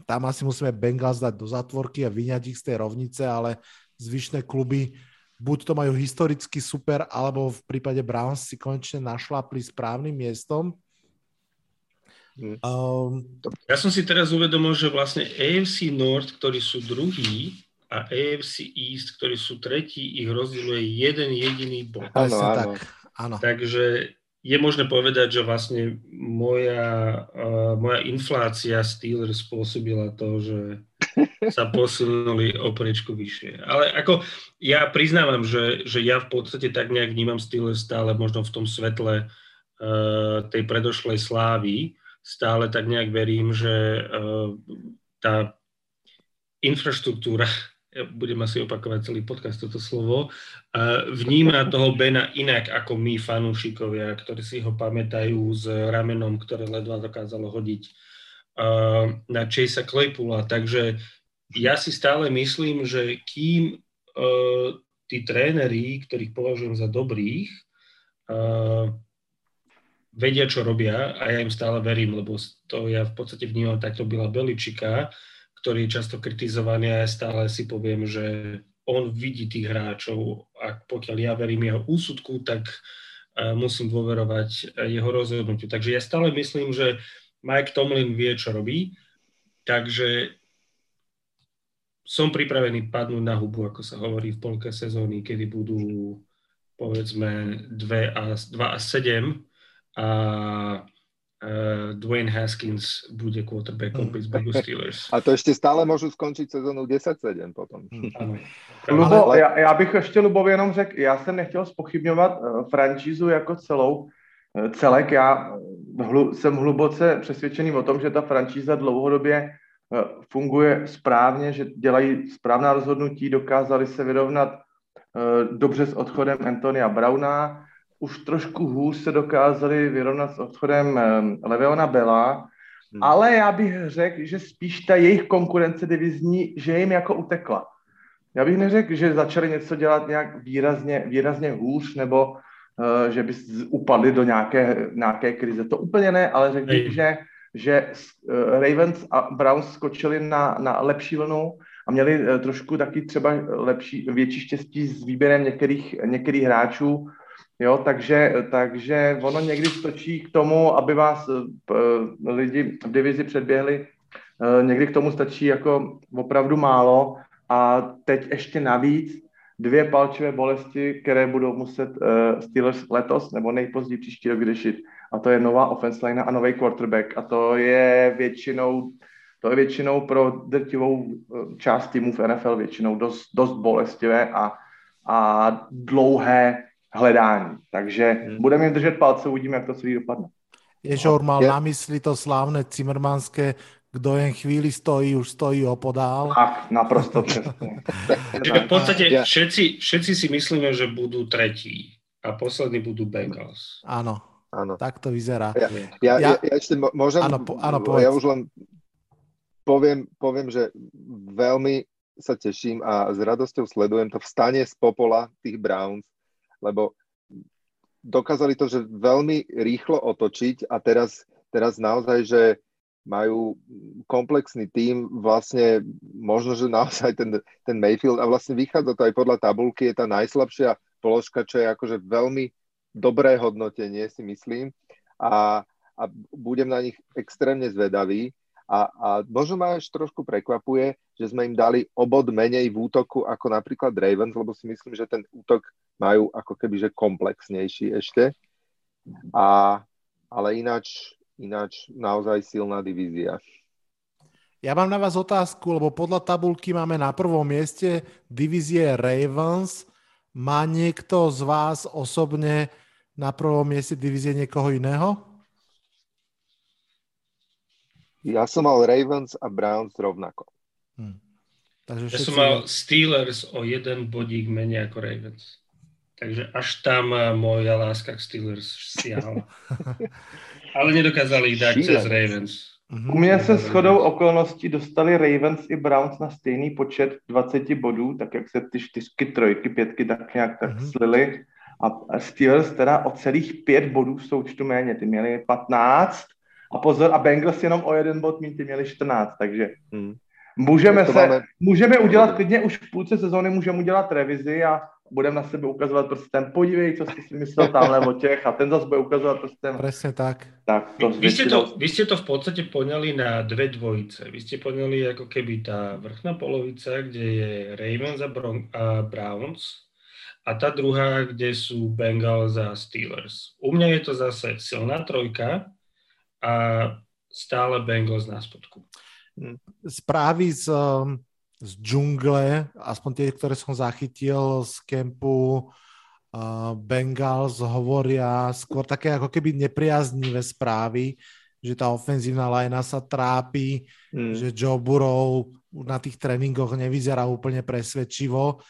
tam asi musíme Bengals dať do zatvorky a vyňať ich z tej rovnice, ale zvyšné kluby buď to majú historicky super, alebo v prípade Browns si konečne našlapli správnym miestom Um, ja som si teraz uvedomil, že vlastne AFC North, ktorí sú druhí, a AFC East, ktorí sú tretí, ich rozdieluje jeden jediný bod. Áno, áno. Tak, áno. Takže je možné povedať, že vlastne moja, uh, moja inflácia Steelers spôsobila to, že sa posunuli o prečku vyššie. Ale ako ja priznávam, že, že ja v podstate tak nejak vnímam Steelers stále možno v tom svetle uh, tej predošlej slávy. Stále tak nejak verím, že uh, tá infraštruktúra ja budem asi opakovať celý podcast toto slovo, vníma toho Bena inak ako my, fanúšikovia, ktorí si ho pamätajú s ramenom, ktoré ledva dokázalo hodiť na Chasea Claypoola. Takže ja si stále myslím, že kým tí tréneri, ktorých považujem za dobrých, vedia, čo robia a ja im stále verím, lebo to ja v podstate vnímam takto byla Beličika, ktorý je často kritizovaný a ja stále si poviem, že on vidí tých hráčov a pokiaľ ja verím jeho úsudku, tak e, musím dôverovať jeho rozhodnutiu. Takže ja stále myslím, že Mike Tomlin vie, čo robí, takže som pripravený padnúť na hubu, ako sa hovorí v polke sezóny, kedy budú povedzme 2 a, 2 a 7 a uh, Dwayne Haskins bude quarterbackom mm. Pittsburgh Steelers. A to ešte stále môžu skončiť sezónu 10-7 potom. Mm. Lubo, já, já bych ještě Lubovi jenom řekl, já jsem nechtěl spochybňovat uh, franšízu jako celou, uh, celek. Já hlu, jsem hluboce přesvědčený o tom, že ta franšíza dlouhodobě uh, funguje správně, že dělají správná rozhodnutí, dokázali se vyrovnat dobře s odchodem Antonia Brauna, už trošku hůř se dokázali vyrovnat s odchodem eh, Leveona Bela, hmm. ale já bych řekl, že spíš ta jejich konkurence divizní, že jim jako utekla. Já bych neřekl, že začali něco dělat nějak výrazně, výrazně hůř, nebo uh, že by upadli do nějaké, nějaké krize. To úplně ne, ale řekl bych, že, že uh, Ravens a Browns skočili na, na lepší vlnu a měli uh, trošku taky třeba lepší, větší štěstí s výběrem některých, některých hráčů, Jo, takže, takže ono někdy stočí k tomu, aby vás uh, lidi v divizi předběhli, uh, někdy k tomu stačí jako opravdu málo a teď ještě navíc dvě palčivé bolesti, které budou muset Steelers letos nebo nejpozději příští rok řešit. A to je nová offense line a nový quarterback. A to je většinou to je většinou pro drtivou část týmů v NFL většinou dost, dost bolestivé a, a dlouhé hledání. Takže hmm. budeme jim držet palce, uvidíme, jak to celý dopadne. Ježor mal je... na mysli to slávne Cimrmanské, kdo jen chvíli stojí, už stojí opodál. Tak, naprosto přesně. v podstate všetci, všetci si myslíme, že budú tretí a poslední budú Bengals. Áno, áno. tak to vyzerá. Ja, ja, ja, ja ešte môžem, áno, po, áno, ja už len poviem, poviem, že veľmi sa teším a s radosťou sledujem to vstanie z popola tých Browns, lebo dokázali to, že veľmi rýchlo otočiť a teraz, teraz naozaj, že majú komplexný tím, vlastne možno, že naozaj ten, ten Mayfield a vlastne vychádza to aj podľa tabulky, je tá najslabšia položka, čo je akože veľmi dobré hodnotenie, si myslím. A, a budem na nich extrémne zvedavý. A, a možno ma až trošku prekvapuje, že sme im dali obod menej v útoku ako napríklad Ravens, lebo si myslím, že ten útok majú ako keby že komplexnejší ešte. A, ale ináč, ináč naozaj silná divízia. Ja mám na vás otázku, lebo podľa tabulky máme na prvom mieste divízie Ravens. Má niekto z vás osobne na prvom mieste divízie niekoho iného? Ja som mal Ravens a Browns rovnako. Hm. Takže všetci... Ja som mal Steelers o jeden bodík menej ako Ravens. Takže až tam moja láska k Steelers siahala. Ale nedokázali ich dať cez Ravens. U mě se shodou okolností dostali Ravens i Browns na stejný počet 20 bodů, tak jak se ty čtyřky, trojky, pětky tak nějak tak mm-hmm. slily. A Steelers teda o celých pět bodů v součtu méně. Ty měli 15 a pozor, a Bengals jenom o jeden bod míň, ty měli 14, takže hmm. můžeme se, máme... můžeme udělat klidně už v půlce sezóny, můžeme udělat revizi a budeme na sebe ukazovat prstem, podívej, co jsi si myslel tamhle o těch a ten zase bude ukazovat prstem. Presne tak. tak to vy, vy, ste to, vy ste to v podstate poňali na dve dvojice. Vy ste poňali ako keby tá vrchná polovica, kde je Ravens a, Bron- a Browns a tá druhá, kde sú Bengals a Steelers. U mňa je to zase silná trojka a stále Bengals na spodku. Správy z, um, z džungle, aspoň tie, ktoré som zachytil z kempu uh, Bengals, hovoria skôr také ako keby nepriaznivé správy, že tá ofenzívna lajna sa trápi, mm. že Joe Burrow na tých tréningoch nevyzerá úplne presvedčivo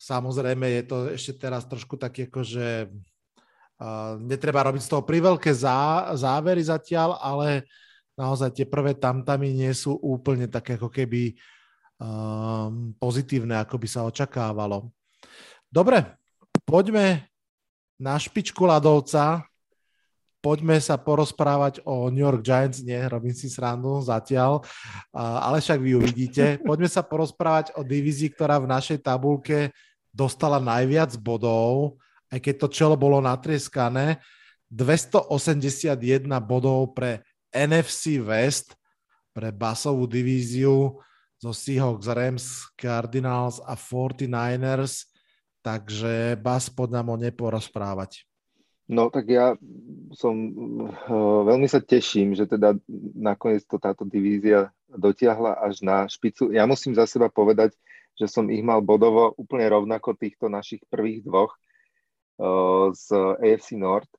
Samozrejme je to ešte teraz trošku také, ako, že uh, netreba robiť z toho priveľké zá, závery zatiaľ, ale naozaj tie prvé tamtamy nie sú úplne také ako keby um, pozitívne, ako by sa očakávalo. Dobre, poďme na špičku ľadovca. Poďme sa porozprávať o New York Giants. Nie, robím si srandu zatiaľ, ale však vy uvidíte. Poďme sa porozprávať o divízii, ktorá v našej tabulke dostala najviac bodov, aj keď to čelo bolo natrieskané. 281 bodov pre NFC West, pre basovú divíziu zo Seahawks, Rams, Cardinals a 49ers, takže Bas, poď nám o neporozprávať. No tak ja som, uh, veľmi sa teším, že teda nakoniec to táto divízia dotiahla až na špicu. Ja musím za seba povedať, že som ich mal bodovo úplne rovnako týchto našich prvých dvoch uh, z AFC North.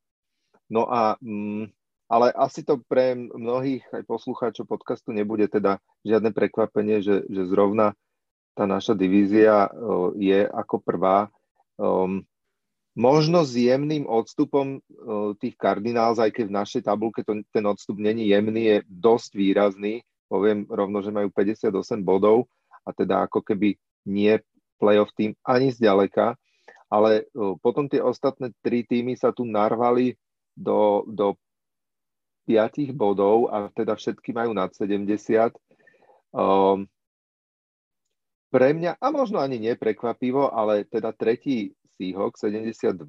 No a, um, ale asi to pre mnohých aj poslucháčov podcastu nebude teda žiadne prekvapenie, že, že zrovna tá naša divízia uh, je ako prvá. Um, možno s jemným odstupom uh, tých Cardinals, aj keď v našej tabulke to, ten odstup není jemný, je dosť výrazný. Poviem rovno, že majú 58 bodov a teda ako keby nie playoff tým ani zďaleka, ale potom tie ostatné tri týmy sa tu narvali do, do 5 bodov a teda všetky majú nad 70. Um, pre mňa, a možno ani neprekvapivo, ale teda tretí Seahawk 72,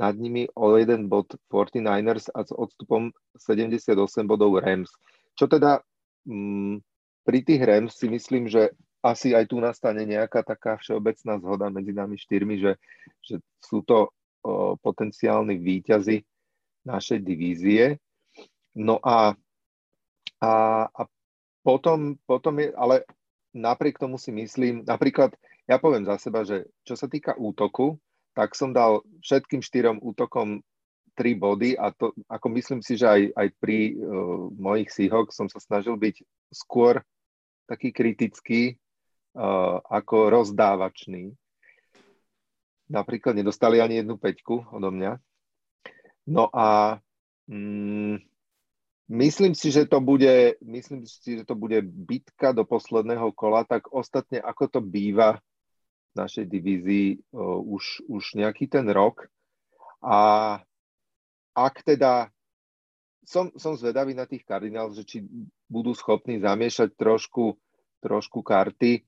nad nimi o jeden bod 49ers a s odstupom 78 bodov Rams. Čo teda mm, pri tých Rams si myslím, že asi aj tu nastane nejaká taká všeobecná zhoda medzi nami štyrmi, že, že sú to o, potenciálni výťazi našej divízie. No a, a, a potom, potom je, ale napriek tomu si myslím, napríklad ja poviem za seba, že čo sa týka útoku, tak som dal všetkým štyrom útokom tri body a to, ako myslím si, že aj, aj pri uh, mojich Seahawks som sa snažil byť skôr taký kritický uh, ako rozdávačný. Napríklad nedostali ani jednu peťku odo mňa. No a mm, myslím si, že to bude, myslím si, že to bude bitka do posledného kola, tak ostatne ako to býva v našej divízii uh, už, už nejaký ten rok. A ak teda som, som zvedavý na tých Cardinals, že či budú schopní zamiešať trošku, trošku karty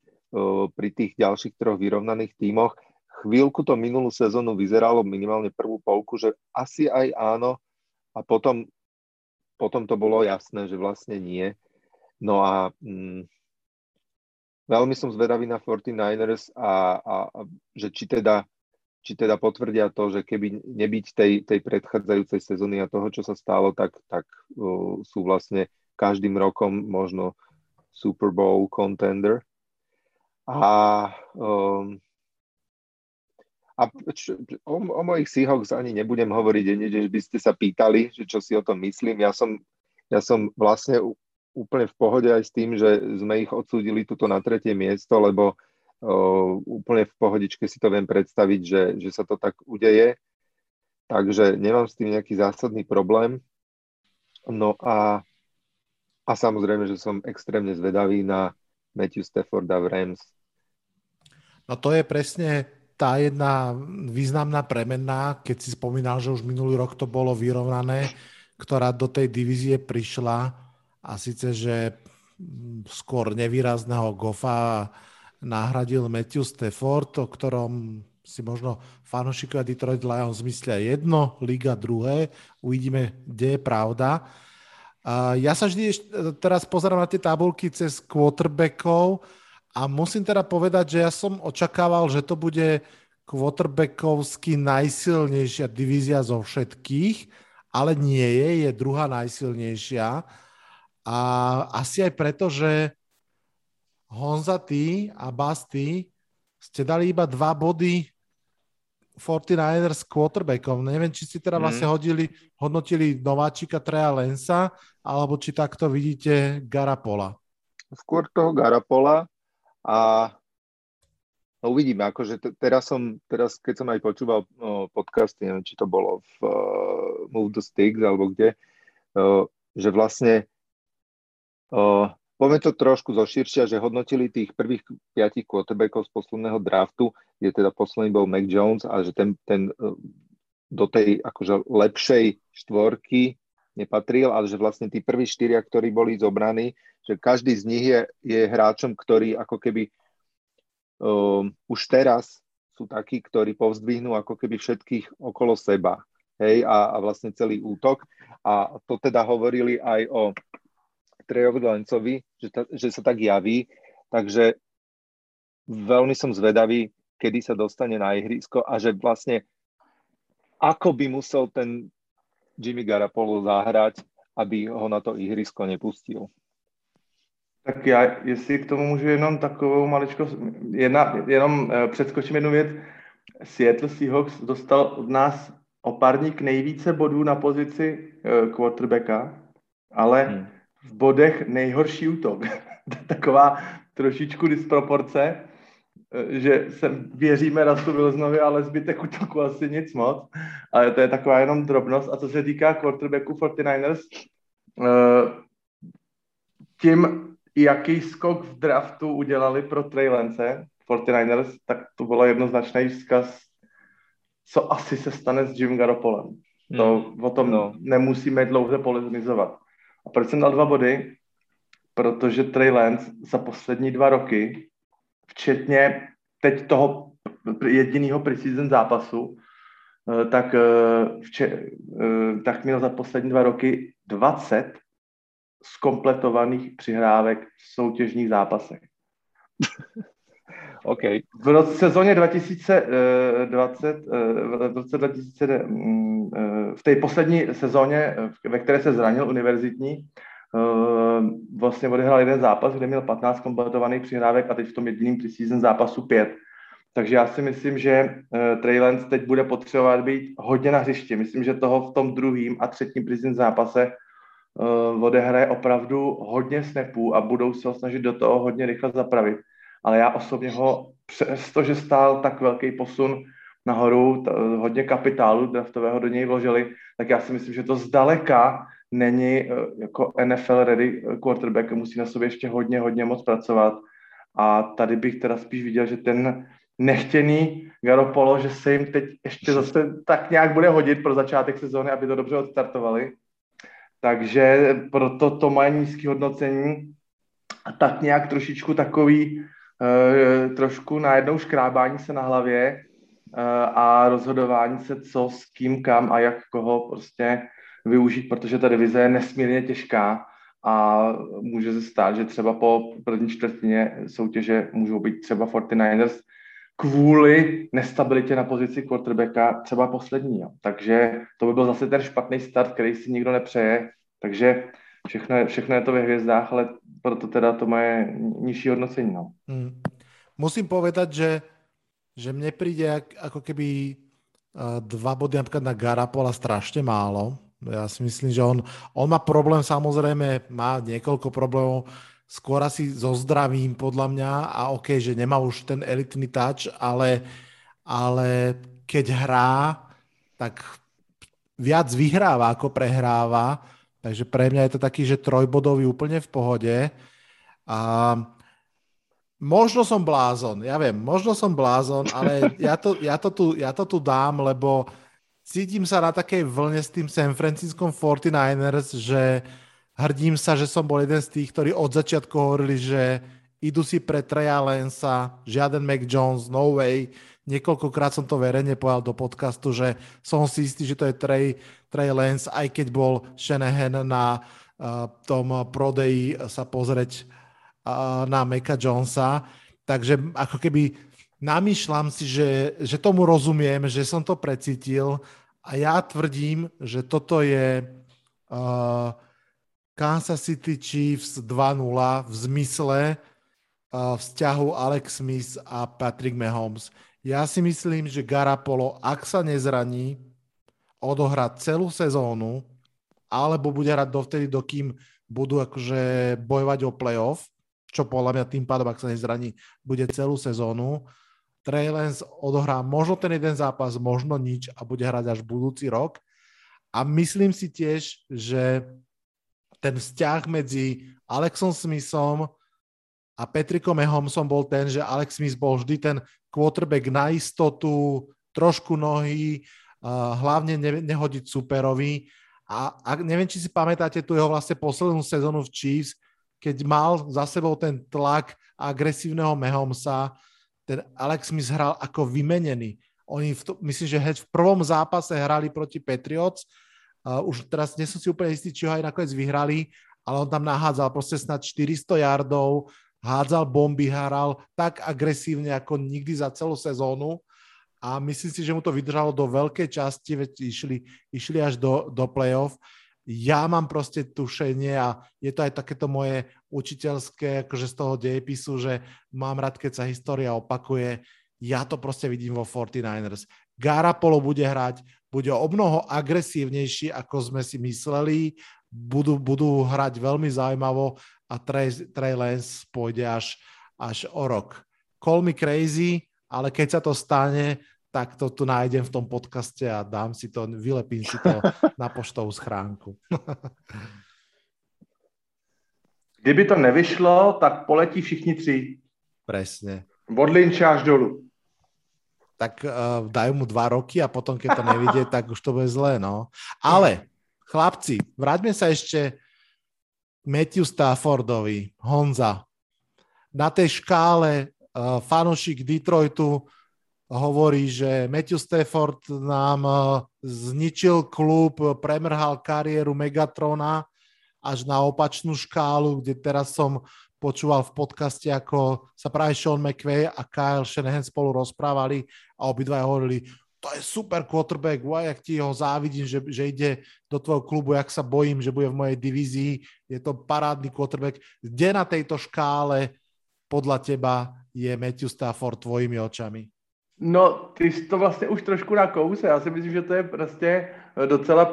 pri tých ďalších troch vyrovnaných tímoch. Chvíľku to minulú sezónu vyzeralo minimálne prvú polku, že asi aj áno a potom, potom to bolo jasné, že vlastne nie. No a mm, veľmi som zvedavý na 49ers a, a, a že či teda, či teda potvrdia to, že keby nebyť tej, tej predchádzajúcej sezóny a toho, čo sa stalo, tak, tak uh, sú vlastne každým rokom možno Super Bowl contender. A, um, a čo, o, o mojich Seahawks ani nebudem hovoriť, že by ste sa pýtali, že čo si o tom myslím. Ja som, ja som vlastne úplne v pohode aj s tým, že sme ich odsúdili tuto na tretie miesto, lebo uh, úplne v pohodičke si to viem predstaviť, že, že sa to tak udeje. Takže nemám s tým nejaký zásadný problém. No a, a samozrejme, že som extrémne zvedavý na, Matthew Stafforda v Rams. No to je presne tá jedna významná premenná, keď si spomínal, že už minulý rok to bolo vyrovnané, ktorá do tej divízie prišla a síce, že skôr nevýrazného Goffa nahradil Matthew Stafford, o ktorom si možno fanúšikovia Detroit Lions myslia jedno, Liga druhé, uvidíme, kde je pravda. Ja sa vždy teraz pozerám na tie tabulky cez quarterbackov a musím teda povedať, že ja som očakával, že to bude quarterbackovsky najsilnejšia divízia zo všetkých, ale nie je, je druhá najsilnejšia. A asi aj preto, že Honza, ty a Basty ste dali iba dva body 49ers quarterbackom. Neviem, či si teda mm. vlastne hodili, hodnotili nováčika Trea Lensa, alebo či takto vidíte Garapola. Skôr toho Garapola a no uvidíme, akože t- teraz som, teraz keď som aj počúval no, podcasty, neviem, či to bolo v uh, Move the Sticks alebo kde, uh, že vlastne uh, Poďme to trošku zoširšia, že hodnotili tých prvých piatich quarterbackov z posledného draftu, kde teda posledný bol Mac Jones a že ten, ten do tej akože lepšej štvorky nepatril, ale že vlastne tí prví štyria, ktorí boli zobraní, že každý z nich je, je hráčom, ktorý ako keby um, už teraz sú takí, ktorí povzdvihnú ako keby všetkých okolo seba. Hej, a, a vlastne celý útok. A to teda hovorili aj o Trejovi Lencovi, že, ta, že sa tak javí, takže veľmi som zvedavý, kedy sa dostane na ihrisko a že vlastne ako by musel ten Jimmy Garapolo zahrať, aby ho na to ihrisko nepustil. Tak já, jestli k tomu můžu jenom takovou maličko, jedna, jenom uh, předskočím jednu věc. Seattle Seahawks dostal od nás opárník nejvíce bodů na pozici uh, quarterbacka, ale hmm v bodech nejhorší útok. Taková trošičku disproporce, eh, že se věříme Rastu Wilsonovi, ale zbytek útoku asi nic moc. Ale to je taková jenom drobnost. A co se týká quarterbacku 49ers, eh, tím, jaký skok v draftu udělali pro Trey Lance, 49ers, tak to bylo jednoznačný vzkaz, co asi se stane s Jim Garoppolem. To hmm. o tom no. nemusíme dlouze polemizovat. A proč jsem dal dva body? Protože Trey Lance za poslední dva roky, včetně teď toho jediného preseason zápasu, eh, tak, eh, vče, eh, tak měl za poslední dva roky 20 skompletovaných přihrávek v soutěžních zápasech. OK. V roce, sezóně 2020, v roce 2000, mm, v té poslední sezóně, ve které se zranil univerzitní, vlastně odehrál jeden zápas, kde měl 15 kompletovaných přihrávek a teď v tom jediným preseason zápasu 5. Takže já si myslím, že Trey Lance teď bude potřebovat být hodně na hřišti. Myslím, že toho v tom druhém a třetím preseason zápase odehraje opravdu hodně snapů a budou se ho snažit do toho hodně rychle zapravit ale já osobně ho, přesto, že stál tak velký posun nahoru, t- hodně kapitálu draftového do něj vložili, tak já si myslím, že to zdaleka není eh, jako NFL ready quarterback, musí na sobě ještě hodně, hodně moc pracovat. A tady bych teda spíš viděl, že ten nechtěný Garopolo, že se jim teď ještě zase tak nějak bude hodit pro začátek sezóny, aby to dobře odstartovali. Takže proto to mají nízké hodnocení a tak nějak trošičku takový Eh, trošku najednou škrábání se na hlavě eh, a rozhodování se, co s kým, kam a jak koho prostě využít, protože ta divize je nesmírně těžká a může se stát, že třeba po první čtvrtině soutěže můžou být třeba 49ers kvůli nestabilitě na pozici quarterbacka třeba poslední. Jo. Takže to by byl zase ten špatný start, který si nikdo nepřeje. Takže všechno je, všechno je to ve hvězdách, ale proto teda to moje nižší hodnocení. No. Hmm. Musím povedať, že, že mne príde ako keby dva body napríklad na Garapola strašne málo. Ja si myslím, že on, on má problém, samozrejme, má niekoľko problémov, skôr asi so zdravím podľa mňa. A OK, že nemá už ten elitný touch, ale, ale keď hrá, tak viac vyhráva ako prehráva. Takže pre mňa je to taký, že trojbodový úplne v pohode. A možno som blázon, ja viem, možno som blázon, ale ja to, ja to, tu, ja to tu dám, lebo cítim sa na takej vlne s tým San Francisco 49ers, že hrdím sa, že som bol jeden z tých, ktorí od začiatku hovorili, že idú si pre Treja Lensa, žiaden Mac Jones, no way. Niekoľkokrát som to verejne povedal do podcastu, že som si istý, že to je Trey, Trey Lance, aj keď bol Shanahan na uh, tom prodeji sa pozrieť uh, na Meka Jonesa. Takže ako keby namýšľam si, že, že tomu rozumiem, že som to precítil a ja tvrdím, že toto je uh, Kansas City Chiefs 2-0 v zmysle uh, vzťahu Alex Smith a Patrick Mahomes. Ja si myslím, že Garapolo, ak sa nezraní, odohrá celú sezónu, alebo bude hrať dovtedy, dokým budú akože bojovať o playoff, čo podľa mňa tým pádom, ak sa nezraní, bude celú sezónu. Trey Lance odohrá možno ten jeden zápas, možno nič a bude hrať až budúci rok. A myslím si tiež, že ten vzťah medzi Alexom Smithom a Petrikom Mahomesom bol ten, že Alex Smith bol vždy ten quarterback na istotu, trošku nohy, hlavne nehodiť superovi. A, a neviem, či si pamätáte tu jeho vlastne poslednú sezónu v Chiefs, keď mal za sebou ten tlak agresívneho Mahomesa, ten Alex Smith hral ako vymenený. Oni, v to, myslím, že v prvom zápase hrali proti Patriots, uh, už teraz nie som si úplne istý, či ho aj nakoniec vyhrali, ale on tam nahádzal proste snad 400 yardov, hádzal bomby, hral tak agresívne ako nikdy za celú sezónu. A myslím si, že mu to vydržalo do veľkej časti, veď išli, išli až do, do play-off ja mám proste tušenie a je to aj takéto moje učiteľské, akože z toho dejepisu, že mám rád, keď sa história opakuje. Ja to proste vidím vo 49ers. Garapolo bude hrať, bude o mnoho agresívnejší, ako sme si mysleli, budú, budú hrať veľmi zaujímavo a Trey, Trey Lance pôjde až, až o rok. Call me crazy, ale keď sa to stane, tak to tu nájdem v tom podcaste a dám si to, vylepím si to na poštovú schránku. Kdyby to nevyšlo, tak poletí všichni tři. Presne. Od Lynča až dolu. Tak uh, dajú mu dva roky a potom, keď to nevidie, tak už to bude zlé, no. Ale, chlapci, vráťme sa ešte Matthew Staffordovi, Honza. Na tej škále uh, fanošik Detroitu hovorí, že Matthew Stafford nám eh, zničil klub, premrhal kariéru Megatrona až na opačnú škálu, kde teraz som počúval v podcaste, ako sa práve Sean McVay a Kyle Shanahan spolu rozprávali a obidva hovorili, to je super quarterback, wow, jak ti ho závidím, že, že ide do tvojho klubu, jak sa bojím, že bude v mojej divízii, je to parádny quarterback. Kde na tejto škále podľa teba je Matthew Stafford tvojimi očami? No, ty jsi to vlastně už trošku na kouse. Já si myslím, že to je prostě docela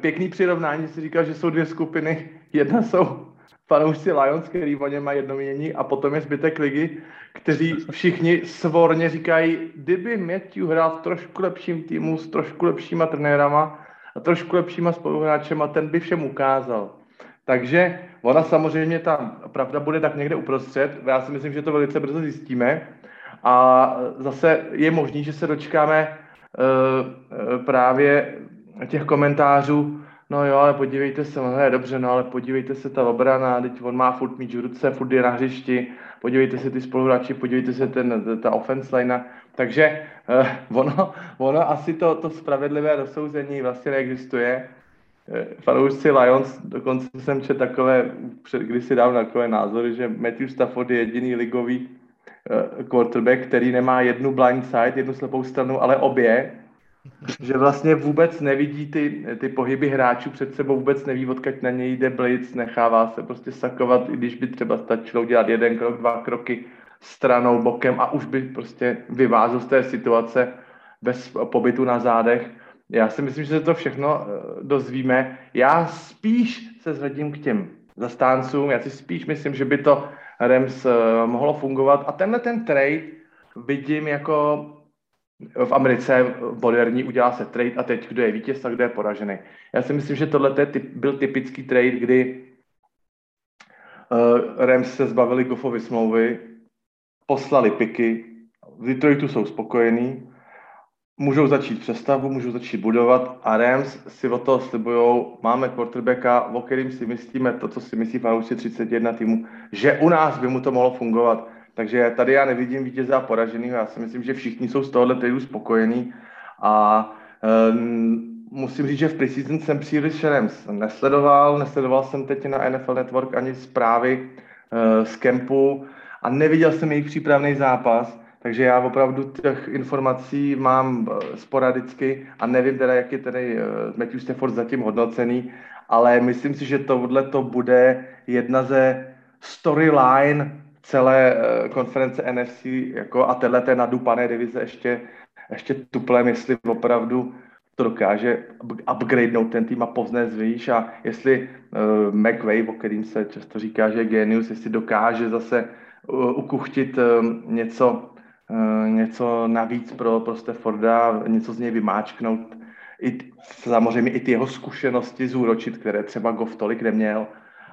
pěkný přirovnání. Si říkal, že jsou dvě skupiny. Jedna jsou fanoušci Lions, který o něm má jedno mění, a potom je zbytek ligy, kteří všichni svorně říkají, kdyby Matthew hrál v trošku lepším týmu s trošku lepšíma trenérama a trošku lepšíma spoluhráčema, ten by všem ukázal. Takže ona samozřejmě, ta pravda bude tak někde uprostřed. Já si myslím, že to velice brzo zjistíme. A zase je možný, že se dočkáme uh, právě těch komentářů, no jo, ale podívejte se, no je dobře, no ale podívejte se, ta obrana, teď on má furt míč v ruce, furt je na hřišti, podívejte se ty spoluhráči, podívejte se ten, ta offense line, takže uh, ono, ono asi to, to spravedlivé rozsouzení vlastně neexistuje. Fanoušci Lions, dokonce jsem četl takové, kdysi dávno takové názory, že Matthew Stafford je jediný ligový Eh, quarterback, který nemá jednu blind side, jednu slepou stranu, ale obě, že vlastně vůbec nevidí ty, ty pohyby hráčů před sebou, vůbec neví, odkud na něj jde blitz, nechává se prostě sakovat, i když by třeba stačilo dělat jeden krok, dva kroky stranou, bokem a už by prostě vyvázl z té situace bez pobytu na zádech. Já si myslím, že se to všechno eh, dozvíme. Já spíš se zhledím k těm zastáncům, já si spíš myslím, že by to Rams eh, mohlo fungovat. A tenhle ten trade vidím jako v Americe moderní udělá se trade a teď kdo je vítěz a kdo je poražený. Já si myslím, že tohle byl typický trade, kdy uh, Rams se zbavili Goffovy smlouvy, poslali piky, v Detroitu jsou spokojení, můžou začít přestavbu, můžou začít budovat a Rams si od toho slibují, máme quarterbacka, o kterým si myslíme to, co si myslí fanoušci 31 týmu, že u nás by mu to mohlo fungovat. Takže tady já nevidím vítěze a poraženého, já si myslím, že všichni jsou z tohohle tradu spokojení. A um, musím říct, že v preseason jsem příliš Rams nesledoval, nesledoval jsem teď na NFL Network ani zprávy uh, z kempu a neviděl jsem jejich přípravný zápas, takže já opravdu těch informací mám eh, sporadicky a nevím teda, jak je tady eh, Matthew Stafford zatím hodnocený, ale myslím si, že tohle to bude jedna ze storyline celé eh, konference NFC jako a tenhle té nadupané divize ještě, ještě tuplem, jestli opravdu to dokáže upgradenout ten tým a povznést výš a jestli uh, McVay, o kterým se často říká, že je genius, jestli dokáže zase uh, ukuchtit uh, něco, něco navíc pro, pro Stafforda, něco z něj vymáčknout. I, samozřejmě i ty jeho zkušenosti zúročit, které třeba Goff tolik neměl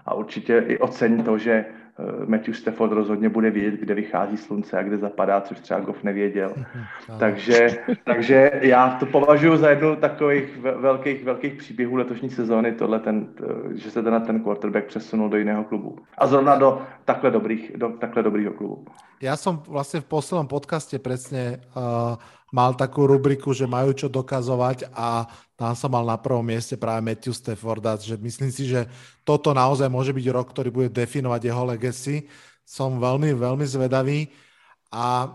a určitě i ocení to, že Eh, Matthew Stafford rozhodně bude vědět, kde vychází slunce a kde zapadá, což třeba Goff nevěděl. takže, takže já to považuji za jednu takových velkých, velkých příběhů letošní sezóny, tohle ten, že se ten, ten quarterback přesunul do jiného klubu. A zrovna do takhle, dobrých, do takhle dobrýho klubu. Ja som vlastne v poslednom podcaste presne uh, mal takú rubriku, že majú čo dokazovať a tam som mal na prvom mieste práve Matthew Stafforda, že myslím si, že toto naozaj môže byť rok, ktorý bude definovať jeho legacy. Som veľmi, veľmi zvedavý a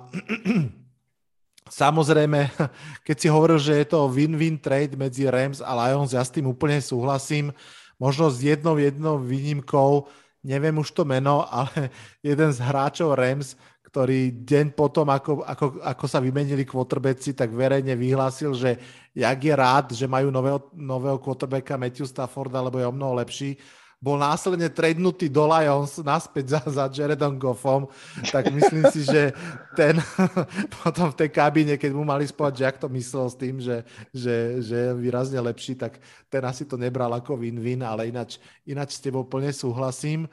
samozrejme, keď si hovoril, že je to win-win trade medzi Rams a Lions, ja s tým úplne súhlasím. Možno s jednou jednou výnimkou, neviem už to meno, ale jeden z hráčov Rams ktorý deň potom, ako, ako, ako sa vymenili quarterbacki, tak verejne vyhlásil, že jak je rád, že majú nového, nového quarterbacka Matthew Stafforda, lebo je o mnoho lepší. Bol následne tradnutý do Lions naspäť za, za Jaredom Goffom, tak myslím si, že ten potom v tej kabíne, keď mu mali spať, že ak to myslel s tým, že, že, že je výrazne lepší, tak ten asi to nebral ako win-win, ale ináč, ináč s tebou plne súhlasím.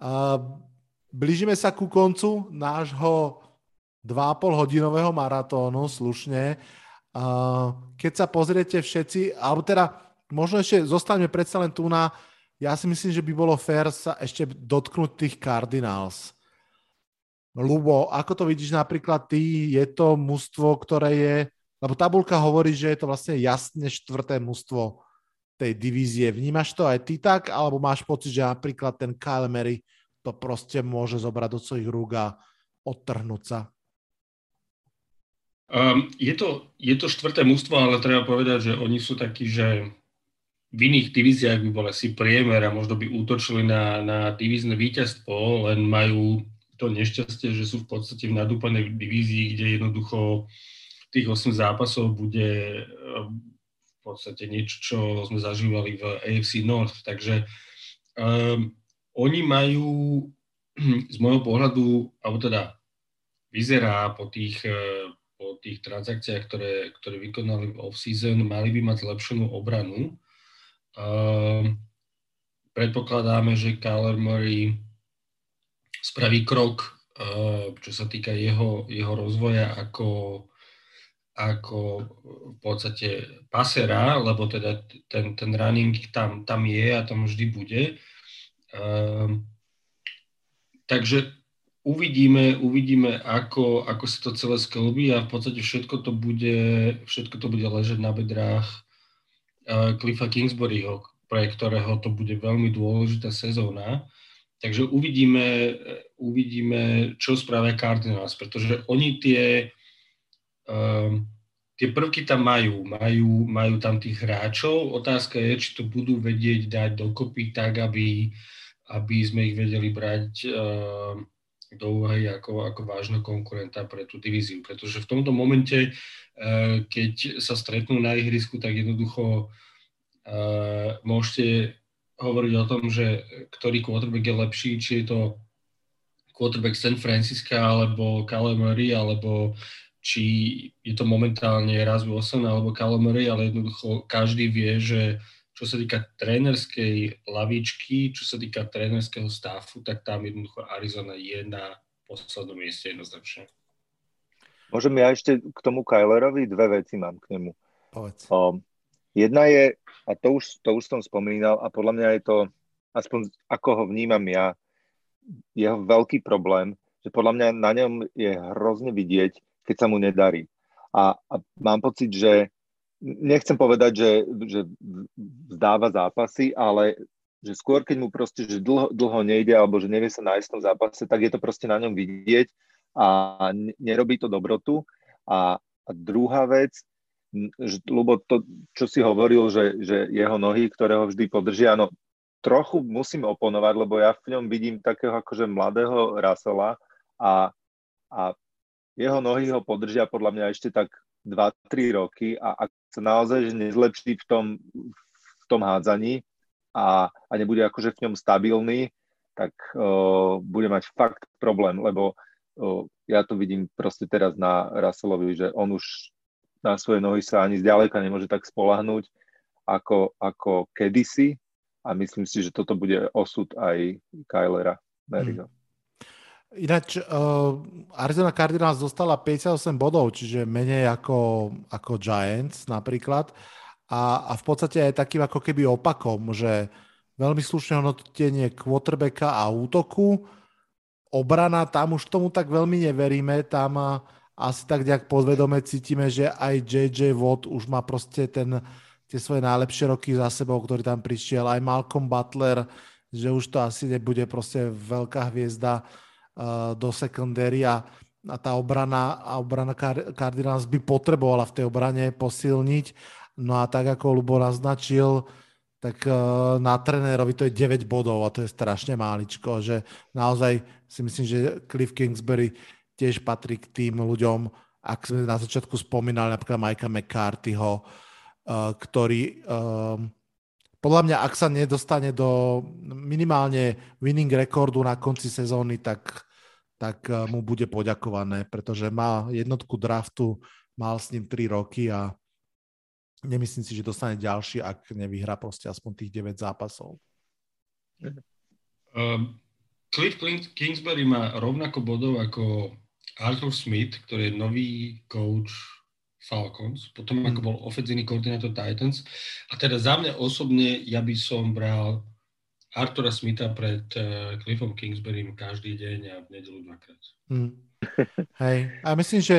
Uh, Blížime sa ku koncu nášho 2,5 hodinového maratónu slušne. Keď sa pozriete všetci, alebo teda možno ešte zostaňme predsa len tu na, ja si myslím, že by bolo fér sa ešte dotknúť tých Cardinals. Lubo, ako to vidíš napríklad ty? Je to mužstvo, ktoré je, lebo tabulka hovorí, že je to vlastne jasne štvrté mužstvo tej divízie. Vnímaš to aj ty tak, alebo máš pocit, že napríklad ten Kyle Mary to proste môže zobrať do svojich rúk a odtrhnúť sa? Um, je, to, je to štvrté mústvo, ale treba povedať, že oni sú takí, že v iných divíziách by bol asi priemer a možno by útočili na, na divízne víťazstvo, len majú to nešťastie, že sú v podstate v nadúpanej divízii, kde jednoducho tých 8 zápasov bude ehm, v podstate niečo, čo sme zažívali v AFC North. Takže um, oni majú z môjho pohľadu, alebo teda vyzerá po tých, e, po tých transakciách, ktoré, ktoré vykonali v off-season, mali by mať zlepšenú obranu. Uh, predpokladáme, že Kyler Murray spraví krok, uh, čo sa týka jeho, jeho rozvoja ako, ako v podstate pasera, lebo teda ten, ten running tam, tam je a tam vždy bude. Um, takže uvidíme, uvidíme ako, ako sa to celé sklbí a v podstate všetko to bude, všetko to bude ležať na bedrách uh, Cliffa Kingsburyho, pre ktorého to bude veľmi dôležitá sezóna. Takže uvidíme, uvidíme, čo spravia Cardinals, pretože oni tie, um, tie prvky tam majú, majú, majú tam tých hráčov. Otázka je, či to budú vedieť dať dokopy tak, aby, aby sme ich vedeli brať uh, do úvahy ako, ako vážneho konkurenta pre tú divíziu. Pretože v tomto momente, uh, keď sa stretnú na ihrisku, tak jednoducho uh, môžete hovoriť o tom, že ktorý quarterback je lepší, či je to quarterback San Francisca, alebo Kyle Murray, alebo či je to momentálne raz Wilson alebo Kyle Murray, ale jednoducho každý vie, že čo sa týka trénerskej lavičky, čo sa týka trénerského stáfu, tak tam jednoducho Arizona je na poslednom mieste jednoznačne. Môžem ja ešte k tomu Kylerovi dve veci mám k nemu. Povedz. Um, jedna je, a to už, to už som spomínal, a podľa mňa je to, aspoň ako ho vnímam ja, jeho veľký problém, že podľa mňa na ňom je hrozne vidieť, keď sa mu nedarí. A, a mám pocit, že nechcem povedať, že, že vzdáva zápasy, ale že skôr, keď mu proste, že dlho, dlho nejde alebo že nevie sa nájsť v tom zápase, tak je to proste na ňom vidieť a nerobí to dobrotu. A, a druhá vec, lebo to, čo si hovoril, že, že jeho nohy, ktoré ho vždy podržia, no trochu musím oponovať, lebo ja v ňom vidím takého akože mladého Rasela a, a jeho nohy ho podržia podľa mňa ešte tak 2-3 roky a ak sa naozaj nezlepší v tom, v tom hádzaní a, a nebude akože v ňom stabilný, tak uh, bude mať fakt problém, lebo uh, ja to vidím proste teraz na Russellovi, že on už na svoje nohy sa ani zďaleka nemôže tak spolahnúť ako, ako kedysi a myslím si, že toto bude osud aj Kylera Maryho. Hmm. Ináč uh, Arizona Cardinals dostala 58 bodov, čiže menej ako, ako Giants napríklad. A, a v podstate aj takým ako keby opakom, že veľmi slušné hodnotenie quarterbacka a útoku. Obrana, tam už tomu tak veľmi neveríme, tam asi tak nejak podvedome cítime, že aj JJ Watt už má proste ten, tie svoje najlepšie roky za sebou, ktorý tam prišiel, aj Malcolm Butler, že už to asi nebude proste veľká hviezda do secondary a, a tá obrana, a obrana Cardinals by potrebovala v tej obrane posilniť. No a tak ako Lubo naznačil, tak uh, na trenérovi to je 9 bodov a to je strašne máličko, že naozaj si myslím, že Cliff Kingsbury tiež patrí k tým ľuďom, ak sme na začiatku spomínali napríklad Mikea McCarthyho, Eh, ktorý um, podľa mňa, ak sa nedostane do minimálne winning rekordu na konci sezóny, tak, tak eh, mu bude poďakované, pretože má jednotku draftu, mal s ním 3 roky a nemyslím si, že dostane ďalší, ak nevyhrá proste aspoň tých 9 zápasov. Um, Cliff Kingsbury má rovnako bodov ako Arthur Smith, ktorý je nový coach Falcons, potom ako mm. bol ofenzívny koordinátor Titans. A teda za mňa osobne ja by som bral Artura Smitha pred uh, Cliffom Kingsburym každý deň a v nedelu dvakrát. Mm. Hej, a myslím, že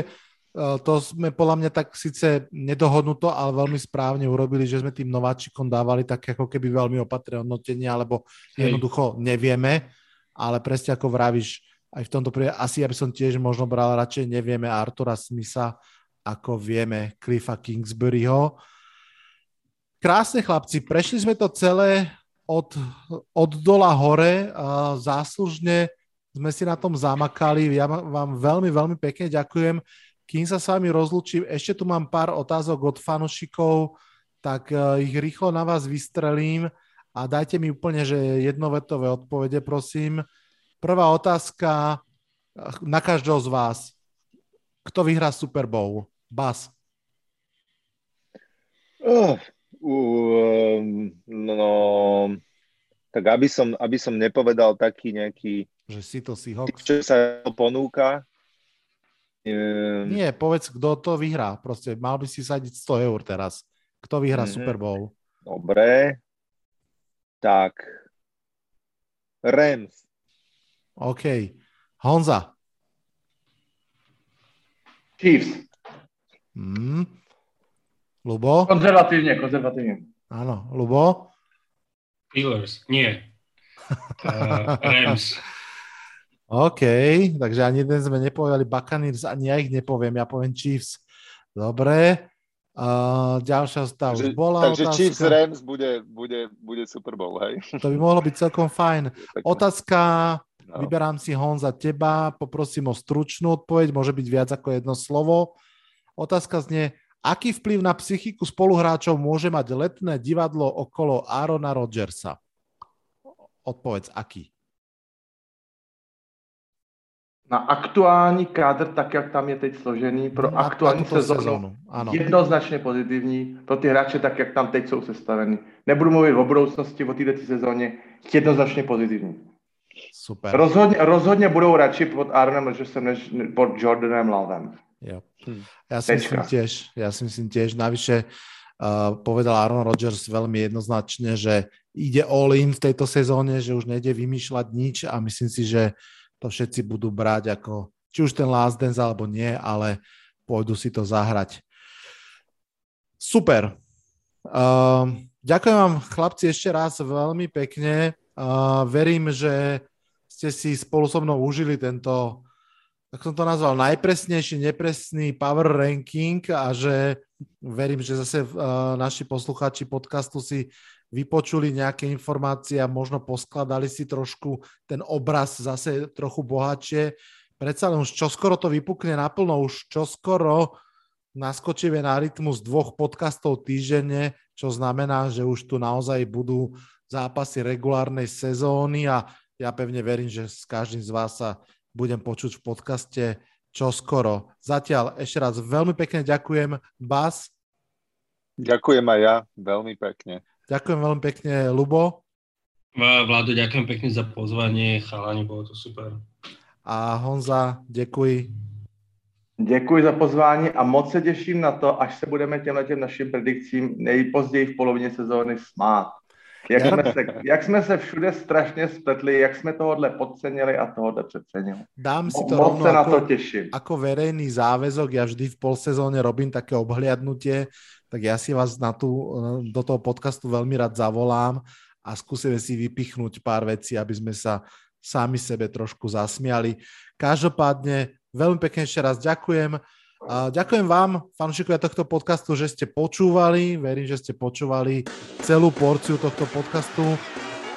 uh, to sme podľa mňa tak síce nedohodnuto, ale veľmi správne urobili, že sme tým nováčikom dávali také ako keby veľmi opatré hodnotenie, alebo Hej. jednoducho nevieme, ale presne ako vravíš, aj v tomto prípade, asi ja by som tiež možno bral radšej nevieme Artura Smitha, ako vieme, Cliffa Kingsburyho. Krásne chlapci, prešli sme to celé od, od dola hore, záslužne sme si na tom zamakali. Ja vám veľmi, veľmi pekne ďakujem. Kým sa s vami rozlučím, ešte tu mám pár otázok od fanušikov, tak e, ich rýchlo na vás vystrelím a dajte mi úplne, že jednovetové odpovede, prosím. Prvá otázka e, na každého z vás. Kto vyhrá Super Bowl? Bas. Uh, uh, no, tak aby som, aby som nepovedal taký nejaký... Že si to si Hawks. Čo sa ponúka. Um, Nie, povedz, kto to vyhrá. Proste mal by si sadiť 100 eur teraz. Kto vyhrá uh-huh. Super Bowl? Dobre. Tak. Rams. OK. Honza. Chiefs. Hmm. Lubo? Konzervatívne, konzervatívne. Áno, Lubo? Steelers, nie. Uh, Rams. OK, takže ani jeden sme nepovedali Buccaneers, ani ja ich nepoviem, ja poviem Chiefs. Dobre. Uh, ďalšia už bola Takže otázka. Chiefs Rams bude, bude, bude Super Bowl, hej? To by mohlo byť celkom fajn. Otázka, no. vyberám si Honza teba, poprosím o stručnú odpoveď, môže byť viac ako jedno slovo. Otázka znie, aký vplyv na psychiku spoluhráčov môže mať letné divadlo okolo Arona Rodgersa? Odpovedz, aký? Na aktuální kádr, tak jak tam je teď složený, pro na aktuální sezónu, sezónu ano. jednoznačně pozitivní, pro ty hráče, tak jak tam teď jsou sestaveny. Nebudu mluvit o budoucnosti, o této sezóně, jednoznačně pozitivní. Super. Rozhodně, rozhodně budou radši pod Aaronem Rodgersem než pod Jordanem Lovem. Jo. Hm. Ja si myslím tiež, ja si myslím tiež, navyše uh, povedal Aaron Rodgers veľmi jednoznačne, že ide all in v tejto sezóne, že už nejde vymýšľať nič a myslím si, že to všetci budú brať ako, či už ten last dance alebo nie, ale pôjdu si to zahrať. Super. Uh, ďakujem vám chlapci ešte raz veľmi pekne. Uh, verím, že ste si spolu so mnou užili tento tak som to nazval najpresnejší, nepresný power ranking a že verím, že zase uh, naši poslucháči podcastu si vypočuli nejaké informácie a možno poskladali si trošku ten obraz zase trochu bohatšie. Predsa len už čoskoro to vypukne naplno, už čoskoro naskočíme na rytmus dvoch podcastov týždenne, čo znamená, že už tu naozaj budú zápasy regulárnej sezóny a ja pevne verím, že s každým z vás sa budem počuť v podcaste čo skoro. Zatiaľ ešte raz veľmi pekne ďakujem. Bas. Ďakujem aj ja, veľmi pekne. Ďakujem veľmi pekne, Lubo. Vládo, ďakujem pekne za pozvanie, chalani, bolo to super. A Honza, děkuji. Děkuji za pozvání a moc se těším na to, až se budeme těmhle těm našim predikcím nejpozději v polovině sezóny smát. Jak jsme, se, jak jsme se všude strašně spletli, jak jsme tohohle podcenili a tohohle přecenili. Dám si to Moc rovno se na ako, to těším. ako verejný záväzok, ja vždy v polsezóne robím také obhliadnutie, tak ja si vás na tú, do toho podcastu veľmi rád zavolám a skúsime si vypichnúť pár vecí, aby sme sa sami sebe trošku zasmiali. Každopádne veľmi pekne ešte raz ďakujem. Ďakujem vám, fanúšikovia tohto podcastu, že ste počúvali. Verím, že ste počúvali celú porciu tohto podcastu.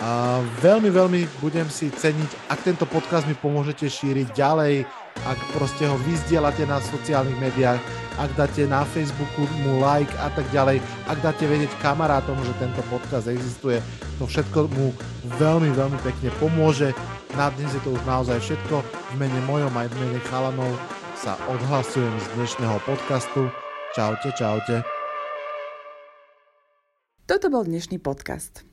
A veľmi, veľmi budem si ceniť, ak tento podcast mi pomôžete šíriť ďalej, ak proste ho vyzdielate na sociálnych médiách, ak dáte na Facebooku mu like a tak ďalej, ak dáte vedieť kamarátom, že tento podcast existuje, to všetko mu veľmi, veľmi pekne pomôže. Na dnes je to už naozaj všetko. V mene mojom aj v mene chalanov sa odhlasujem z dnešného podcastu. Čaute, čaute. Toto bol dnešný podcast.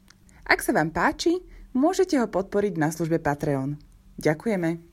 Ak sa vám páči, môžete ho podporiť na službe Patreon. Ďakujeme.